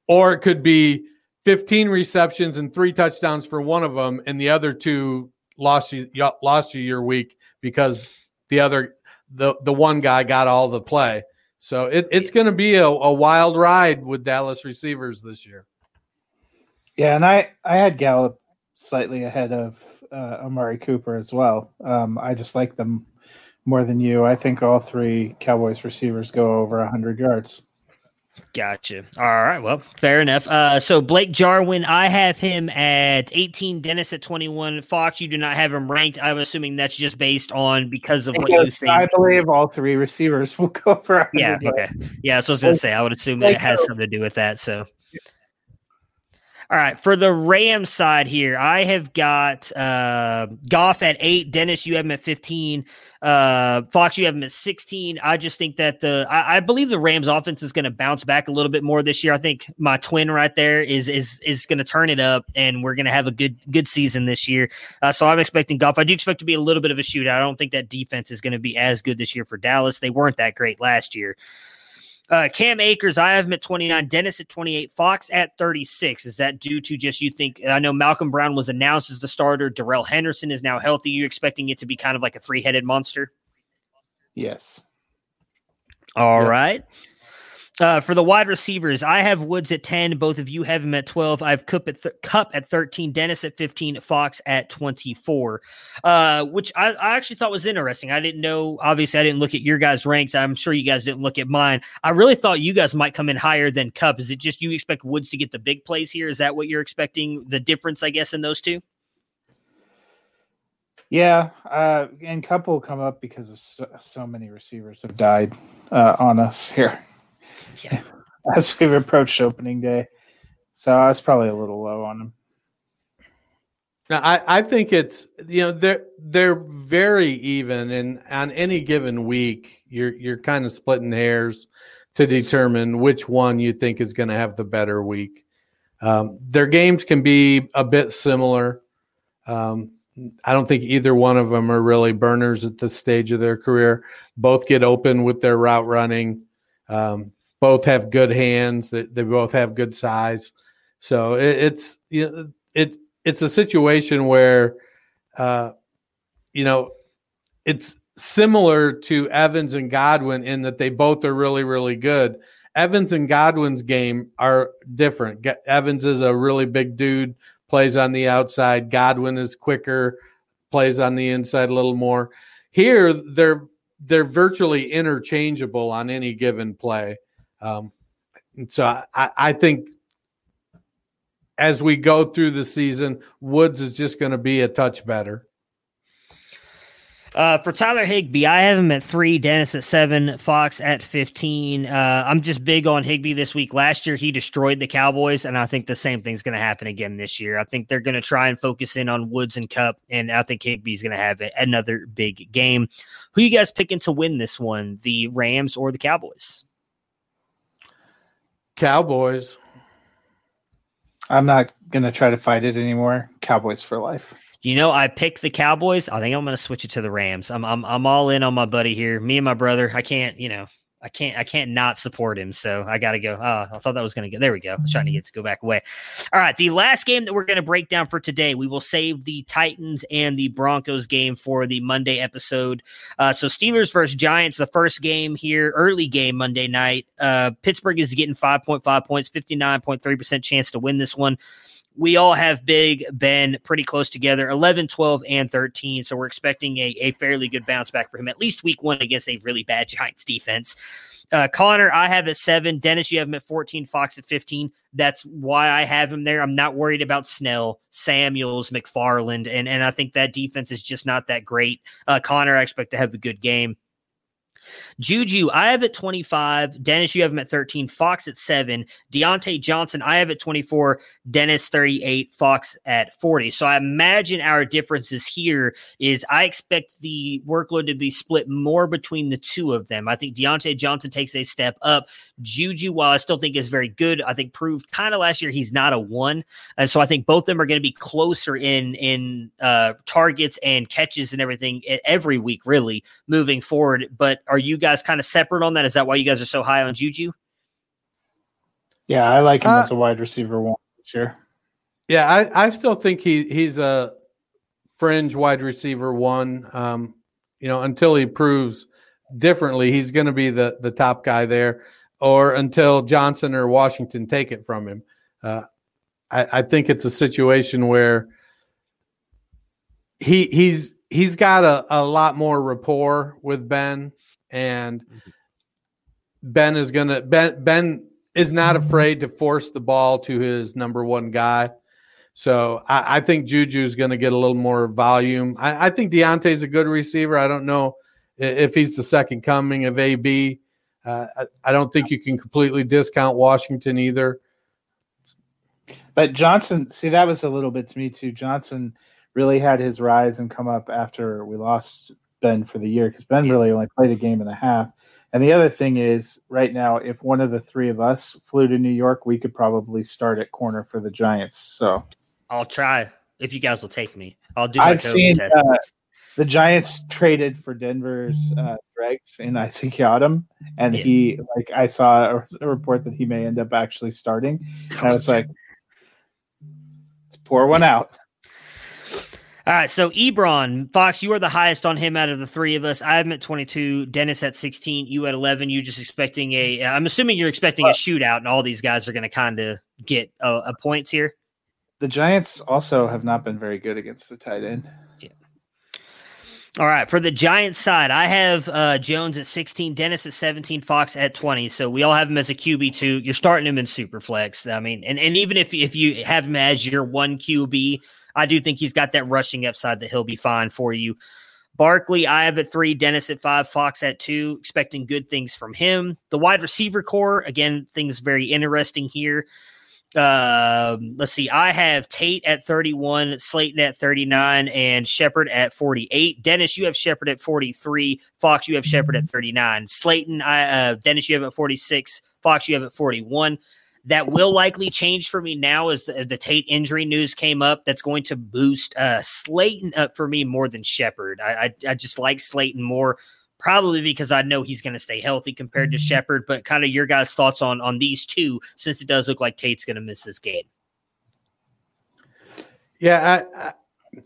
or it could be 15 receptions and three touchdowns for one of them, and the other two lost you lost you your week because the other the the one guy got all the play. So it, it's going to be a, a wild ride with Dallas receivers this year. Yeah, and I I had Gallup slightly ahead of uh, Amari Cooper as well. Um, I just like them more than you. I think all three Cowboys receivers go over 100 yards. Gotcha. All right. Well, fair enough. Uh, so Blake Jarwin, I have him at 18. Dennis at 21. Fox, you do not have him ranked. I'm assuming that's just based on because of what you think. I believe all three receivers will go for. Yeah. Okay. Yeah. So I was going to say, I would assume that it has something to do with that. So. All right, for the Rams side here, I have got uh, Goff at eight. Dennis, you have him at fifteen. Uh, Fox, you have him at sixteen. I just think that the I, I believe the Rams offense is going to bounce back a little bit more this year. I think my twin right there is is is going to turn it up, and we're going to have a good good season this year. Uh, so I'm expecting Goff. I do expect to be a little bit of a shootout. I don't think that defense is going to be as good this year for Dallas. They weren't that great last year. Uh, Cam Akers, I have him at 29. Dennis at 28. Fox at 36. Is that due to just you think? I know Malcolm Brown was announced as the starter. Darrell Henderson is now healthy. You expecting it to be kind of like a three headed monster? Yes. All yep. right. Uh, for the wide receivers, I have Woods at 10. Both of you have him at 12. I have Kupp at, th- Kupp at 13, Dennis at 15, Fox at 24, uh, which I, I, actually thought was interesting. I didn't know, obviously, I didn't look at your guys' ranks. I'm sure you guys didn't look at mine. I really thought you guys might come in higher than Kupp. Is it just you expect Woods to get the big plays here? Is that what you're expecting? The difference, I guess, in those two? Yeah, uh, and Kupp will come up because so, so, many receivers have died uh, on us here yeah. as we've approached opening day. So I was probably a little low on him. Now I, I think it's you know they're they're very even and on any given week you're you're kind of splitting hairs to determine which one you think is going to have the better week. Um, their games can be a bit similar. Um, I don't think either one of them are really burners at this stage of their career. Both get open with their route running. Um, both have good hands. They, they both have good size. So it, it's you know, it it's a situation where, uh, you know, it's similar to Evans and Godwin in that they both are really really good. Evans and Godwin's game are different. Evans is a really big dude, plays on the outside. Godwin is quicker, plays on the inside a little more. Here, they're they're virtually interchangeable on any given play. Um, so I, I think as we go through the season, Woods is just going to be a touch better. Uh, for Tyler Higbee, I have him at three, Dennis at seven, Fox at 15. Uh, I'm just big on Higbee this week. Last year, he destroyed the Cowboys, and I think the same thing's going to happen again this year. I think they're going to try and focus in on Woods and Kupp, and I think Higbee's going to have another big game. Who you guys picking to win this one, the Rams or the Cowboys? Cowboys. I'm not going to try to fight it anymore. Cowboys for life. You know, I picked the Cowboys. I think I'm going to switch it to the Rams. I'm, I'm I'm all in on my buddy here. Me and my brother. I can't, you know, I can't I can't not support him. So I got to go. Oh, I thought that was to go. There we go. I was trying to get to go back away. All right, the last game that we're to break down for today, we will save the Titans and the Broncos game for the Monday episode. Uh, so Steelers versus Giants, the first game here, early game Monday night. Uh, Pittsburgh is getting 5.5 points, 59.3% chance to win this one we all have Big Ben pretty close together 11, 12, and 13. So we're expecting a, a fairly good bounce back for him, at least week one against a really bad Giants defense. Uh, Connor, I have at seven. Dennis, you have him at 14. Fox at 15. That's why I have him there. I'm not worried about Snell, Samuels, McFarland, and, and I think that defense is just not that great. Uh, Connor, I expect to have a good game. Juju, I have at 25. Dennis, you have him at 13. Fox at 7. Diontae Johnson, I have at 24. Dennis, 38. Fox at 40. So I imagine our differences here is I expect the workload to be split more between the two of them. I think Diontae Johnson takes a step up. Juju, while I still think is very good, I think proved kind of last year he's not a one. And so I think both of them are going to be closer in in uh, targets and catches and everything every week, really moving forward. But are you guys kind of separate on that? Is that why you guys are so high on Juju? Yeah, I like him Uh, as a wide receiver one this year. Yeah, I, I still think he he's a fringe wide receiver one. Um, you know, until he proves differently, he's going to be the the top guy there, or until Johnson or Washington take it from him. Uh, I, I think it's a situation where he he's he's got a, a lot more rapport with Ben, and Ben is gonna Ben Ben is not afraid to force the ball to his number one guy. So I, I think Juju's going to get a little more volume. I, I think Diontae's a good receiver. I don't know if he's the second coming of AB. Uh, I, I don't think you can completely discount Washington either. But Johnson, see, that was a little bit to me too. Johnson really had his rise and come up after we lost Ben for the year because Ben really only played a game and a half. And the other thing is, right now, if one of the three of us flew to New York, we could probably start at corner for the Giants. So I'll try if you guys will take me. I'll do. my I've seen test. uh, the Giants traded for Denver's uh, Dregs and Isaac Yiadom, and Yeah. he like I saw a, a report that he may end up actually starting. And I was like, let's pour one out. All right, so Ebron Fox, you are the highest on him out of the three of us. I have him at twenty two. Dennis at sixteen. You at eleven. You just expecting a? I'm assuming you're expecting a shootout, and all these guys are going to kind of get a, a points here. The Giants also have not been very good against the tight end. Yeah. All right, for the Giants side, I have uh, Jones at 16, Dennis at 17, Fox at 20. So we all have him as a QB two. You're starting him in Superflex. I mean, and, and even if if you have him as your one QB, I do think he's got that rushing upside that he'll be fine for you. Barkley, I have at three, Dennis at five, Fox at two, expecting good things from him. The wide receiver core, again, things very interesting here. Um, let's see. I have Tate at 31, Slayton at 39, and Shepard at 48. Dennis, you have Shepard at 43. Fox, you have Shepard at 39. Slayton, I uh, Dennis, you have at 46. Fox, you have at 41. That will likely change for me now as the, the Tate injury news came up. That's going to boost uh, Slayton up for me more than Shepard. I, I, I just like Slayton more probably because I know he's going to stay healthy compared to Shepard. But kind of your guys' thoughts on on these two, since it does look like Tate's going to miss this game. Yeah, I, I,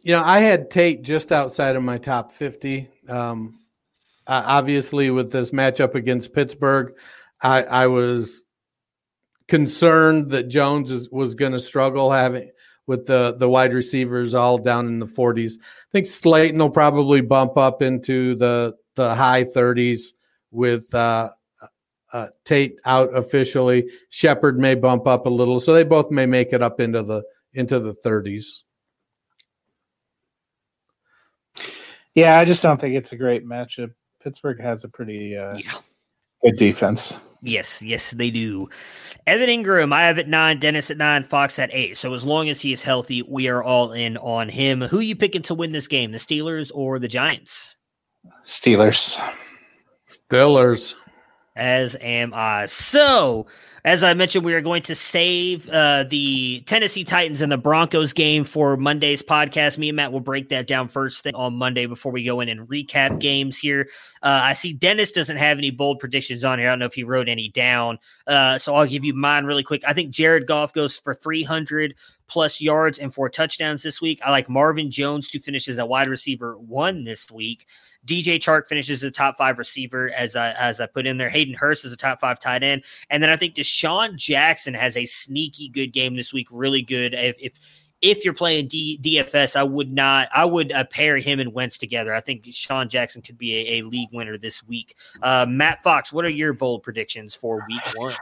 you know, I had Tate just outside of my top 50. Um, uh, obviously, with this matchup against Pittsburgh, I, I was concerned that Jones is, was going to struggle having with the the wide receivers all down in the 40s. I think Slayton will probably bump up into the the high 30s with uh, uh, Tate out officially. Shepard may bump up a little, so they both may make it up into the into the 30s. Yeah, I just don't think it's a great matchup. Pittsburgh has a pretty uh, Yeah. Good defense. Yes, yes, they do. Evan Engram, I have at nine, Dennis at nine, Fox at eight. So as long as he is healthy, we are all in on him. Who you picking to win this game, the Steelers or the Giants? Steelers. Steelers. As am I. So, as I mentioned, we are going to save uh, the Tennessee Titans and the Broncos game for Monday's podcast. Me and Matt will break that down first thing on Monday before we go in and recap games here. Uh, I see Dennis doesn't have any bold predictions on here. I don't know if he wrote any down. Uh, so I'll give you mine really quick. I think Jared Goff goes for 300 plus yards and four touchdowns this week. I like Marvin Jones to finish as a wide receiver one this week. DJ Chark finishes the top five receiver, as I as I put in there. Hayden Hurst is a top five tight end, and then I think DeSean Jackson has a sneaky good game this week. Really good. If if if you're playing D, DFS, I would not. I would uh, pair him and Wentz together. I think Sean Jackson could be a, a league winner this week. Uh, Matt Fox, what are your bold predictions for Week One?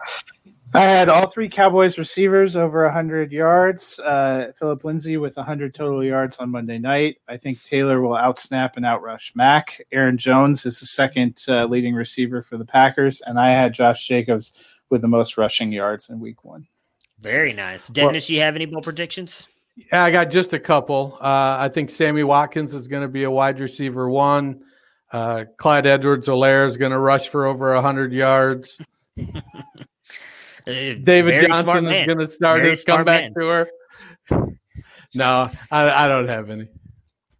I had all three Cowboys receivers over 100 yards. Uh, Philip Lindsay with 100 total yards on Monday night. I think Taylor will outsnap and outrush Mack. Aaron Jones is the second uh, leading receiver for the Packers. And I had Josh Jacobs with the most rushing yards in week one. Very nice. Dennis, well, you have any bold predictions? Yeah, I got just a couple. Uh, I think Sammy Watkins is going to be a wide receiver one. Uh, Clyde Edwards Helaire is going to rush for over 100 yards. David Johnson is going to start Very his comeback man. tour. No, I, I, don't have any.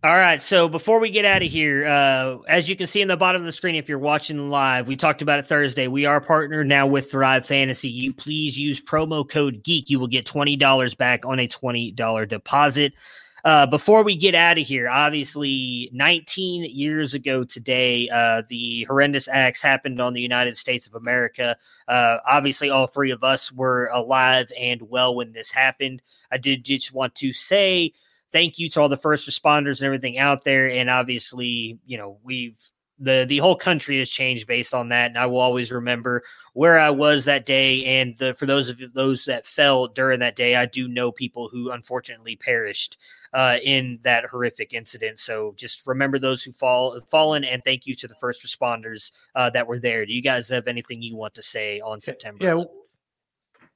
All right. So before we get out of here, uh, as you can see in the bottom of the screen, if you're watching live, we talked about it Thursday. We are partnered now with Thrive Fantasy. You please use promo code GEEK. You will get $20 back on a $20 deposit. Uh, before we get out of here, obviously, 19 years ago today, uh, the horrendous acts happened on the United States of America. Uh, obviously, all three of us were alive and well when this happened. I did just want to say thank you to all the first responders and everything out there. And obviously, you know, we've the the whole country has changed based on that and i will always remember where i was that day and the, for those of those that fell during that day i do know people who unfortunately perished uh, in that horrific incident. So just remember those who fall fallen, and thank you to the first responders uh, that were there. Do you guys have anything you want to say on September? Yeah, 11th?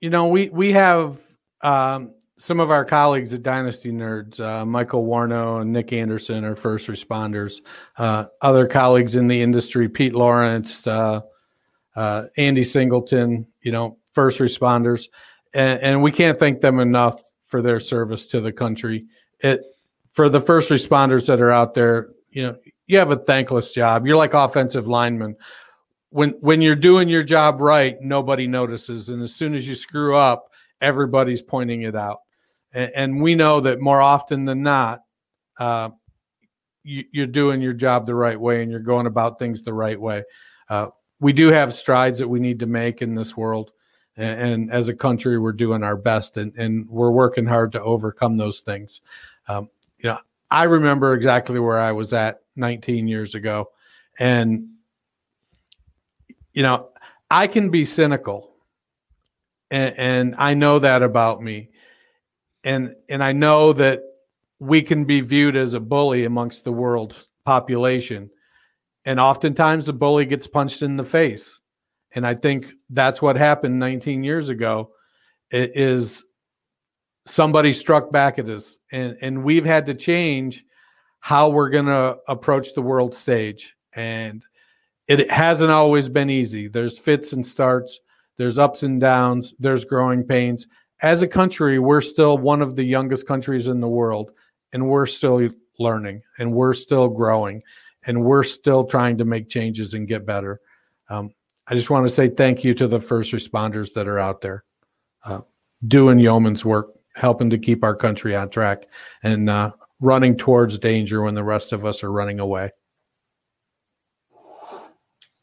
you know we we have um, some of our colleagues at Dynasty Nerds, uh, Michael Warno and Nick Anderson, are first responders. Uh, other colleagues in the industry, Pete Lawrence, uh, uh, Andy Singleton, you know, first responders, and, and we can't thank them enough for their service to the country it for the first responders that are out there, you know, you have a thankless job. You're like offensive linemen. When when you're doing your job right, nobody notices, and as soon as you screw up, everybody's pointing it out. And, and we know that more often than not, uh, you, are doing your job the right way, and you're going about things the right way. Uh, we do have strides that we need to make in this world, and, and as a country, we're doing our best, and, and we're working hard to overcome those things. Um, you know, I remember exactly where I was at 19 years ago, and you know, I can be cynical, and, and I know that about me, and and I know that we can be viewed as a bully amongst the world population, and oftentimes the bully gets punched in the face, and I think that's what happened 19 years ago. Is somebody struck back at us. And and we've had to change how we're going to approach the world stage. And it hasn't always been easy. There's fits and starts. There's ups and downs. There's growing pains as a country we're still one of the youngest countries in the world and we're still learning and we're still growing and we're still trying to make changes and get better um, i just want to say thank you to the first responders that are out there uh, doing yeoman's work helping to keep our country on track and uh, running towards danger when the rest of us are running away.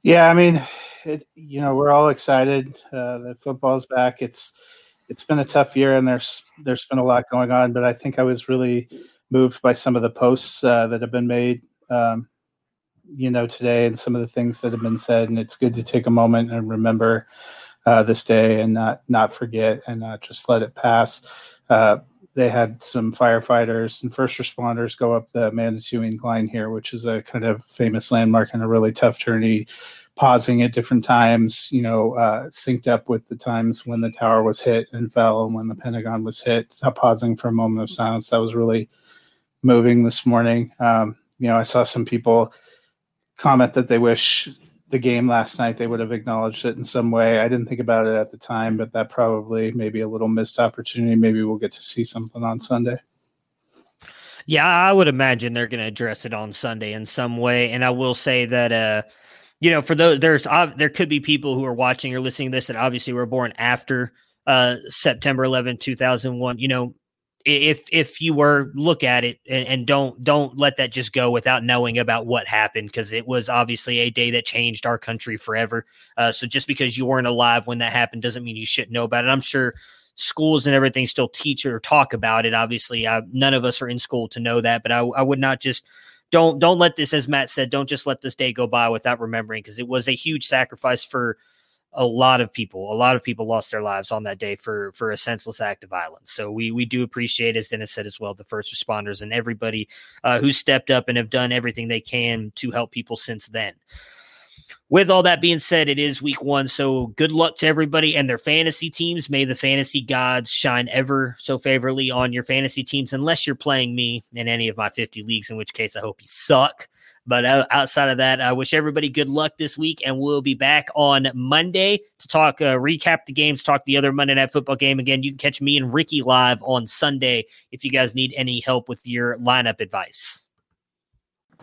Yeah, I mean, it, you know, we're all excited uh, that football's back. It's it's been a tough year, and there's there's been a lot going on. But I think I was really moved by some of the posts uh, that have been made, um, you know, today, and some of the things that have been said. And it's good to take a moment and remember uh, this day and not not forget and not just let it pass. Uh, they had some firefighters and first responders go up the Manitou Incline here, which is a kind of famous landmark and a really tough journey, pausing at different times, you know, uh, synced up with the times when the tower was hit and fell and when the Pentagon was hit, uh, pausing for a moment of silence. That was really moving this morning. Um, you know, I saw some people comment that they wish the game last night, they would have acknowledged it in some way. I didn't think about it at the time, but that probably maybe a little missed opportunity. Maybe we'll get to see something on Sunday. Yeah, I would imagine they're going to address it on Sunday in some way. And I will say that, uh, you know, for those there's uh, there could be people who are watching or listening to this that obviously were born after uh, September 11, 2001. You know, if if you were look at it and, and, don't don't let that just go without knowing about what happened because it was obviously a day that changed our country forever. Uh, so just because you weren't alive when that happened doesn't mean you shouldn't know about it. I'm sure schools and everything still teach or talk about it. Obviously, uh, none of us are in school to know that, but I, I would not just don't don't let this, as Matt said, don't just let this day go by without remembering because it was a huge sacrifice for a lot of people, a lot of people lost their lives on that day for for a senseless act of violence. So we we do appreciate, as Dennis said as well, the first responders and everybody uh, who stepped up and have done everything they can to help people since then. With all that being said, it is week one. So good luck to everybody and their fantasy teams. May the fantasy gods shine ever so favorably on your fantasy teams, unless you're playing me in any of my 50 leagues, in which case I hope you suck. But outside of that, I wish everybody good luck this week, and we'll be back on Monday to talk, uh, recap the games, talk the other Monday Night Football game. Again, you can catch me and Ricky live on Sunday if you guys need any help with your lineup advice.